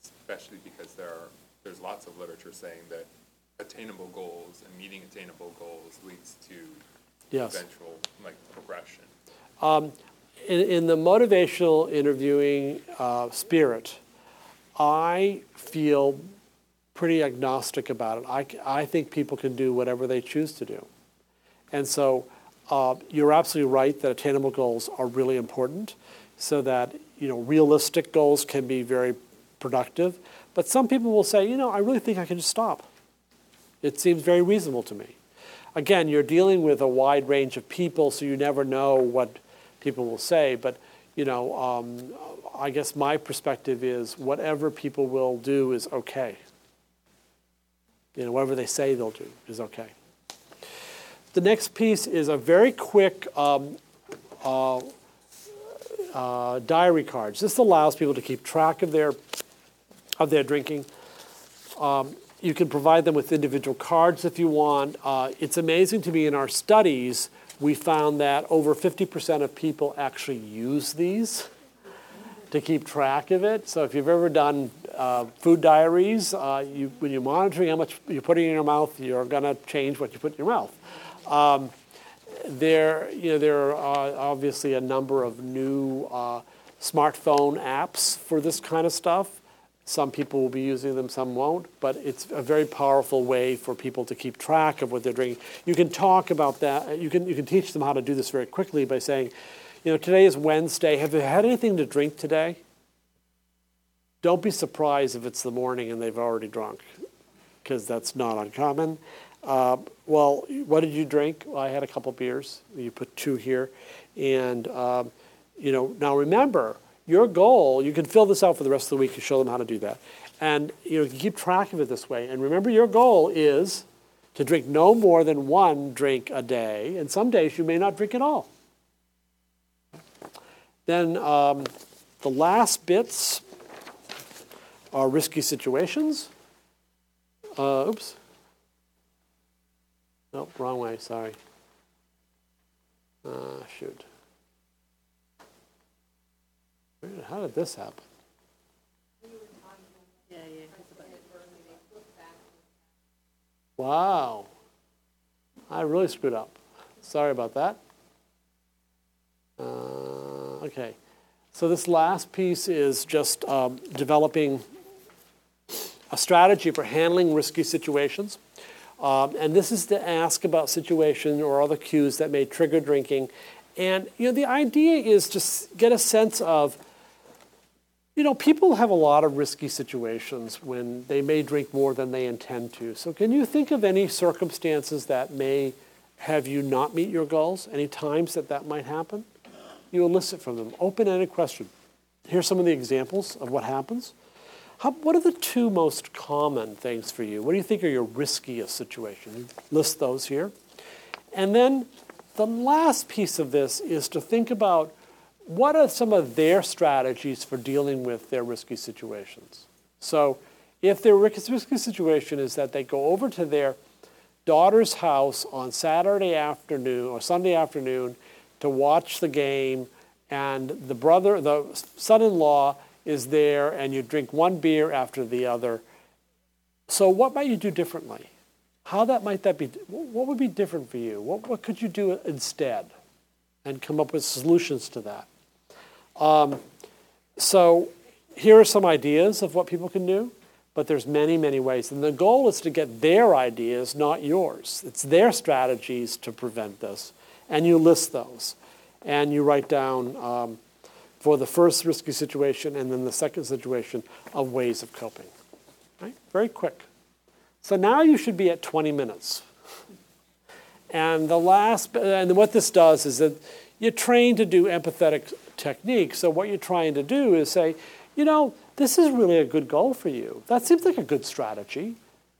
S9: especially because there are, there's lots of literature saying that attainable goals and meeting attainable goals leads to
S3: Yes.
S9: eventual like progression.
S3: in, in the motivational interviewing uh, spirit, I feel pretty agnostic about it. I, I think people can do whatever they choose to do. And so uh, you're absolutely right that attainable goals are really important so that you know realistic goals can be very productive. But some people will say, you know, I really think I can just stop. It seems very reasonable to me. Again, you're dealing with a wide range of people, so you never know what people will say. But you know, um, I guess my perspective is whatever people will do is okay. You know, whatever they say they'll do is okay. The next piece is a very quick um, uh, uh, diary cards. This allows people to keep track of their of their drinking. Um, you can provide them with individual cards if you want. Uh, it's amazing to me in our studies, we found that over 50% of people actually use these to keep track of it. So if you've ever done uh, food diaries, uh, you, when you're monitoring how much you're putting in your mouth, you're going to change what you put in your mouth. Um, there, you know, there are uh, obviously a number of new uh, smartphone apps for this kind of stuff. Some people will be using them, some won't, but it's a very powerful way for people to keep track of what they're drinking. You can talk about that. You can you can teach them how to do this very quickly by saying, you know, today is Wednesday. Have you had anything to drink today? Don't be surprised if it's the morning and they've already drunk, because that's not uncommon. Uh, well, what did you drink? Well, I had a couple beers. You put two here, and um, you know. Now remember, your goal. You can fill this out for the rest of the week and show them how to do that, and you know keep track of it this way. And remember, your goal is to drink no more than one drink a day, and some days you may not drink at all. Then um, the last bits are risky situations. Uh, oops. Nope, wrong way, sorry. Uh, shoot. Where did- How did this happen? Wow. I really screwed up. Sorry about that. Uh, okay. So this last piece is just um, developing a strategy for handling risky situations. Um, and this is to ask about situations or other cues that may trigger drinking. And you know, the idea is to get a sense of you know, people have a lot of risky situations when they may drink more than they intend to. So, can you think of any circumstances that may have you not meet your goals? Any times that that might happen? You elicit from them. Open ended question. Here's some of the examples of what happens. How, what are the two most common things for you? What do you think are your riskiest situations? List those here. And then the last piece of this is to think about what are some of their strategies for dealing with their risky situations. So, if their risky situation is that they go over to their daughter's house on Saturday afternoon or Sunday afternoon to watch the game, and the brother, the son-in-law, is there, and you drink one beer after the other. So, what might you do differently? How that might that be? What would be different for you? What, what could you do instead? And come up with solutions to that. Um, so, here are some ideas of what people can do, but there's many, many ways. And the goal is to get their ideas, not yours. It's their strategies to prevent this. And you list those. And you write down um, for the first risky situation and then the second situation of ways of coping. Right? Very quick. So now you should be at 20 minutes. And the last, and what this does is that you're trained to do empathetic technique. So what you're trying to do is say, you know, this is really a good goal for you. That seems like a good strategy.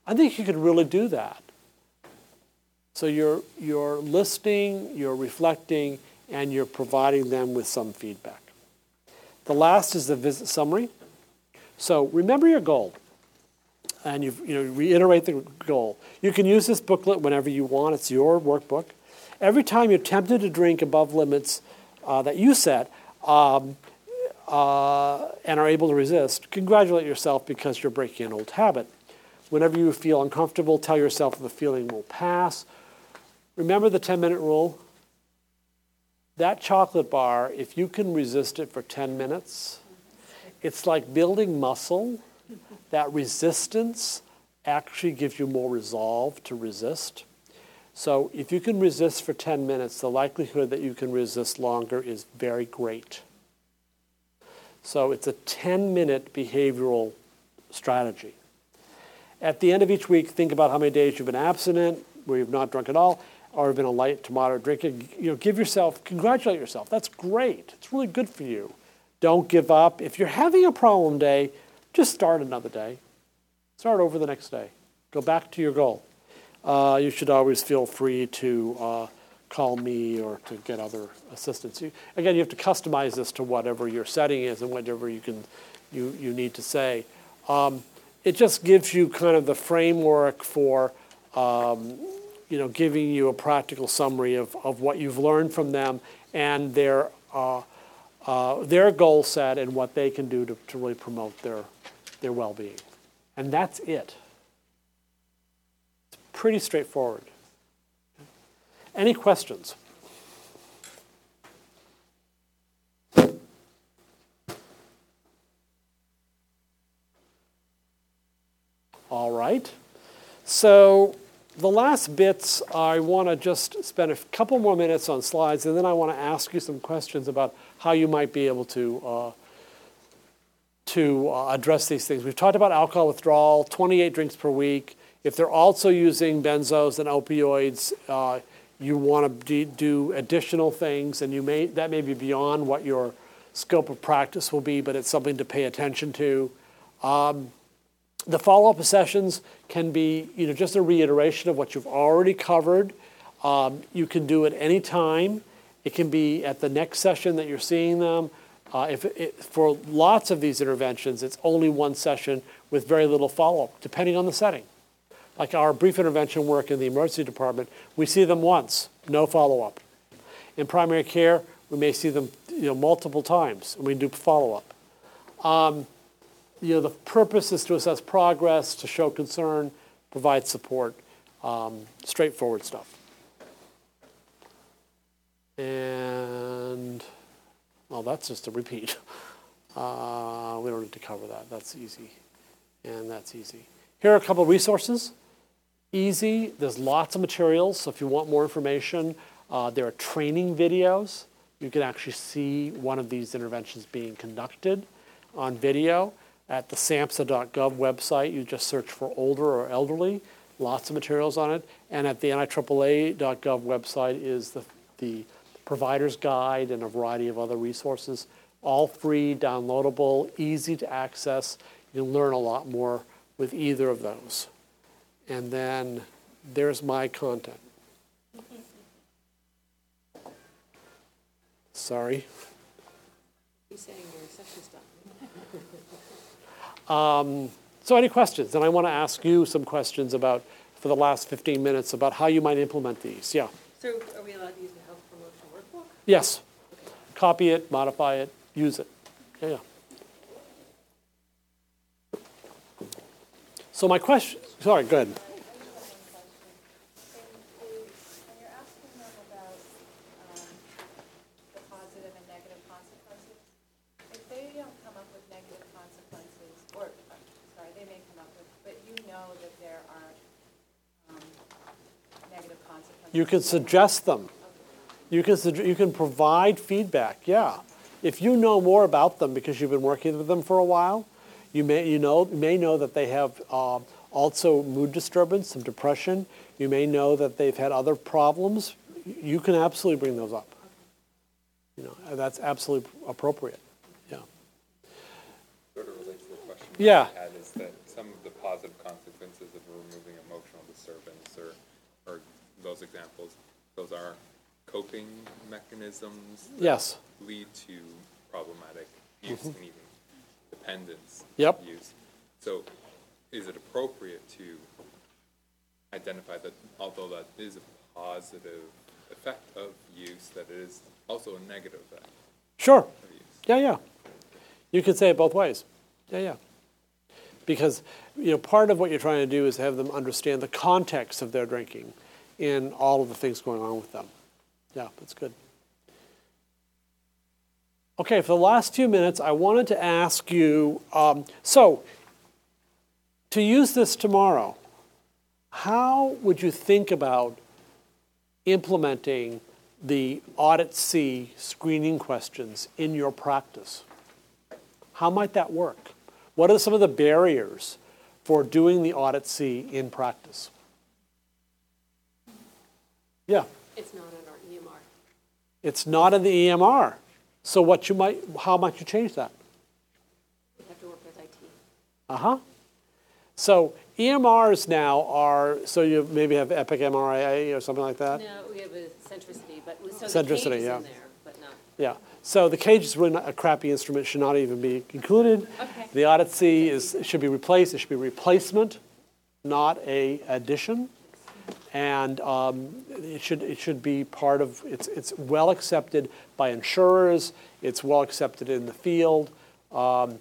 S3: I think you could really do that. So you're, you're listening, you're reflecting, and you're providing them with some feedback. The last is the visit summary. So remember your goal and you, you know, reiterate the goal. You can use this booklet whenever you want. It's your workbook. Every time you're tempted to drink above limits uh, that you set um, uh, and are able to resist, congratulate yourself because you're breaking an old habit. Whenever you feel uncomfortable, tell yourself the feeling will pass. Remember the 10 minute rule? That chocolate bar, if you can resist it for 10 minutes, it's like building muscle that resistance actually gives you more resolve to resist. So if you can resist for 10 minutes, the likelihood that you can resist longer is very great. So it's a 10 minute behavioral strategy. At the end of each week, think about how many days you've been abstinent, where you've not drunk at all, or have been a light to moderate drinker. You know, give yourself, congratulate yourself. That's great. It's really good for you. Don't give up. If you're having a problem day, just start another day. Start over the next day. Go back to your goal. Uh, you should always feel free to uh, call me or to get other assistance. You, again, you have to customize this to whatever your setting is and whatever you can you, you need to say. Um, it just gives you kind of the framework for um, you know giving you a practical summary of, of what you've learned from them and their uh, uh, their goal set and what they can do to, to really promote their, their well being. And that's it. Pretty straightforward. Any questions? All right. So the last bits, I want to just spend a couple more minutes on slides, and then I want to ask you some questions about how you might be able to uh, to uh, address these things. We've talked about alcohol withdrawal, 28 drinks per week. If they're also using benzos and opioids, uh, you want to do additional things, and you may that may be beyond what your scope of practice will be, but it's something to pay attention to. Um, the follow-up sessions can be, you know, just a reiteration of what you've already covered. Um, you can do it any time. It can be at the next session that you're seeing them. Uh, if it, for lots of these interventions, it's only one session with very little follow-up, depending on the setting. Like our brief intervention work in the emergency department, we see them once, no follow-up. In primary care, we may see them you know, multiple times, and we do follow-up. Um, you know, the purpose is to assess progress, to show concern, provide support, um, straightforward stuff. And, well, that's just a repeat. Uh, we don't need to cover that. That's easy. And that's easy. Here are a couple resources. Easy. There's lots of materials. So if you want more information, uh, there are training videos. You can actually see one of these interventions being conducted. on video at the SAMHSA.gov website. You just search for older or elderly, lots of materials on it. And at the NIAAA.gov website is the, the provider's guide and a variety of other resources, all free, downloadable, easy to access. You can learn a lot more with either of those. And then there's my content. Sorry.
S5: He's saying your session's done.
S3: Um, so any questions? And I want to ask you some questions about, for the last 15 minutes, about how you might implement these. Yeah.
S5: So are we allowed to use the health promotion workbook?
S3: Yes. Copy it, modify it, use it. Yeah, yeah. So my question, sorry, go ahead.
S4: When you're asking them about um, the positive and negative consequences, if they don't come up with negative consequences, or, sorry, they don't come up with negative consequences, or sorry, with, but you know that there are negative consequences.
S3: You can suggest them. You can, you can provide feedback, yeah. If you know more about them because you've been working with them for a while, you may, you know, you may know that they have uh, also mood disturbance, some depression. You may know that they've had other problems. You can absolutely bring those up. You know, that's absolutely appropriate, yeah.
S9: Sort of relates to the question
S3: Yeah.
S9: I had is that some of the positive consequences of removing emotional disturbance or, or those examples, those are coping mechanisms that
S3: Yes.
S9: lead to problematic use and even dependence.
S3: Yep.
S9: use. So is it appropriate to identify that although that is a positive effect of use, that it is also a negative effect
S3: Sure.
S9: of use?
S3: Yeah, yeah. You could say it both ways. Yeah, yeah. Because, you know, part of what you're trying to do is have them understand the context of their drinking and all of the things going on with them. Yeah, that's good. Okay, for the last few minutes, I wanted to ask you um, so, to use this tomorrow, how would you think about implementing the AUDIT-C screening questions in your practice? How might that work? What are some of the barriers for doing the AUDIT-C in practice? Yeah,
S5: It's not in our EMR.
S3: it's not in the EMR. So what you might, how might you change that?
S5: We have to work with IT.
S3: Uh-huh. So EMRs now are, so you maybe have Epic MRIA or something like that?
S5: No, we have a centricity, but, so the
S3: Centricity,
S5: cage is
S3: yeah.
S5: in there, but not.
S3: Yeah. So the cage is really not a crappy instrument, should not even be included.
S5: Okay.
S3: The AUDIT-C is, should be replaced, it should be replacement, not a addition. And um, it should, it should be part of, it's, it's well accepted by insurers, it's well accepted in the field. Um,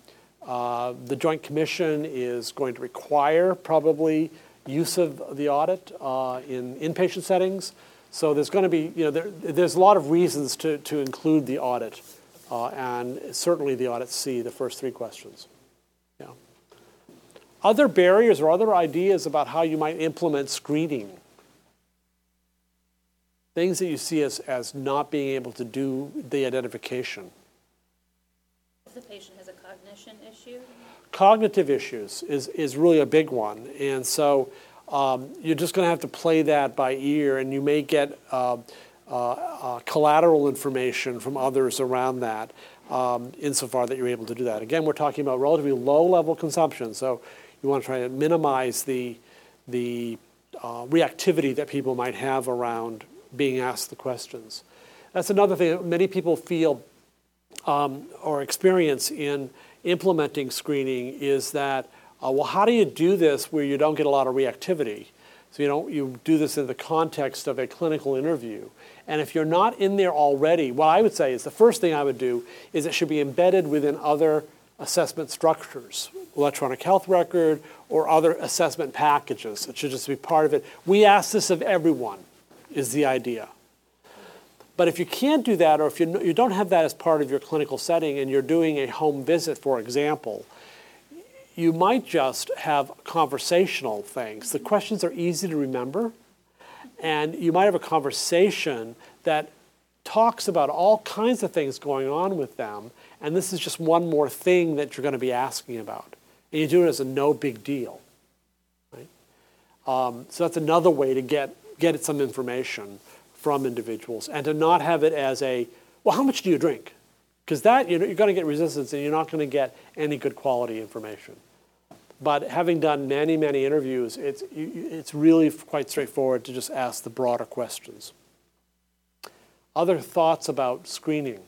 S3: uh, The Joint Commission is going to require probably use of the audit uh, in inpatient settings. So there's going to be, you know, there, there's a lot of reasons to, to include the audit, uh, and certainly the AUDIT-C, the first three questions. Yeah. Other barriers or other ideas about how you might implement screening? Things that you see as, as not being able to do the identification.
S7: If the patient has a cognition issue,
S3: Cognitive issues is, is really a big one. And so um, you're just going to have to play that by ear, and you may get uh, uh, uh, collateral information from others around that um, insofar that you're able to do that. Again, we're talking about relatively low level consumption, so you want to try to minimize the, the uh, reactivity that people might have around being asked the questions. That's another thing that many people feel um, or experience in implementing screening is that, uh, well, how do you do this where you don't get a lot of reactivity? So you don't you do this in the context of a clinical interview. And if you're not in there already, what I would say is the first thing I would do is it should be embedded within other assessment structures, electronic health record or other assessment packages. It should just be part of it. We ask this of everyone, is the idea. But if you can't do that, or if you, you don't have that as part of your clinical setting and you're doing a home visit, for example, you might just have conversational things. The questions are easy to remember, and you might have a conversation that talks about all kinds of things going on with them, and this is just one more thing that you're going to be asking about. And you do it as a no big deal. Right? Um, so that's another way to get, get some information from individuals and to not have it as a, well, how much do you drink? Because that, you know, you're going to get resistance and you're not going to get any good quality information. But having done many, many interviews, it's, it's really quite straightforward to just ask the broader questions. Other thoughts about screening?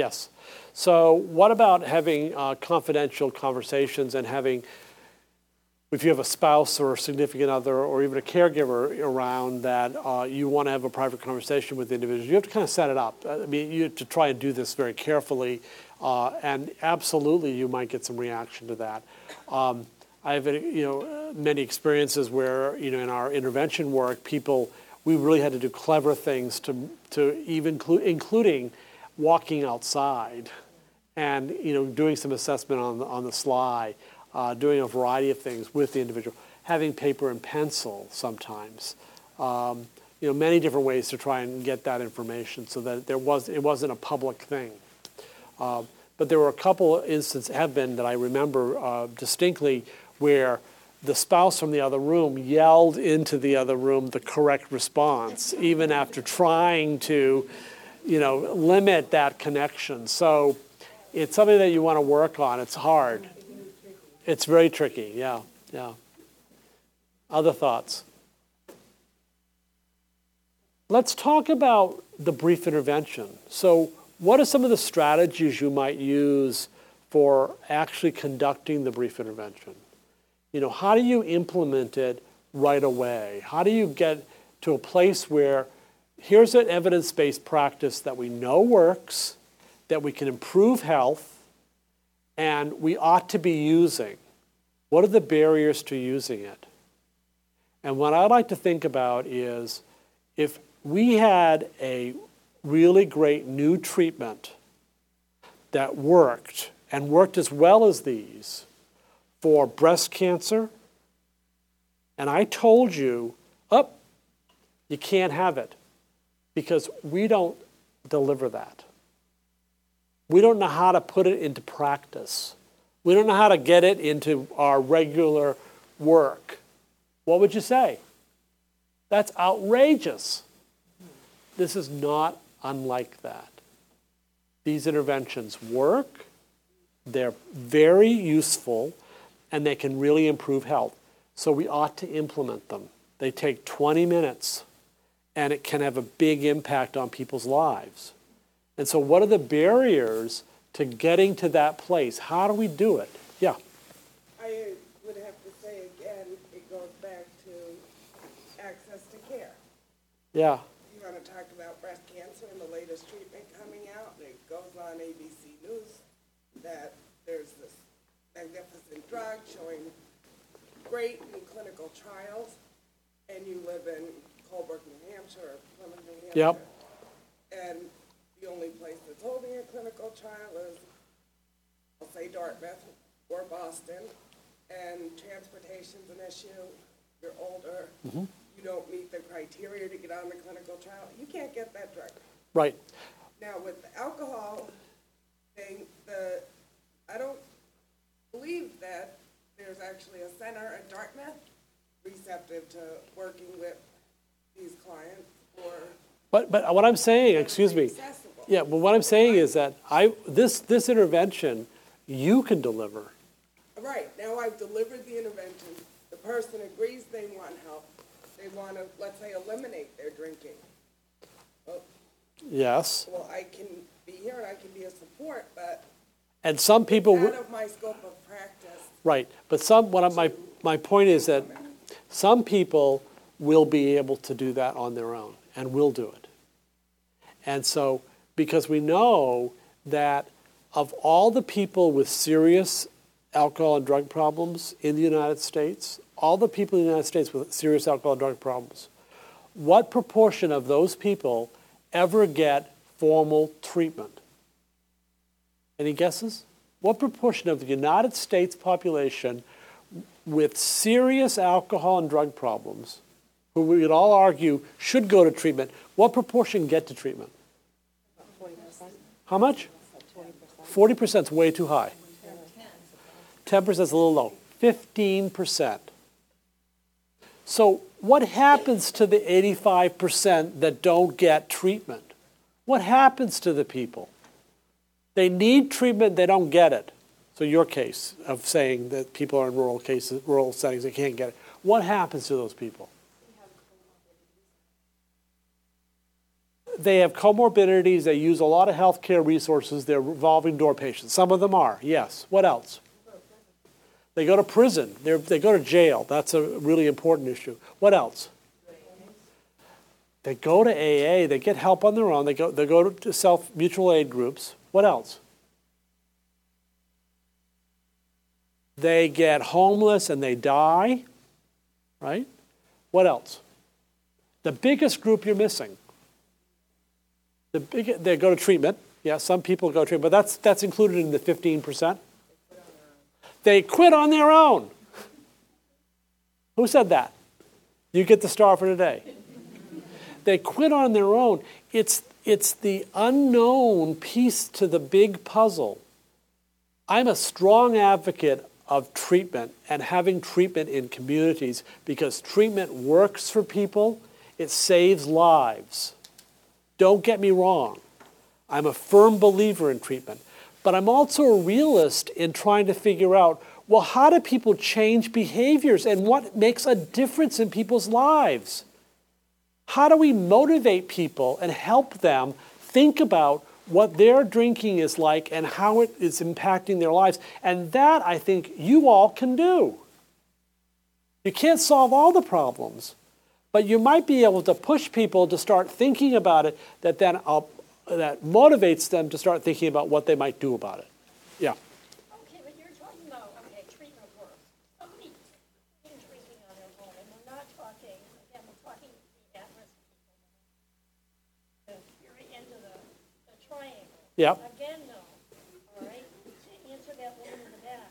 S3: Yes. So, what about having uh, confidential conversations and having, if you have a spouse or a significant other or even a caregiver around that uh, you want to have a private conversation with the individual, you have to kind of set it up. I mean, you have to try and do this very carefully, uh, and absolutely you might get some reaction to that. Um, I have, you know, many experiences where, you know, in our intervention work, people, we really had to do clever things to, to even including walking outside and you know doing some assessment on the, on the sly, uh, doing a variety of things with the individual, having paper and pencil sometimes. Um, you know, many different ways to try and get that information so that there was it wasn't a public thing. Uh, but there were a couple instances have been that I remember uh, distinctly where the spouse from the other room yelled into the other room the correct response, even after trying to you know, limit that connection. So it's something that you want to work on. It's hard. It's very tricky. Yeah, yeah. Other thoughts? Let's talk about the brief intervention. So, what are some of the strategies you might use for actually conducting the brief intervention? You know, how do you implement it right away? How do you get to a place where here's an evidence based practice that we know works, that we can improve health, and we ought to be using. What are the barriers to using it? And what I like to think about is if we had a really great new treatment that worked and worked as well as these for breast cancer, and I told you, oh, you can't have it because we don't deliver that. We don't know how to put it into practice. We don't know how to get it into our regular work. What would you say? That's outrageous. This is not unlike that. These interventions work, they're very useful, and they can really improve health. So we ought to implement them. They take 20 minutes and it can have a big impact on people's lives. And so, what are the barriers to getting to that place? How do we do it? Yeah.
S6: I would have to say again, it goes back to access to care.
S3: Yeah.
S6: You want to talk about breast cancer and the latest treatment coming out, and it goes on ABC News that there's this magnificent drug showing great in clinical trials, and you live in Or Plymouth, New Hampshire.
S3: Yep.
S6: And the only place that's holding a clinical trial is, I'll say Dartmouth or Boston, and transportation's an issue. You're older,
S3: Mm-hmm.
S6: you don't meet the criteria to get on the clinical trial, you can't get that drug.
S3: Right.
S6: Now, with the alcohol thing, the, I don't believe that there's actually a center at Dartmouth receptive to working with these clients or
S3: But, but what I'm saying, excuse me,
S6: accessible.
S3: yeah, but what I'm saying is that I, this, this intervention, you can deliver.
S6: Right, now I've delivered the intervention, the person agrees they want help, they want to, let's say, eliminate their drinking. Well,
S3: Yes.
S6: well, I can be here and I can be a support, but
S3: And some people,
S6: out of my scope of practice,
S3: right, but some, what I- my, my point is that some people will be able to do that on their own and will do it. And so, because we know that of all the people with serious alcohol and drug problems in the United States, all the people in the United States with serious alcohol and drug problems, what proportion of those people ever get formal treatment? Any guesses? What proportion of the United States population with serious alcohol and drug problems, who we would all argue should go to treatment, what proportion get to treatment? How much? 40% is way too high. 10% is a little low. 15%. So, what happens to the 85% that don't get treatment? What happens to the people? They need treatment, they don't get it. So, your case of saying that people are in rural cases, rural settings, they can't get it. What happens to those people? They have comorbidities, they use a lot of healthcare resources, they're revolving door patients. Some of them are, yes. What else? They go to prison, They're, they go to jail. That's a really important issue. What else? They go to AA, they get help on their own, they go, they go to self mutual aid groups. What else? They get homeless and they die, right? What else? The biggest group you're missing. The big, they go to treatment. Yeah, some people go to treatment, but that's, that's included in the 15%. They quit on their own. Who said that? You get the star for today. They quit on their own. It's, it's the unknown piece to the big puzzle. I'm a strong advocate of treatment and having treatment in communities because treatment works for people, it saves lives. Don't get me wrong. I'm a firm believer in treatment. But I'm also a realist in trying to figure out well, how do people change behaviors and what makes a difference in people's lives? How do we motivate people and help them think about what their drinking is like and how it is impacting their lives? And that I think you all can do. You can't solve all the problems, but you might be able to push people to start thinking about it that then uh, that motivates them to start thinking about what they might do about it. Yeah.
S7: Okay, but you're talking about, okay, treatment work. Somebody been drinking on their own, and we're not talking, again, we're talking the at-risk people. The very end of the, the triangle.
S3: Yeah.
S7: Again, though, all right, to answer that woman in the back,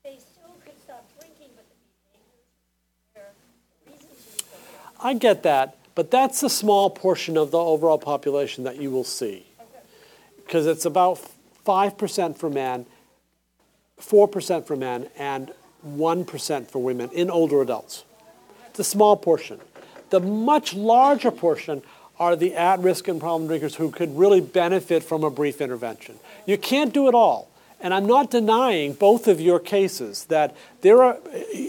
S7: they still could stop drinking, but the behaviors, their reasons to be so
S3: I get that, but that's a small portion of the overall population that you will see. Because it's about 5% for men, 4% for men, and 1% for women in older adults. It's a small portion. The much larger portion are the at risk and problem drinkers who could really benefit from a brief intervention. You can't do it all. And I'm not denying both of your cases that there are,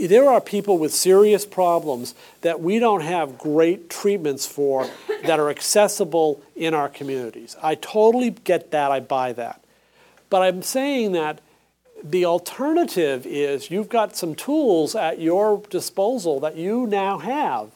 S3: there are people with serious problems that we don't have great treatments for that are accessible in our communities. I totally get that, I buy that. But I'm saying that the alternative is you've got some tools at your disposal that you now have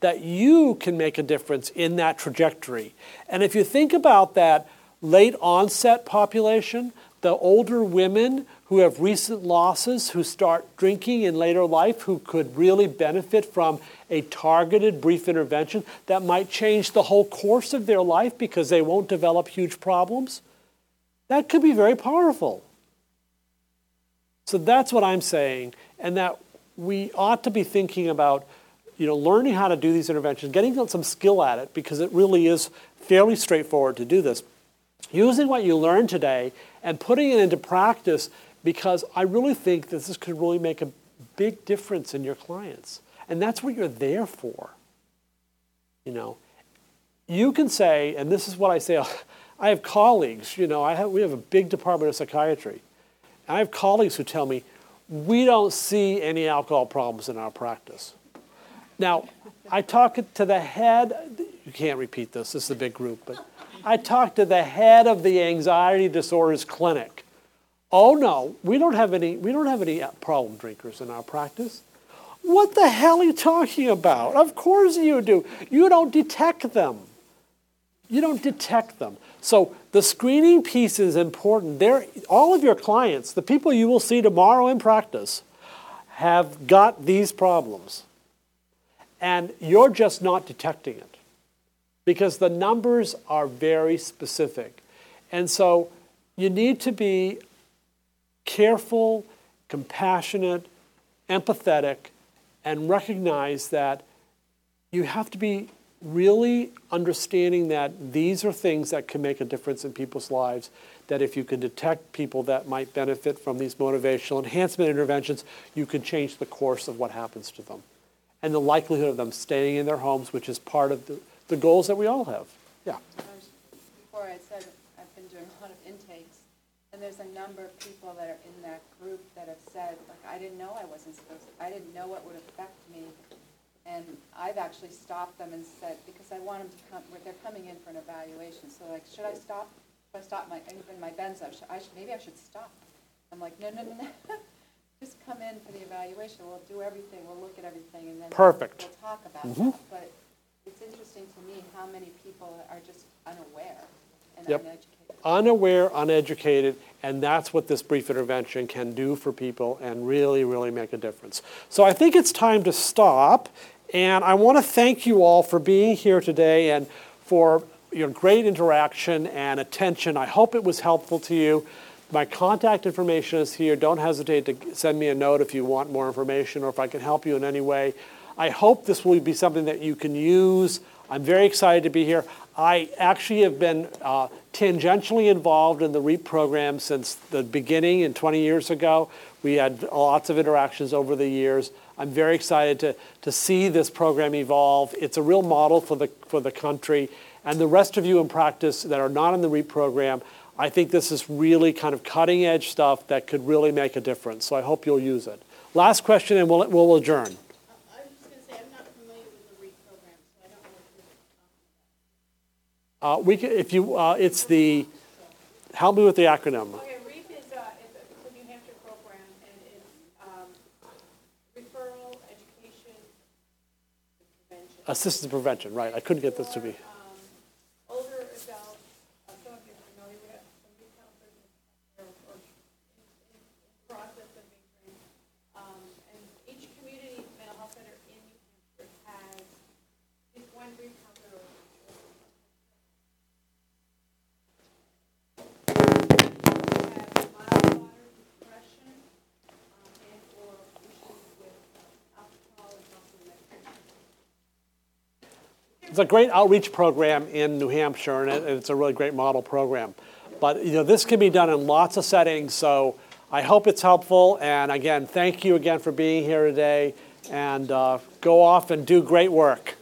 S3: that you can make a difference in that trajectory. And if you think about that late onset population, the older women who have recent losses, who start drinking in later life, who could really benefit from a targeted brief intervention that might change the whole course of their life because they won't develop huge problems, that could be very powerful. So that's what I'm saying, and that we ought to be thinking about you know, learning how to do these interventions, getting some skill at it, because it really is fairly straightforward to do this. Using what you learned today and putting it into practice because I really think that this could really make a big difference in your clients. And that's what you're there for. You know, you can say, and this is what I say, I have colleagues, you know, I have, we have a big department of psychiatry. I have colleagues who tell me, we don't see any alcohol problems in our practice. Now, I talk to the head, you can't repeat this, this is a big group, but I talked to the head of the anxiety disorders clinic. Oh no, we don't have any we don't have any uh, problem drinkers in our practice. What the hell are you talking about? Of course you do. You don't detect them. You don't detect them. So the screening piece is important. There all of your clients, the people you will see tomorrow in practice, have got these problems, and you're just not detecting it because the numbers are very specific. And so you need to be careful, compassionate, empathetic, and recognize that you have to be really understanding that these are things that can make a difference in people's lives. That if you can detect people that might benefit from these motivational enhancement interventions, you can change the course of what happens to them and the likelihood of them staying in their homes, which is part of the, the goals that we all have. Yeah.
S5: Before I said, I've been doing a lot of intakes, and there's a number of people that are in that group that have said, like, I didn't know I wasn't supposed to, I didn't know what would affect me. And I've actually stopped them and said, because I want them to come, they're coming in for an evaluation, so like, should I stop? Should I stop my, even my benzo, should I, should- maybe I should stop. I'm like, no, no, no, no, just come in for the evaluation, we'll do everything, we'll look at everything, and then.
S3: Perfect.
S5: We'll talk about mm-hmm. that, but it's interesting to me how many people are just unaware and
S3: Yep.
S5: uneducated.
S3: unaware, uneducated, and that's what this brief intervention can do for people and really, really make a difference. So I think it's time to stop, and I want to thank you all for being here today and for your great interaction and attention. I hope it was helpful to you. My contact information is here. Don't hesitate to send me a note if you want more information or if I can help you in any way. I hope this will be something that you can use. I'm very excited to be here. I actually have been uh, tangentially involved in the REAP program since the beginning and 20 years ago. We had lots of interactions over the years. I'm very excited to, to see this program evolve. It's a real model for the, for the country. And the rest of you in practice that are not in the REAP program, I think this is really kind of cutting edge stuff that could really make a difference. So I hope you'll use it. Last question, and we'll, we'll adjourn.
S8: I was just gonna say, I'm not familiar with the REAP program, so I don't know what you're talking
S3: Uh, we can, if you, uh, it's the, help me with the acronym.
S8: Okay, REAP is, uh, it's a, a New Hampshire program, and it's, um, referral, education, prevention.
S3: Assistance prevention, right. I couldn't get this to be.
S8: For, um, older adults, uh, some of you are familiar with it, some of you counselors are, or in, in process of being trained. Um, and each community mental health center in New Hampshire has at least one brief counselor or have mild moderate depression, um, and or issues with uh, alcohol and muscle medication.
S3: It's a great outreach program in New Hampshire, and it- it's a really great model program. But, you know, this can be done in lots of settings, so I hope it's helpful. And again, thank you again for being here today, and uh, go off and do great work.